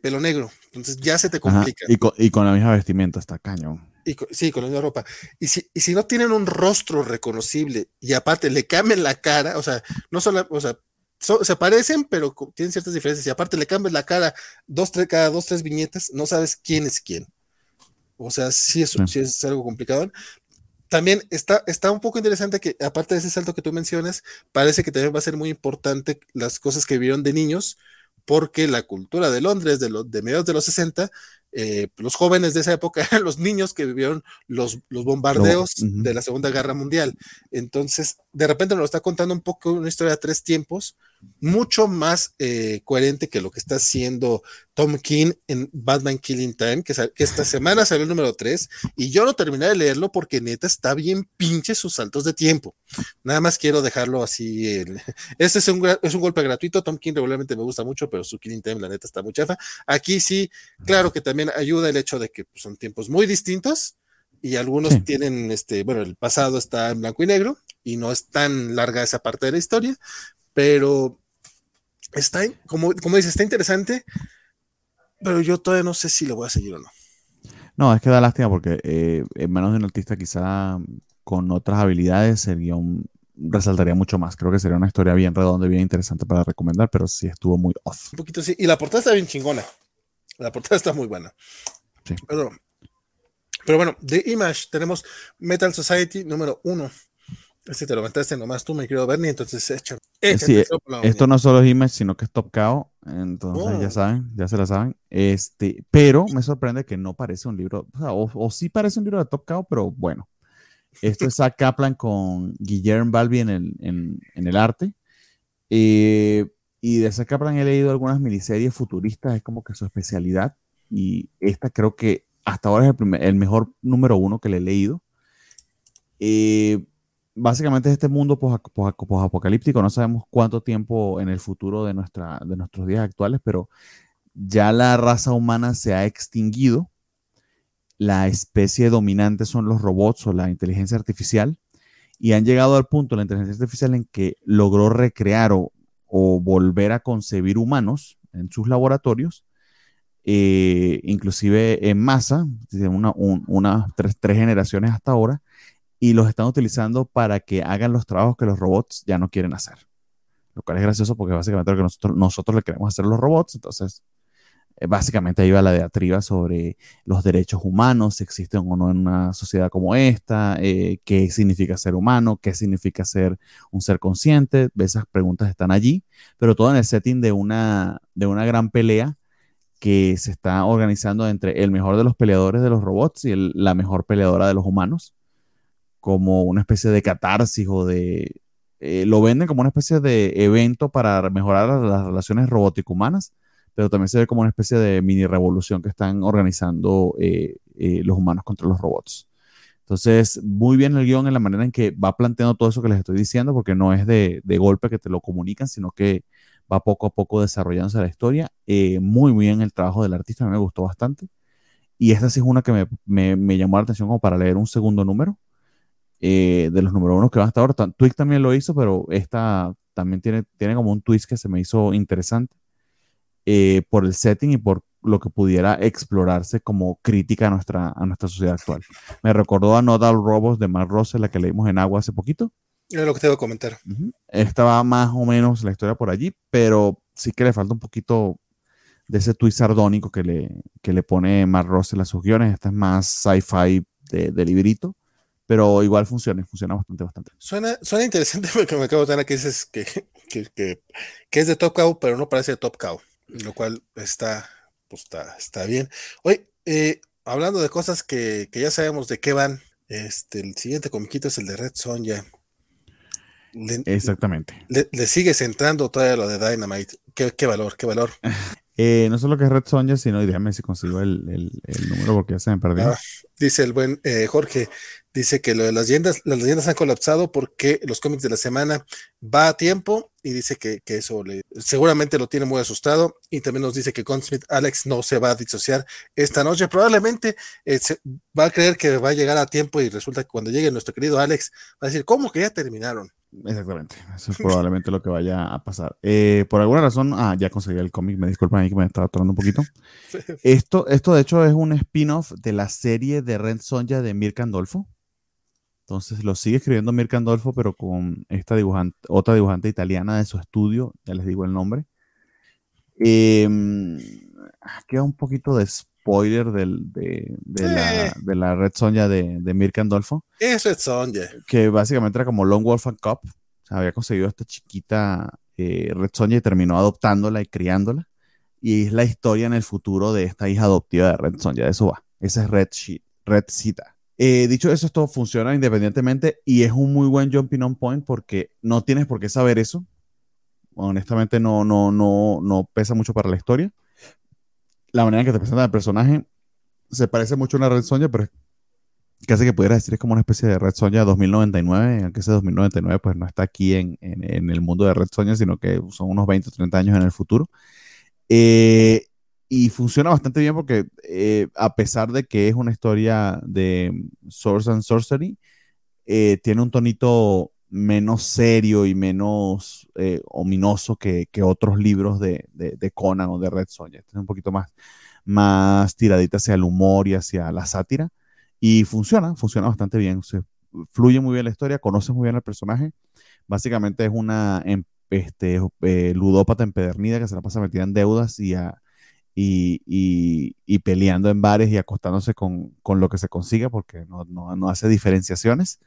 pelo negro. Entonces ya se te complica. y, con, la misma vestimenta, está cañón. Y sí, con la misma ropa. Y si, y si no tienen un rostro reconocible y aparte le cambian la cara, o sea, no solo, o sea, se parecen, pero tienen ciertas diferencias. Y aparte le cambias la cara dos, tres, cada dos, tres viñetas, no sabes quién es quién. O sea, sí es, sí. es algo complicado. También está, está un poco interesante que, aparte de ese salto que tú mencionas, parece que también va a ser muy importante las cosas que vieron de niños, porque la cultura de Londres de, los de mediados de los 60 eh, los jóvenes de esa época eran los niños que vivieron los, los bombardeos de la Segunda Guerra Mundial. Entonces, de repente nos está contando un poco una historia de tres tiempos, mucho más eh, coherente que lo que está haciendo Tom King en Batman Killing Time, que, esta semana salió el número 3, y yo no terminé de leerlo porque neta está bien pinche sus saltos de tiempo. Nada más quiero dejarlo así. Este es un, es un golpe gratuito. Tom King regularmente me gusta mucho, pero su Killing Time, la neta, está muy chafa. Aquí sí, claro que también ayuda el hecho de que pues, son tiempos muy distintos y algunos tienen, este, bueno, el pasado está en blanco y negro y no es tan larga esa parte de la historia, pero está, como, como dice, está interesante, pero yo todavía no sé si lo voy a seguir o no. No, es que da lástima porque eh, en manos de un artista quizá con otras habilidades sería un, resaltaría mucho más. Creo que sería una historia bien redonda y bien interesante para recomendar, pero sí estuvo muy off. Un poquito sí. Y la portada está bien chingona. La portada está muy buena. Sí. Pero, pero bueno, de Image tenemos Metal Society número uno. Este te lo metaste nomás tú, me quiero Bernie, entonces echa. sí, esto no solo es Image, sino que es Top KO, entonces ya oh. saben, ya se la saben. Este, pero me sorprende que no parece un libro, o, sea, o, sí parece un libro de Top KO, pero bueno. Esto es Zach Kaplan con Guillermo Balbi en el, en, en el arte. Eh, y de Zach Kaplan he leído algunas miniseries futuristas, es como que su especialidad. Y esta creo que hasta ahora es el, el mejor número uno que le he leído. Eh, básicamente es este mundo post-apocalíptico. No sabemos cuánto tiempo en el futuro de, nuestra, de nuestros días actuales, pero ya la raza humana se ha extinguido. La especie dominante son los robots o la inteligencia artificial. Y han llegado al punto la inteligencia artificial en que logró recrear o, volver a concebir humanos en sus laboratorios, eh, inclusive en masa, unas una, tres, tres generaciones hasta ahora, y los están utilizando para que hagan los trabajos que los robots ya no quieren hacer. Lo cual es gracioso porque básicamente lo que nosotros, nosotros le queremos hacer a los robots, entonces eh, básicamente ahí va la diatriba sobre los derechos humanos, si existen o no en una sociedad como esta, eh, qué significa ser humano, qué significa ser un ser consciente, esas preguntas están allí, pero todo en el setting de una, de una gran pelea que se está organizando entre el mejor de los peleadores de los robots y la mejor peleadora de los humanos como una especie de catarsis o de... Eh, lo venden como una especie de evento para mejorar las relaciones robótico-humanas, pero también se ve como una especie de mini revolución que están organizando eh, eh, los humanos contra los robots. Entonces, muy bien el guion en la manera en que va planteando todo eso que les estoy diciendo, porque no es de, de golpe que te lo comunican, sino que va poco a poco desarrollándose la historia. muy bien el trabajo del artista, me gustó bastante. Y esta sí es una que me, me, me llamó la atención como para leer un segundo número eh, de los número uno que van hasta ahora. Twig también lo hizo, pero esta también tiene, tiene como un twist que se me hizo interesante eh, por el setting y por lo que pudiera explorarse como crítica a nuestra, a nuestra sociedad actual. Me recordó a Nodal Robos de Mark Russell, la que leímos en Agua hace poquito. Es lo que te voy a comentar. Estaba más o menos la historia por allí, pero sí que le falta un poquito de ese twist sardónico que le, que le pone Mark Russell a sus guiones. Esta es más sci-fi de, de, librito, pero igual funciona, funciona bastante, bastante. Suena, suena interesante porque me acabo de dar que dices que, que, que, que, es de Top Cow, pero no parece de Top Cow, lo cual está, pues está, está bien. Oye, eh, hablando de cosas que, que, ya sabemos de qué van, este, el siguiente comiquito es el de Red Sonja. Le, Exactamente. Le, le, sigues entrando todavía lo de Dynamite. Qué, qué valor, qué valor. Eh, no solo que es Red Sonja, sino, y si consigo el, el, número porque ya se me perdió. Ah, dice el buen eh, Jorge, dice que lo de las leyendas, las leyendas han colapsado porque los cómics de la semana va a tiempo y dice que, que eso le, seguramente lo tiene muy asustado y también nos dice que Gunsmith Alex no se va a disociar esta noche, probablemente eh, se, va a creer que va a llegar a tiempo y resulta que cuando llegue nuestro querido Alex va a decir, ¿cómo que ya terminaron? Exactamente, eso es probablemente lo que vaya a pasar. Eh, por alguna razón, ah, ya conseguí el cómic, me disculpan ahí que me estaba atorando un poquito. Esto, esto de hecho es un spin-off de la serie de Red Sonja de Mirka Andolfo. Entonces lo sigue escribiendo Mirka Andolfo, pero con esta dibujante, otra dibujante italiana de su estudio, ya les digo el nombre. Eh, queda un poquito de spoiler del, de, de, la, de, la, Red Sonja de, de Mirka Andolfo. Es Red Sonja. Que básicamente era como Long Wolf and Cop. O sea, había conseguido a esta chiquita eh, Red Sonja y terminó adoptándola y criándola. Y es la historia en el futuro de esta hija adoptiva de Red Sonja. De eso va. Esa es Red, Sheet, Red Cita. Eh, dicho eso, esto funciona independientemente y es un muy buen jumping on point porque no tienes por qué saber eso. Honestamente, no, no, no, no pesa mucho para la historia la manera en que te presentan el personaje se parece mucho a una Red Sonja, pero casi que pudieras decir es como una especie de Red Sonja 2099, aunque ese 2099 pues no está aquí en, en, el mundo de Red Sonja, sino que son unos 20 o 30 años en el futuro. Eh, y funciona bastante bien porque eh, a pesar de que es una historia de Source and Sorcery, eh, tiene un tonito menos serio y menos eh, ominoso que, que, otros libros de, de, de, Conan o de Red Sonja. Este es un poquito más, más tiradita hacia el humor y hacia la sátira. Y funciona, funciona bastante bien. Se, fluye muy bien la historia, conoces muy bien al personaje. Básicamente es una em, este, eh, ludópata empedernida que se la pasa metida en deudas y, a, y, y, y, peleando en bares y acostándose con, con lo que se consiga porque no, no, no hace diferenciaciones.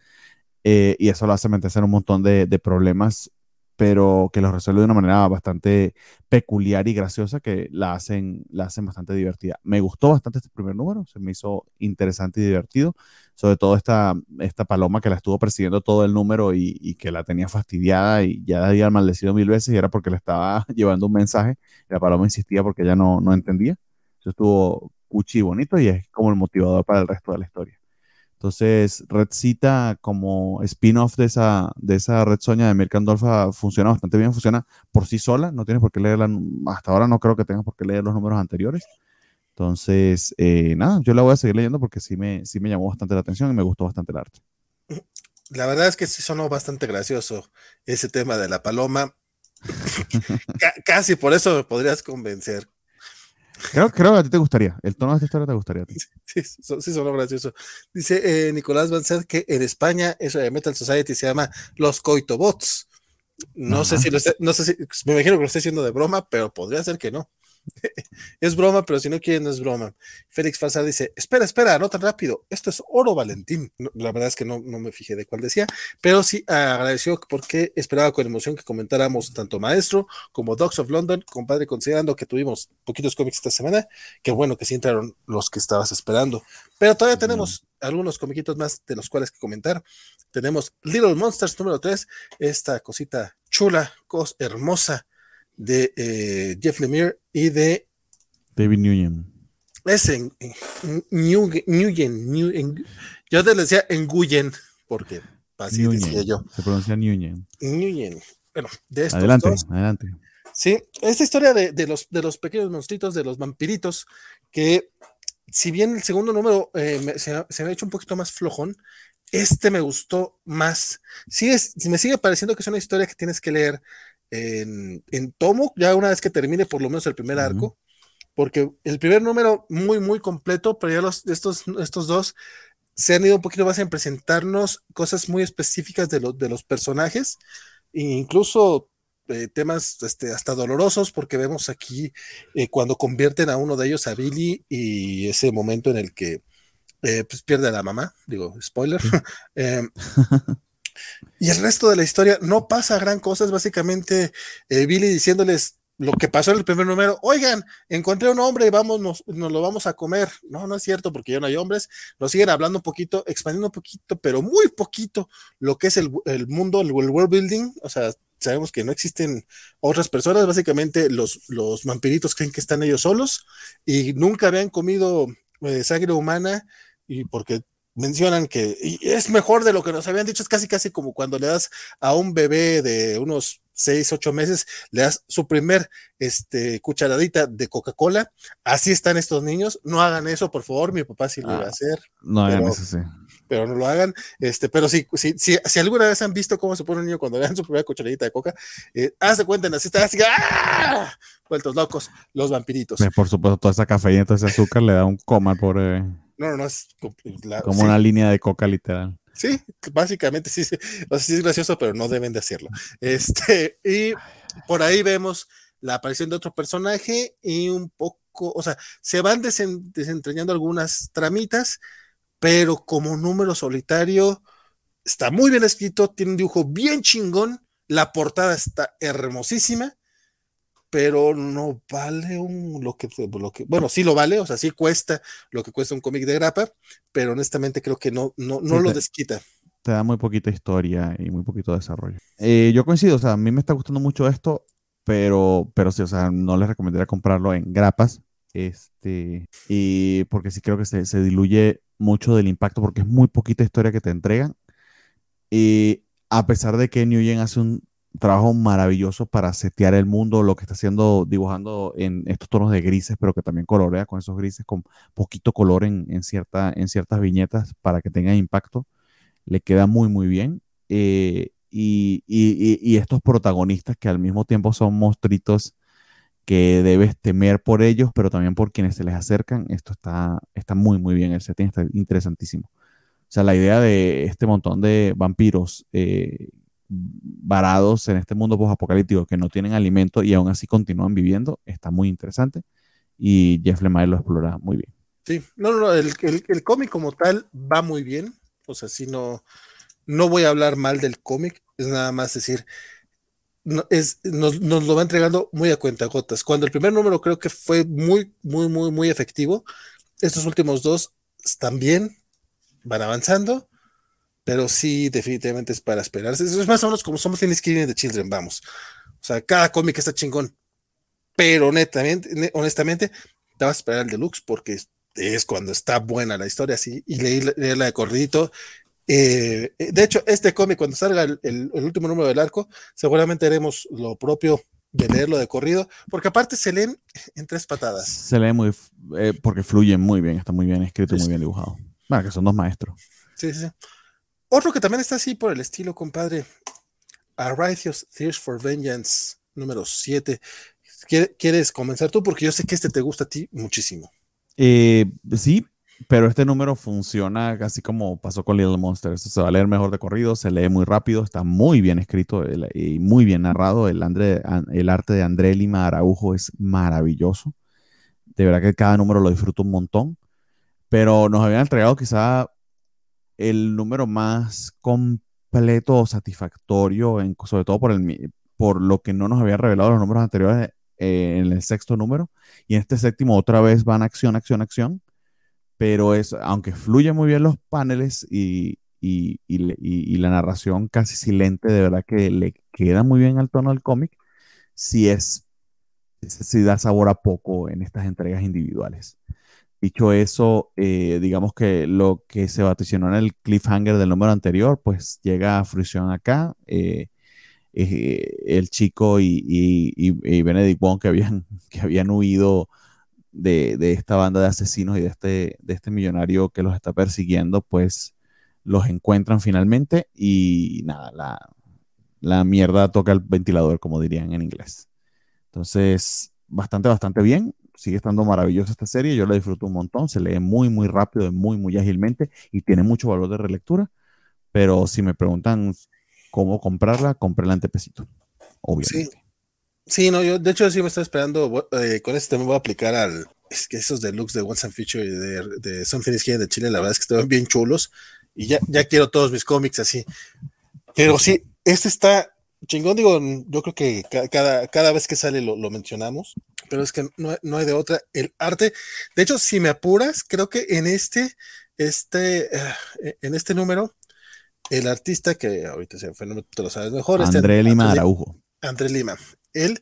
Eh, y eso lo hace meterse un montón de, problemas, pero que los resuelve de una manera bastante peculiar y graciosa que la hacen, la hacen bastante divertida. Me gustó bastante este primer número, se me hizo interesante y divertido, sobre todo esta, esta paloma que la estuvo persiguiendo todo el número y, que la tenía fastidiada y ya había maldecido mil veces y era porque le estaba llevando un mensaje y la paloma insistía porque ella no, no entendía. Eso estuvo cuchi bonito y es como el motivador para el resto de la historia. Entonces, Red Cita como spin-off de esa, de esa Red Soña de Mirka funciona bastante bien, funciona por sí sola, no tienes por qué leerla, hasta ahora no creo que tengas por qué leer los números anteriores. Entonces, eh, nada, yo la voy a seguir leyendo porque sí me, sí me llamó bastante la atención y me gustó bastante el arte. La verdad es que sí sonó bastante gracioso ese tema de la paloma. casi por eso me podrías convencer. Creo, creo, que a ti te gustaría. El tono de esta historia te gustaría a ti. Sí, sí, sí gracioso. Dice eh, Nicolás Bancet que en España eso de Metal Society se llama Los Coitobots. No Ajá. sé si lo esté, no sé si, me imagino que lo esté haciendo de broma, pero podría ser que no. es broma, pero si no quieren, no es broma. Félix Falsar dice: Espera, espera, no tan rápido. Esto es oro, Valentín. No, la verdad es que no, no, me fijé de cuál decía, pero sí agradeció porque esperaba con emoción que comentáramos tanto Maestro como Dogs of London, compadre, considerando que tuvimos poquitos cómics esta semana. Qué bueno que sí entraron los que estabas esperando. Pero todavía mm. tenemos algunos comiquitos más de los cuales que comentar. Tenemos Little Monsters número 3, esta cosita chula, cos hermosa de eh, Jeff Lemire y de David Nguyen. Es en, en Nguyen, yo te decía en Nguyen, porque así Nguyen, decía yo. Se pronuncia Nguyen. Nguyen. Bueno, de estos adelante, dos, adelante. Sí, esta historia de, de, los, de los pequeños monstruitos, de los vampiritos, que si bien el segundo número eh, me, se, se me ha hecho un poquito más flojón, este me gustó más. Sigue, me sigue pareciendo que es una historia que tienes que leer en, en, tomo, ya una vez que termine por lo menos el primer arco, porque el primer número muy, muy completo, pero ya los, estos, estos dos se han ido un poquito más en presentarnos cosas muy específicas de, de los personajes, e incluso eh, temas este, hasta dolorosos, porque vemos aquí eh, cuando convierten a uno de ellos a Billy y ese momento en el que eh, pues pierde a la mamá, digo, spoiler. Y el resto de la historia no pasa gran cosa, es básicamente Billy diciéndoles, lo que pasó en el primer número, oigan, encontré un hombre vamos, nos, lo vamos a comer. No, no es cierto, porque ya no hay hombres. Nos siguen hablando un poquito, expandiendo un poquito, pero muy poquito lo que es el, mundo, el, world building. O sea, sabemos que no existen otras personas. Básicamente, los, los vampiritos creen que están ellos solos y nunca habían comido eh, sangre humana y porque mencionan que es mejor de lo que nos habían dicho, es casi casi como cuando le das a un bebé de unos seis, ocho meses, le das su primer este, cucharadita de Coca-Cola. Así están estos niños. No hagan eso, por favor. Mi papá sí lo iba a ah, hacer. No hagan eso, sí. Pero no lo hagan. Este, pero sí, sí, si alguna vez han visto cómo se pone un niño cuando le dan su primera cucharadita de coca, eh, de cuenta, así está, así, ¡ah! Vueltos locos, los vampiritos. Por supuesto, toda esa cafeína, todo ese azúcar le da un coma por. No, no, no, es como una línea de coca literal. Sí, básicamente sí, sí, sí es gracioso, pero no deben de hacerlo. Este, y por ahí vemos la aparición de otro personaje y un poco, o sea, se van desentrañando algunas tramitas, pero como número solitario está muy bien escrito, tiene un dibujo bien chingón, la portada está hermosísima pero no vale un, lo, que, lo que, bueno, sí lo vale, o sea, sí cuesta lo que cuesta un cómic de grapa, pero honestamente creo que no, no, no lo desquita. Te da muy poquita historia y muy poquito desarrollo. Eh, yo coincido, o sea, a mí me está gustando mucho esto, pero, pero sí, o sea, no les recomendaría comprarlo en grapas, este, y porque sí creo que se, se diluye mucho del impacto, porque es muy poquita historia que te entregan. Y a pesar de que Nguyen hace un trabajo maravilloso para setear el mundo, lo que está haciendo, dibujando en estos tonos de grises, pero que también colorea con esos grises, con poquito color en, en, cierta, en ciertas viñetas para que tengan impacto. Le queda muy, muy bien. Eh, y, y, y, estos protagonistas que al mismo tiempo son monstruitos que debes temer por ellos, pero también por quienes se les acercan, esto está, está muy, muy bien. El setting está interesantísimo. O sea, la idea de este montón de vampiros eh, varados en este mundo post-apocalíptico que no tienen alimento y aún así continúan viviendo, está muy interesante y Jeff Lemire lo explora muy bien. Sí, no, no, el, el, cómic como tal va muy bien, o sea, si no, no voy a hablar mal del cómic, es nada más decir, no, es, nos, nos, lo va entregando muy a cuentagotas. Cuando el primer número creo que fue muy, muy, muy, muy efectivo, estos últimos dos bien, van avanzando, pero sí, definitivamente es para esperarse. Es más o menos como somos en Screen de Children, vamos. O sea, cada cómic está chingón, pero netamente, honestamente, te vas a esperar el deluxe porque es cuando está buena la historia, sí, y leerla de corridito. Eh, de hecho, este cómic, cuando salga el, último número del arco, seguramente haremos lo propio de leerlo de corrido, porque aparte se leen en tres patadas. Se lee muy, eh, porque fluye muy bien, está muy bien escrito, y muy bien dibujado. Bueno, que son dos maestros. Sí, sí. Otro que también está así por el estilo, compadre. A Righteous Tears for Vengeance, número 7. ¿Quieres comenzar tú? Porque yo sé que este te gusta a ti muchísimo. Eh, sí, pero este número funciona casi como pasó con Little Monsters. Se va a leer mejor de corrido, se lee muy rápido, está muy bien escrito y muy bien narrado. El, el arte de André Lima Araujo es maravilloso. De verdad que cada número lo disfruto un montón. Pero nos habían entregado quizá el número más completo o satisfactorio, sobre todo por, lo que no nos había revelado los números anteriores eh, en el sexto número. Y en este séptimo otra vez van acción, acción, acción. Pero es, aunque fluyen muy bien los paneles y, y, y, la narración casi silente, de verdad que le queda muy bien al tono del cómic, si es, si da sabor a poco en estas entregas individuales. Dicho eso, eh, digamos que lo que se vaticinó en el cliffhanger del número anterior, pues llega a fruición acá. Eh, eh, el chico y, Benedict Wong que habían, que habían huido de, esta banda de asesinos y de este, de este millonario que los está persiguiendo, pues los encuentran finalmente y nada, la, la mierda toca el ventilador, como dirían en inglés. Entonces, bastante, bastante bien sigue estando maravillosa esta serie, yo la disfruto un montón, se lee muy, muy rápido muy, muy ágilmente y tiene mucho valor de relectura, pero si me preguntan cómo comprarla, compré en Tepecito, obviamente. Sí. sí, no, yo de hecho sí me estoy esperando, eh, con este me voy a aplicar al, es que esos deluxe de Once and Feature y de, de Something is Here de Chile, la verdad es que están bien chulos y ya, ya quiero todos mis cómics así. Pero sí, este está chingón, digo, yo creo que cada, cada vez que sale lo, lo mencionamos, pero es que no, no, hay de otra. El arte, de hecho, si me apuras, creo que en este, este, uh, en este número, el artista que ahorita se fue, no te lo sabes mejor. André este, Lima André, Araujo. André Lima. Él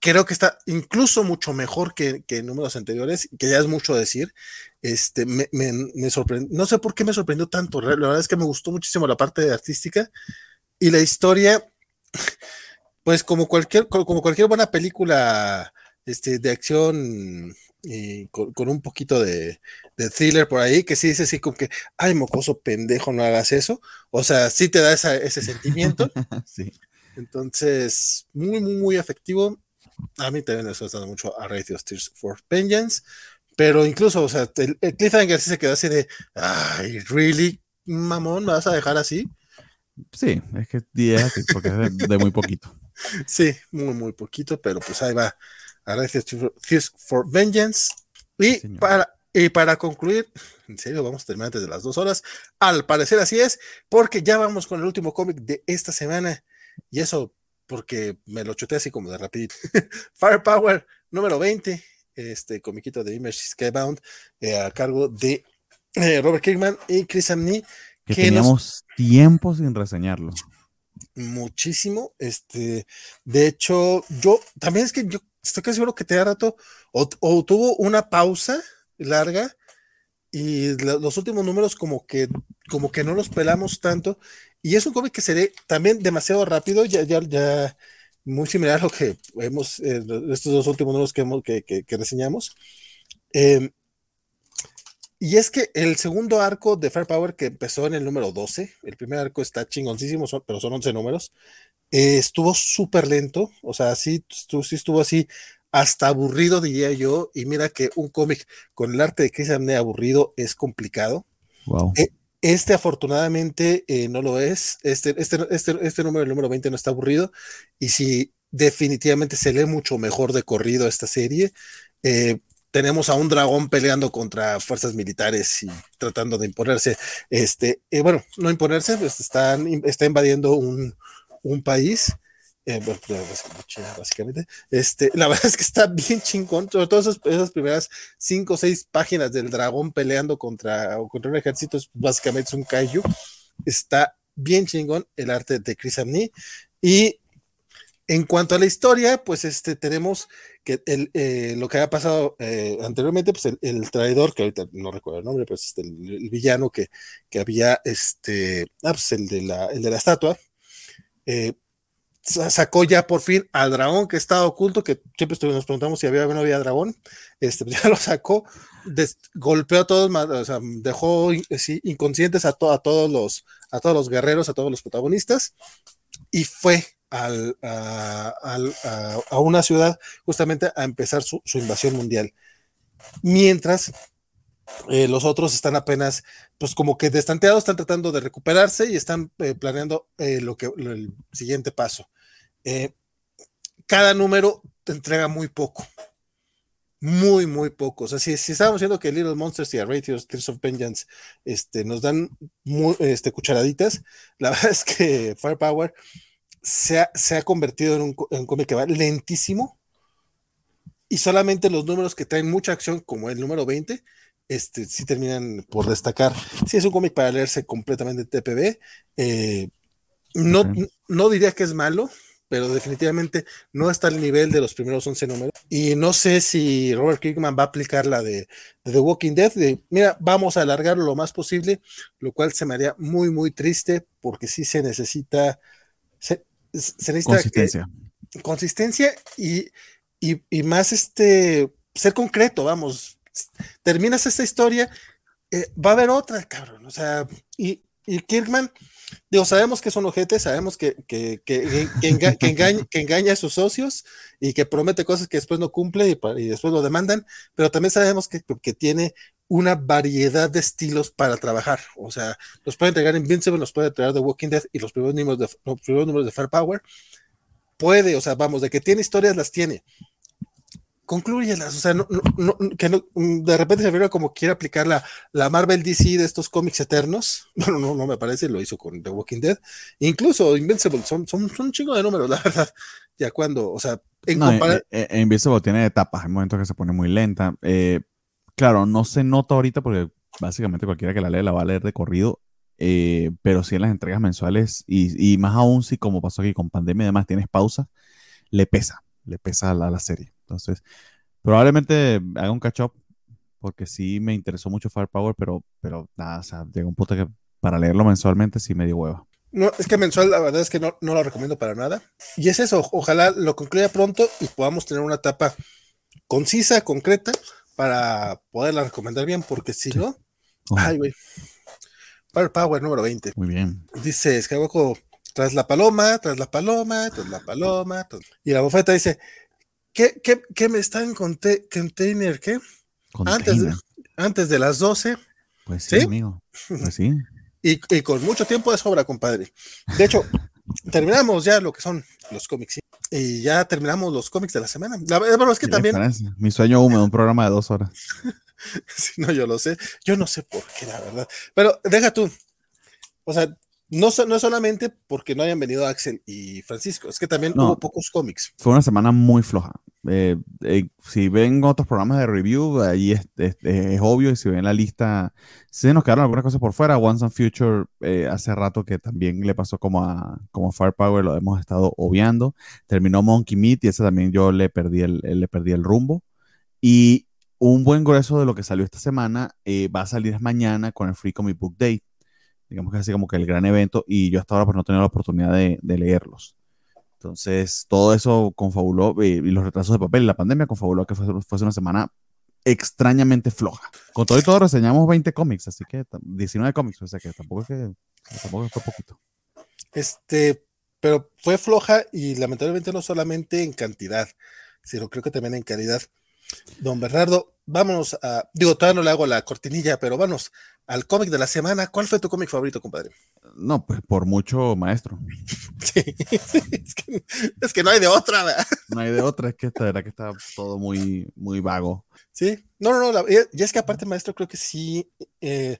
creo que está incluso mucho mejor que, que números anteriores, que ya es mucho decir. Este, me, me, me sorprendió, no sé por qué me sorprendió tanto, la verdad es que me gustó muchísimo la parte artística y la historia, pues como cualquier, como cualquier buena película este, de acción y con, con un poquito de, de, thriller por ahí, que sí dice así como que, ay, mocoso pendejo, no hagas eso. O sea, sí te da esa, ese sentimiento. sí. Entonces, muy, muy, muy efectivo. A mí también me está gustando mucho a Radio Tears for Vengeance. Pero incluso, o sea, el, el cliffhanger sí se quedó así de, ay, ¿really, mamón? ¿Me vas a dejar así? Sí, es que es así, porque es de, de, muy poquito. Sí, muy, muy poquito, pero pues ahí va. Tears for Vengeance. Y sí, para, y para concluir, en serio, vamos a terminar antes de las dos horas. Al parecer así es, porque ya vamos con el último cómic de esta semana. Y eso porque me lo chuté así como de rapidito. Firepower número 20, este comiquito de Image Skybound eh, a cargo de eh, Robert Kirkman y Chris Amney. Que, que teníamos nos... tiempo sin reseñarlo. Muchísimo. Este, de hecho, yo también es que yo estoy casi seguro que te da rato o, o tuvo una pausa larga y los últimos números como que como que no los pelamos tanto y es un cómic que se ve también demasiado rápido ya ya ya muy similar a lo que vemos eh, estos dos últimos números que, hemos, que, que, que reseñamos eh, y es que el segundo arco de Firepower que empezó en el número 12 el primer arco está chingoncísimo son, pero son 11 números eh, estuvo súper lento o sea sí, estuvo, sí estuvo así hasta aburrido, diría yo. Y mira que un cómic con el arte de Chris Amney aburrido es complicado. Wow. Este afortunadamente eh, no lo es. Este, este, este, este número, el número 20, no está aburrido. Y si definitivamente se lee mucho mejor de corrido esta serie. Eh, tenemos a un dragón peleando contra fuerzas militares y tratando de imponerse. Este, eh, bueno, no imponerse, pues están, está invadiendo un, un país. Eh, bueno, básicamente, este, la verdad es que está bien chingón, sobre todo esas, esas primeras cinco o seis páginas del dragón peleando contra, contra un ejército, es, básicamente es un kaiju, está bien chingón el arte de Chris Amney, y en cuanto a la historia, pues este, tenemos que el, eh, lo que había pasado eh, anteriormente, pues el, traidor, que ahorita no recuerdo el nombre, pues este, el, villano que, que había, este, ah, pues el de la, el de la estatua, eh, sacó ya por fin al dragón que estaba oculto, que siempre nos preguntamos si había o no había dragón, este, ya lo sacó, golpeó a todos, o sea, dejó inconscientes a, a, todos los, a todos los guerreros, a todos los protagonistas, y fue a, una ciudad justamente a empezar su, invasión mundial. Mientras eh, los otros están apenas, pues como que destanteados, están tratando de recuperarse y están eh, planeando eh, lo que el siguiente paso. Cada número te entrega muy poco, muy, muy poco. O sea, si, si estábamos viendo que Little Monsters y a Ratios, Tears of Vengeance, este, nos dan muy, este, cucharaditas, la verdad es que Firepower se ha, se ha convertido en un, en un cómic que va lentísimo y solamente los números que traen mucha acción, como el número 20, este, sí terminan por destacar. Sí, es un cómic para leerse completamente TPB. Eh, no, no diría que es malo, pero definitivamente no está al nivel de los primeros 11 números. Y no sé si Robert Kirkman va a aplicar la de, de, The Walking Dead, de, mira, vamos a alargarlo lo más posible, lo cual se me haría muy, muy triste, porque sí se necesita, se, necesita consistencia. Consistencia y, y, y, más este, ser concreto, vamos, terminas esta historia, eh, va a haber otra, cabrón, o sea, y, y Kirkman Digo, sabemos que son ojetes, sabemos que, que, que, engaña, a sus socios y que promete cosas que después no cumple y, después lo demandan, pero también sabemos que, tiene una variedad de estilos para trabajar. O sea, los puede entregar Invincible, los puede entregar The Walking Dead y los primeros números de, los primeros números de Firepower. Puede, o sea, vamos, de que tiene historias, las tiene. Concluyelas, o sea, no, no, que no, de repente se ve como quiere aplicar la, la, Marvel DC de estos cómics eternos, no, no, no me parece, lo hizo con The Walking Dead, incluso Invincible, son, son, son un chingo de números, la verdad, ya cuando, o sea, en eh, eh, Invincible tiene etapas, hay momentos que se pone muy lenta, eh, claro, no se nota ahorita porque básicamente cualquiera que la lea la va a leer de corrido, pero sí en las entregas mensuales y, más aún si como pasó aquí con pandemia y demás tienes pausa, le pesa, le pesa a la, a la serie. Entonces, probablemente haga un catch-up porque sí me interesó mucho Firepower, pero, pero nada, o sea, llega un punto que para leerlo mensualmente sí me dio hueva. No, es que mensual la verdad es que no, no lo recomiendo para nada. Y es eso, ojalá lo concluya pronto y podamos tener una etapa concisa, concreta, para poderla recomendar bien, porque si no, ay, güey. Firepower número 20. Muy bien. Dice Skywalker, tras la paloma, tras la paloma, tras la paloma. Y la bofeta dice, ¿Qué, qué, qué me está en container? ¿Qué? Antes de, antes de las 12. Pues sí, amigo. Pues sí. Y, y, con mucho tiempo de sobra, compadre. De hecho, terminamos ya lo que son los cómics. Y ya terminamos los cómics de la semana. La verdad es que también. Mi sueño húmedo, un programa de dos horas. sí, no, yo lo sé. Yo no sé por qué, la verdad. Pero deja tú. O sea, no, no solamente porque no hayan venido Axel y Francisco, es que también hubo pocos cómics. Fue una semana muy floja. Eh, eh, si ven otros programas de review, ahí es, obvio. Y si ven la lista, si nos quedaron algunas cosas por fuera. Once and Future, eh, hace rato que también le pasó como a como Firepower, lo hemos estado obviando. Terminó Monkey Meat y ese también yo le perdí el, le perdí el rumbo. Y un buen grueso de lo que salió esta semana va a salir mañana con el Free Comic Book Day digamos que es así como que el gran evento, y yo hasta ahora pues no he tenido la oportunidad de, leerlos. Entonces, todo eso confabuló, eh, y los retrasos de papel y la pandemia confabuló que fuese una semana extrañamente floja. Con todo y todo reseñamos 20 cómics, así que 19 cómics, o sea que tampoco es que tampoco fue poquito. Este, pero fue floja y lamentablemente no solamente en cantidad, sino creo que también en calidad. Don Bernardo, vámonos a, digo, todavía no le hago la cortinilla, pero vamos al cómic de la semana. ¿Cuál fue tu cómic favorito, compadre? No, pues por mucho maestro. Sí, es que, no hay de otra, ¿verdad? No hay de otra, es que esta verdad que está todo muy, muy vago. Sí, no, no, no, y es que aparte maestro creo que sí, eh,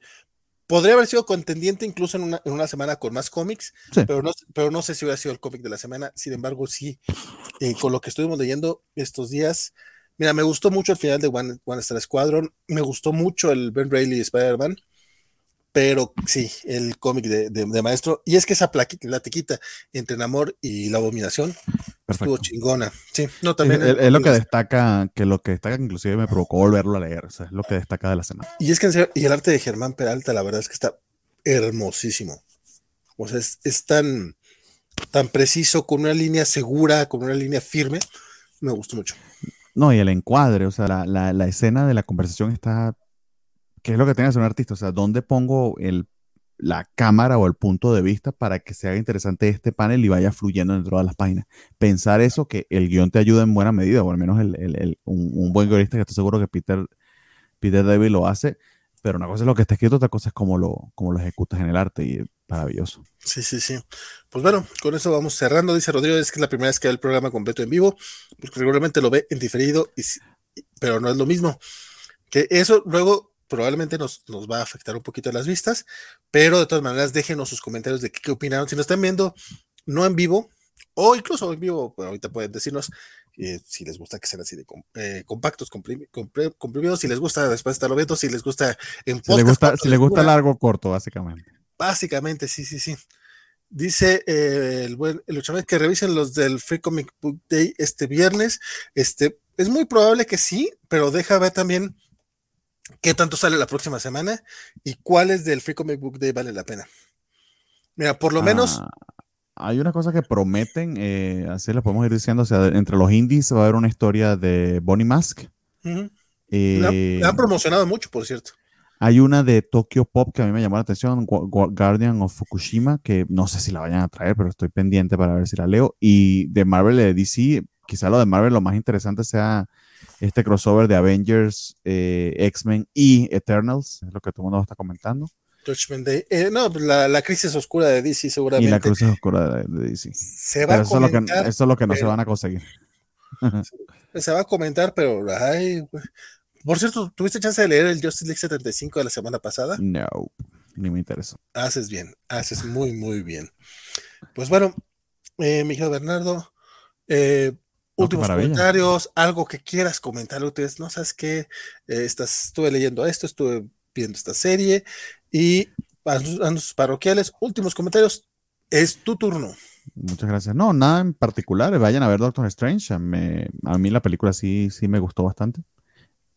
podría haber sido contendiente incluso en una, en una semana con más cómics, pero, no, pero no sé si hubiera sido el cómic de la semana, sin embargo sí, eh, con lo que estuvimos leyendo estos días, Mira, me gustó mucho el final de One, One Star Squadron, me gustó mucho el Ben Reilly Spider-Man, pero sí, el cómic de, maestro, y es que esa plaquita, la tiquita entre el amor y la abominación estuvo chingona. Sí, no, también. Es, lo que destaca, que lo que destaca, inclusive me provocó volverlo a leer, o sea, es lo que destaca de la semana. Y es que y el arte de Germán Peralta, la verdad es que está hermosísimo. O sea, es, es tan, tan preciso, con una línea segura, con una línea firme, me gustó mucho. No, y el encuadre, o sea, la, la, escena de la conversación está. ¿Qué es lo que tiene que hacer un artista? O sea, ¿dónde pongo el, la cámara o el punto de vista para que se haga interesante este panel y vaya fluyendo dentro de las páginas? Pensar eso, que el guion te ayuda en buena medida, o al menos el, el, un, un, buen guionista que estoy seguro que Peter, Peter David lo hace, pero una cosa es lo que está escrito, otra cosa es cómo lo, cómo lo ejecutas en el arte. Y maravilloso. Sí, sí, sí. Pues bueno, con eso vamos cerrando. Dice Rodrigo, es que es la primera vez que ve el programa completo en vivo, porque regularmente lo ve en diferido, y, pero no es lo mismo. Que eso luego probablemente nos, nos va a afectar un poquito las vistas, pero de todas maneras déjenos sus comentarios de qué, qué opinaron. Si nos están viendo no en vivo, o incluso en vivo, pues ahorita pueden decirnos eh, si les gusta que sean así de eh, compactos, comprimidos, si les gusta después estarlo viendo, si les gusta en Si les gusta, si les gusta largo o corto, básicamente. Básicamente, sí, sí, sí. Dice eh, el buen el que revisen los del Free Comic Book Day este viernes. Este, es muy probable que sí, pero deja ver también qué tanto sale la próxima semana y cuáles del Free Comic Book Day vale la pena. Mira, por lo menos. Ah, hay una cosa que prometen, eh, así lo podemos ir diciendo, o sea, entre los indies va a haber una historia de Bonnie Mask. la, han promocionado mucho, por cierto. Hay una de Tokyo Pop que a mí me llamó la atención, Guardian of Fukushima, que no sé si la vayan a traer, pero estoy pendiente para ver si la leo. Y de Marvel de DC, quizá lo de Marvel lo más interesante sea este crossover de Avengers, eh, X-Men y Eternals, es lo que todo el mundo está comentando. Eh, no, pues la, crisis oscura de DC seguramente. Y la crisis oscura de, DC. Se va a eso, comentar, es lo que, eso es lo que no se van a conseguir. Se va a comentar, pero ay, por cierto, ¿tuviste chance de leer el Justice League 75 de la semana pasada? No, ni me interesó. Haces bien, haces muy, muy bien. Pues bueno, eh, Miguel Bernardo, eh, últimos comentarios, algo que quieras comentar, ustedes, no sabes qué, eh, estás, estuve leyendo esto, estuve viendo esta serie y a sus parroquiales, últimos comentarios, es tu turno. Muchas gracias. No, nada en particular. Vayan a ver Doctor Strange. a mí la película sí, sí me gustó bastante.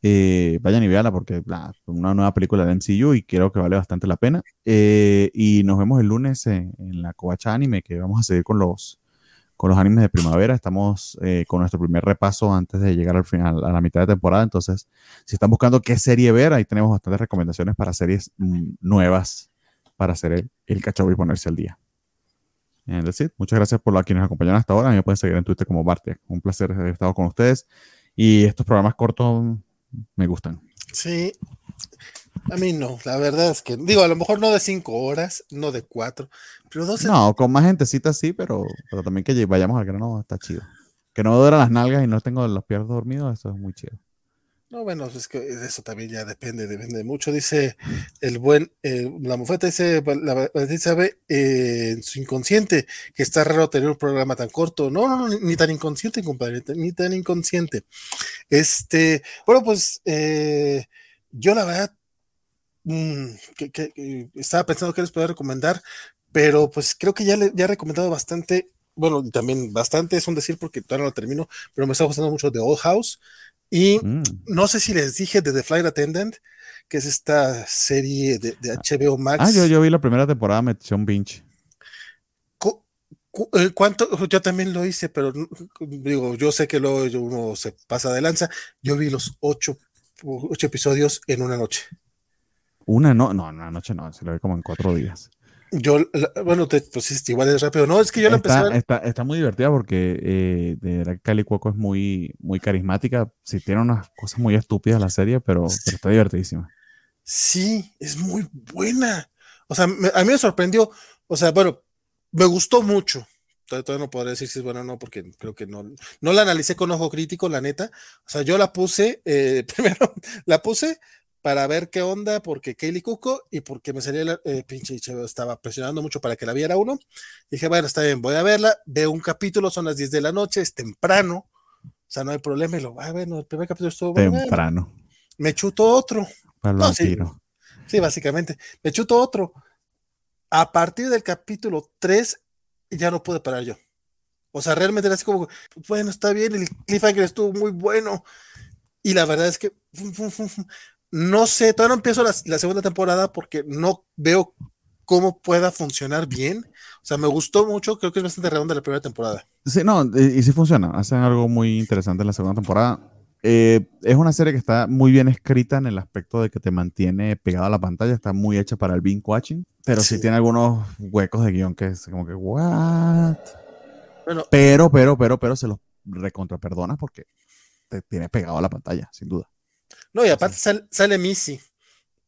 Eh, vayan y veanla porque es una nueva película de MCU y creo que vale bastante la pena. Eh, y nos vemos el lunes en, la Covacha Anime, que vamos a seguir con los, con los animes de primavera. Estamos eh, con nuestro primer repaso antes de llegar al final, a la mitad de temporada. Entonces, si están buscando qué serie ver, ahí tenemos bastantes recomendaciones para series mm, nuevas para hacer el, el y ponerse al día. Muchas gracias por a quienes nos acompañaron hasta ahora. A mí me pueden seguir en Twitter como Bartek. Un placer haber estado con ustedes. Y estos programas cortos me gustan. Sí, a mí no, la verdad es que, digo, a lo mejor no de cinco horas, no de cuatro, pero dos. No, con más gentecita sí, pero, pero también que vayamos al grano está chido. Que no duran las nalgas y no tengo los pies dormidos, eso es muy chido. No, bueno, es que eso también ya depende, depende mucho. Dice el buen, eh, la mufeta dice, la, sabe eh, en su inconsciente que está raro tener un programa tan corto. No, no, no, ni tan inconsciente, compadre, ni tan inconsciente. Este, bueno, pues eh, yo la verdad mm, que, estaba pensando que les podía recomendar, pero pues creo que ya le ya he recomendado bastante. Bueno, también bastante es un decir porque todavía no lo termino, pero me está gustando mucho The Old House. Y mm. no sé si les dije de The Flight Attendant, que es esta serie de, HBO Max. Ah, yo, yo vi la primera temporada, me eché un binge. Eh, ¿Cuánto? Yo también lo hice, pero digo, yo sé que luego uno se pasa de lanza. Yo vi los ocho, ocho episodios en una noche. Una no, no, una noche no, se lo vi como en cuatro días. Yo, bueno, te, pues igual es rápido. No, es que yo la empecé. Está, está, muy divertida porque eh, de verdad Cali Cuoco es muy, muy carismática. Sí, tiene unas cosas muy estúpidas la serie, pero, está divertidísima. Sí, es muy buena. O sea, a mí me sorprendió. O sea, bueno, me gustó mucho. Todavía no podré decir si es buena o no, porque creo que no, no la analicé con ojo crítico, la neta. O sea, yo la puse, eh, primero la puse para ver qué onda, porque Kaylee Cuco y porque me salía el eh, pinche estaba presionando mucho para que la viera uno. Dije, bueno, está bien, voy a verla. Veo un capítulo, son las 10 de la noche, es temprano, o sea, no hay problema. Y lo, ah, bueno, el primer capítulo estuvo temprano. Me chuto otro. No, sí, sí, básicamente. Me chuto otro. A partir del capítulo 3, ya no pude parar yo. O sea, realmente era así como, bueno, está bien, el cliffhanger estuvo muy bueno. Y la verdad es que no sé, todavía no empiezo la, segunda temporada porque no veo cómo pueda funcionar bien. O sea, me gustó mucho, creo que es bastante redonda la primera temporada. Sí, no, y, sí funciona. Hacen algo muy interesante en la segunda temporada. Eh, es una serie que está muy bien escrita en el aspecto de que te mantiene pegado a la pantalla, está muy hecha para el binge watching, pero sí, tiene algunos huecos de guion que es como que, ¿what? Bueno, pero, pero, pero, pero se los recontra perdona porque te tiene pegado a la pantalla, sin duda. No, y aparte sale, Missy.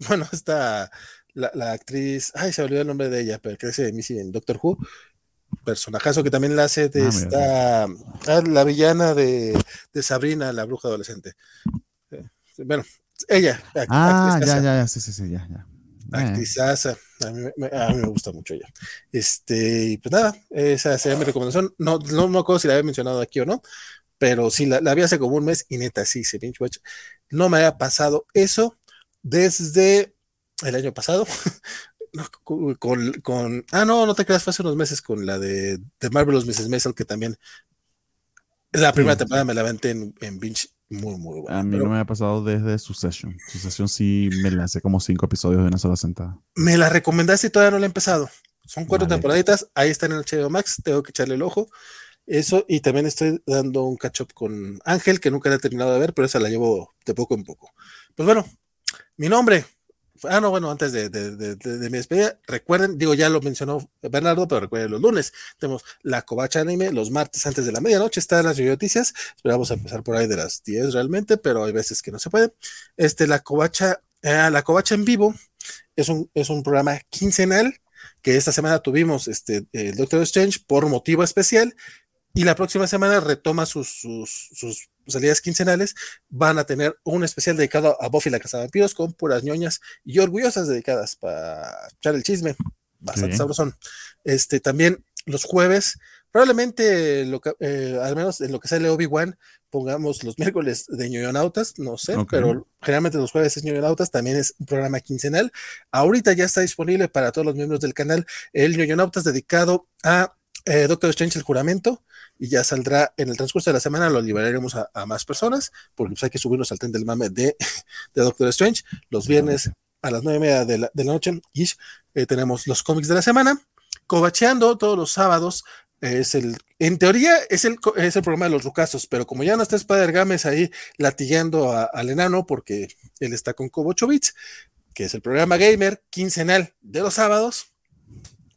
Bueno, está la, actriz, ay, se olvidó el nombre de ella, pero hace de Missy en Doctor Who. Personajazo que también la hace de ah, esta, ah, la villana de, Sabrina, la bruja adolescente. Eh, bueno, ella. Ah, ya, ya, ya, sí, sí, sí, ya, ya. Actrizaza, a mí, me gusta mucho ella. Este, y pues nada, esa sería mi recomendación. No, no me acuerdo si la había mencionado aquí o no, pero sí, la, la vi hace como un mes y neta, sí, se pinche no me había pasado eso desde el año pasado. con, ah, no, no te creas, fue hace unos meses con la de, de Marvelous Mrs. Maisel, que también la primera temporada me la aventé en, en Binge muy, muy buena. A mí no me ha pasado desde Succession. Succession sí me lancé como cinco episodios de una sola sentada. Me la recomendaste y todavía no la he empezado. Son cuatro temporaditas, ahí está en el HBO Max, tengo que echarle el ojo. Eso, y también estoy dando un catch up con Ángel, que nunca la he terminado de ver, pero esa la llevo de poco en poco. Pues bueno, mi nombre, Ah, no, bueno, antes de, de, mi despedida, recuerden, digo, ya lo mencionó Bernardo, pero recuerden, los lunes tenemos la Covacha Anime, los martes antes de la medianoche están las noticias, esperamos empezar por ahí de las 10 realmente, pero hay veces que no se puede. Este, la Covacha, eh, la Covacha en vivo es un, es un programa quincenal que esta semana tuvimos este, el Doctor Strange por motivo especial y la próxima semana retoma sus, sus, salidas quincenales. Van a tener un especial dedicado a Buffy la Casa de Vampiros con puras ñoñas y orgullosas dedicadas para echar el chisme. Bastante sabrosón. Este, también los jueves, probablemente, lo eh, al menos en lo que sale Obi-Wan, pongamos los miércoles de ñoñonautas, no sé, pero generalmente los jueves es ñoñonautas, también es un programa quincenal. Ahorita ya está disponible para todos los miembros del canal el ñoñonautas dedicado a eh, Doctor Strange el juramento y ya saldrá en el transcurso de la semana, lo liberaremos a, más personas, porque pues, hay que subirnos al tren del mame de, Doctor Strange. Los viernes a las nueve y media de la, noche y eh, tenemos los cómics de la semana. Cobacheando todos los sábados es el, en teoría es el, es el programa de los rucasos, pero como ya no está Spider Games ahí latillando al enano porque él está con Bits, que es el programa gamer quincenal de los sábados,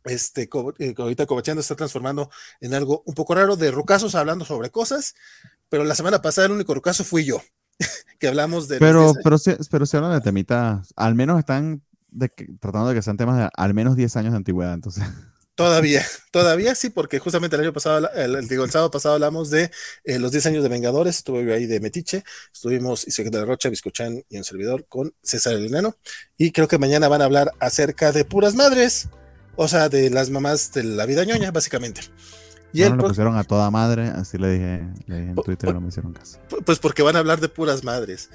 este, eh, ahorita Cobachando está transformando en algo un poco raro de rucasos hablando sobre cosas, pero la semana pasada el único rucaso fui yo, que hablamos de... Pero, pero, si, pero si hablan de temitas, al menos están tratando de que sean temas de al menos 10 años de antigüedad, entonces... Todavía, todavía sí, porque justamente el año pasado, el, digo, el sábado pasado hablamos de eh, los 10 años de Vengadores, estuve ahí de Metiche, estuvimos y de la Rocha, Biscochán y un servidor con César el Enano, y creo que mañana van a hablar acerca de puras madres, o sea, de las mamás de la vida ñoña, básicamente. Y no, lo pusieron a toda madre, así le dije, le dije en Twitter, no me hicieron caso. Pues porque van a hablar de puras madres.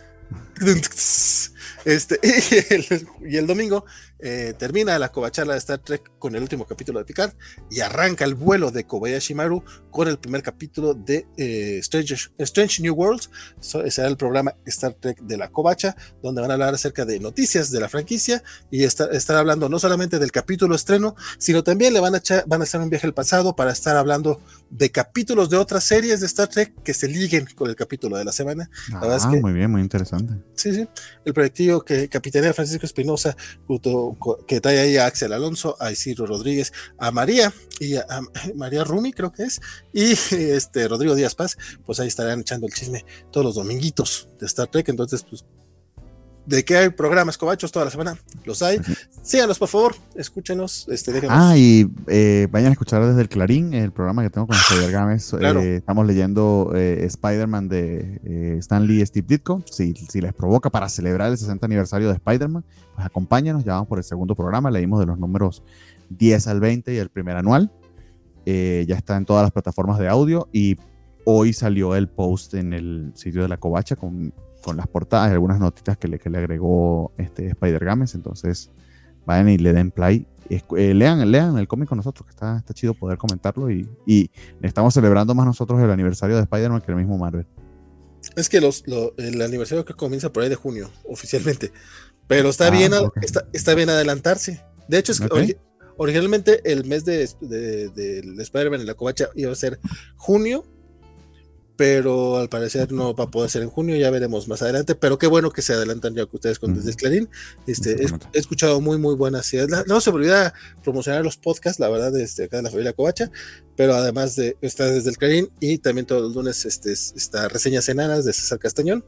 Este, y, el, domingo eh, termina la covacharla de Star Trek con el último capítulo de Picard y arranca el vuelo de Kobayashi Maru con el primer capítulo de eh, Strange, New Worlds. será el programa Star Trek de la Covacha, donde van a hablar acerca de noticias de la franquicia y estar, hablando no solamente del capítulo estreno, sino también le van a, echar, van a hacer un viaje al pasado para estar hablando de capítulos de otras series de Star Trek que se liguen con el capítulo de la semana. ah, muy bien, muy interesante. Sí, sí. El proyectillo que capitanea Francisco Espinosa, que trae ahí a Axel Alonso, a Isidro Rodríguez, a María y a, María Rumi, creo que es, y este Rodrigo Díaz Paz, pues ahí estarán echando el chisme todos los dominguitos de Star Trek. Entonces, pues de que hay programas cobachos toda la semana, los hay. Síganos, por favor, escúchenos. Este, Ah, y eh, vayan a escuchar desde el Clarín, el programa que tengo con Spider Games. Eh, estamos leyendo eh, Spider-Man de Stan Lee y Steve Ditko. Si, si, les provoca para celebrar el 60 aniversario de Spider-Man, pues acompáñanos. Ya vamos por el segundo programa. Leímos de los números 10 al 20 y el primer anual. ya está en todas las plataformas de audio y hoy salió el post en el sitio de la Covacha con con las portadas y algunas notitas que le, que le agregó este Spider Games. Entonces, vayan y le den play. Eh, lean, lean el cómic con nosotros, que está, está chido poder comentarlo. Y, y estamos celebrando más nosotros el aniversario de Spider-Man que el mismo Marvel. Es que los, el aniversario que comienza por ahí de junio, oficialmente. Pero está, ah, bien, está, está, bien adelantarse. De hecho, es que originalmente el mes de, de, de Spider-Man en la covacha iba a ser junio, pero al parecer no va a poder ser en junio, ya veremos más adelante, pero qué bueno que se adelantan ya que ustedes con Desde el Clarín, este, he, escuchado muy muy buenas ideas, no se me olvida promocionar los podcasts, la verdad, este, acá de la familia Covacha, pero además de está Desde el Clarín y también todos los lunes este, está Reseñas Enanas de César Castañón,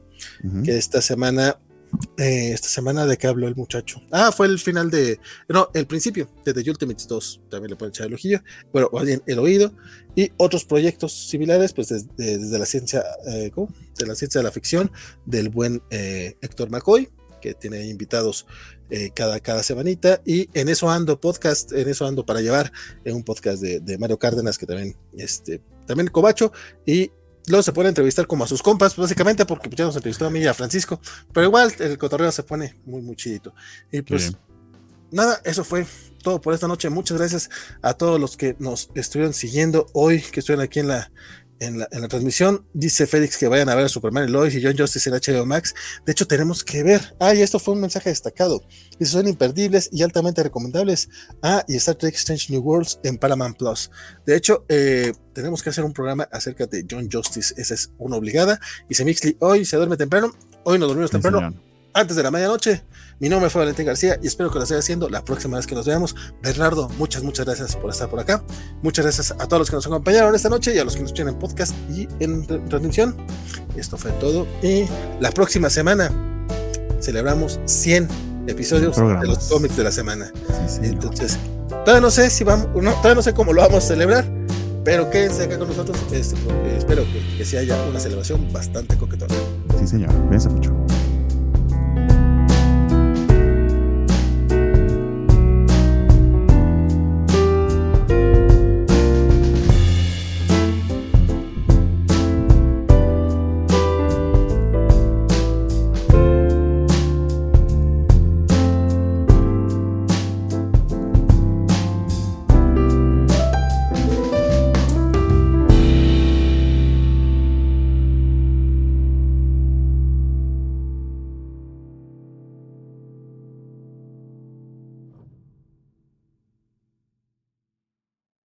que esta semana eh, esta semana de qué habló el muchacho. Ah, fue el final de. No, el principio de The Ultimates 2. También le pueden echar el ojillo. Bueno, más bien el oído. Y otros proyectos similares, pues desde, la ciencia. Eh, De la ciencia de la ficción. Del buen eh, Héctor McCoy. Que tiene invitados cada, cada semanita. Y en eso ando podcast. En eso ando para llevar. Un podcast de, de Mario Cárdenas. Que también. Este, también Cobacho. Y Luego se puede entrevistar como a sus compas, básicamente, porque ya nos entrevistó a mí y a Francisco. Pero igual el cotorreo se pone muy, muy chidito. Y pues, nada, eso fue todo por esta noche. Muchas gracias a todos los que nos estuvieron siguiendo hoy, que estuvieron aquí en la, en la, transmisión. Dice Félix que vayan a ver a Superman y Lois y John Justice en HBO Max. De hecho, tenemos que ver. Ah, y esto fue un mensaje destacado. Y son imperdibles y altamente recomendables. Ah, y Star Trek Strange New Worlds en Paramount Plus. De hecho, eh, tenemos que hacer un programa acerca de John Justice. Esa es una obligada. Y se Mixley hoy se duerme temprano. Hoy nos dormimos temprano. antes de la medianoche. Mi nombre fue Valentín García y espero que lo esté haciendo la próxima vez que nos veamos. Bernardo, muchas, muchas gracias por estar por acá. Muchas gracias a todos los que nos acompañaron esta noche y a los que nos escuchan en podcast y en transmisión. Esto fue todo. Y la próxima semana celebramos 100 episodios de los cómics de la semana. Entonces, todavía no sé si vamos, no, todavía no sé cómo lo vamos a celebrar, pero quédense acá con nosotros. Este, espero que, que sí haya una celebración bastante coquetona. Sí, señor. Cuídense mucho.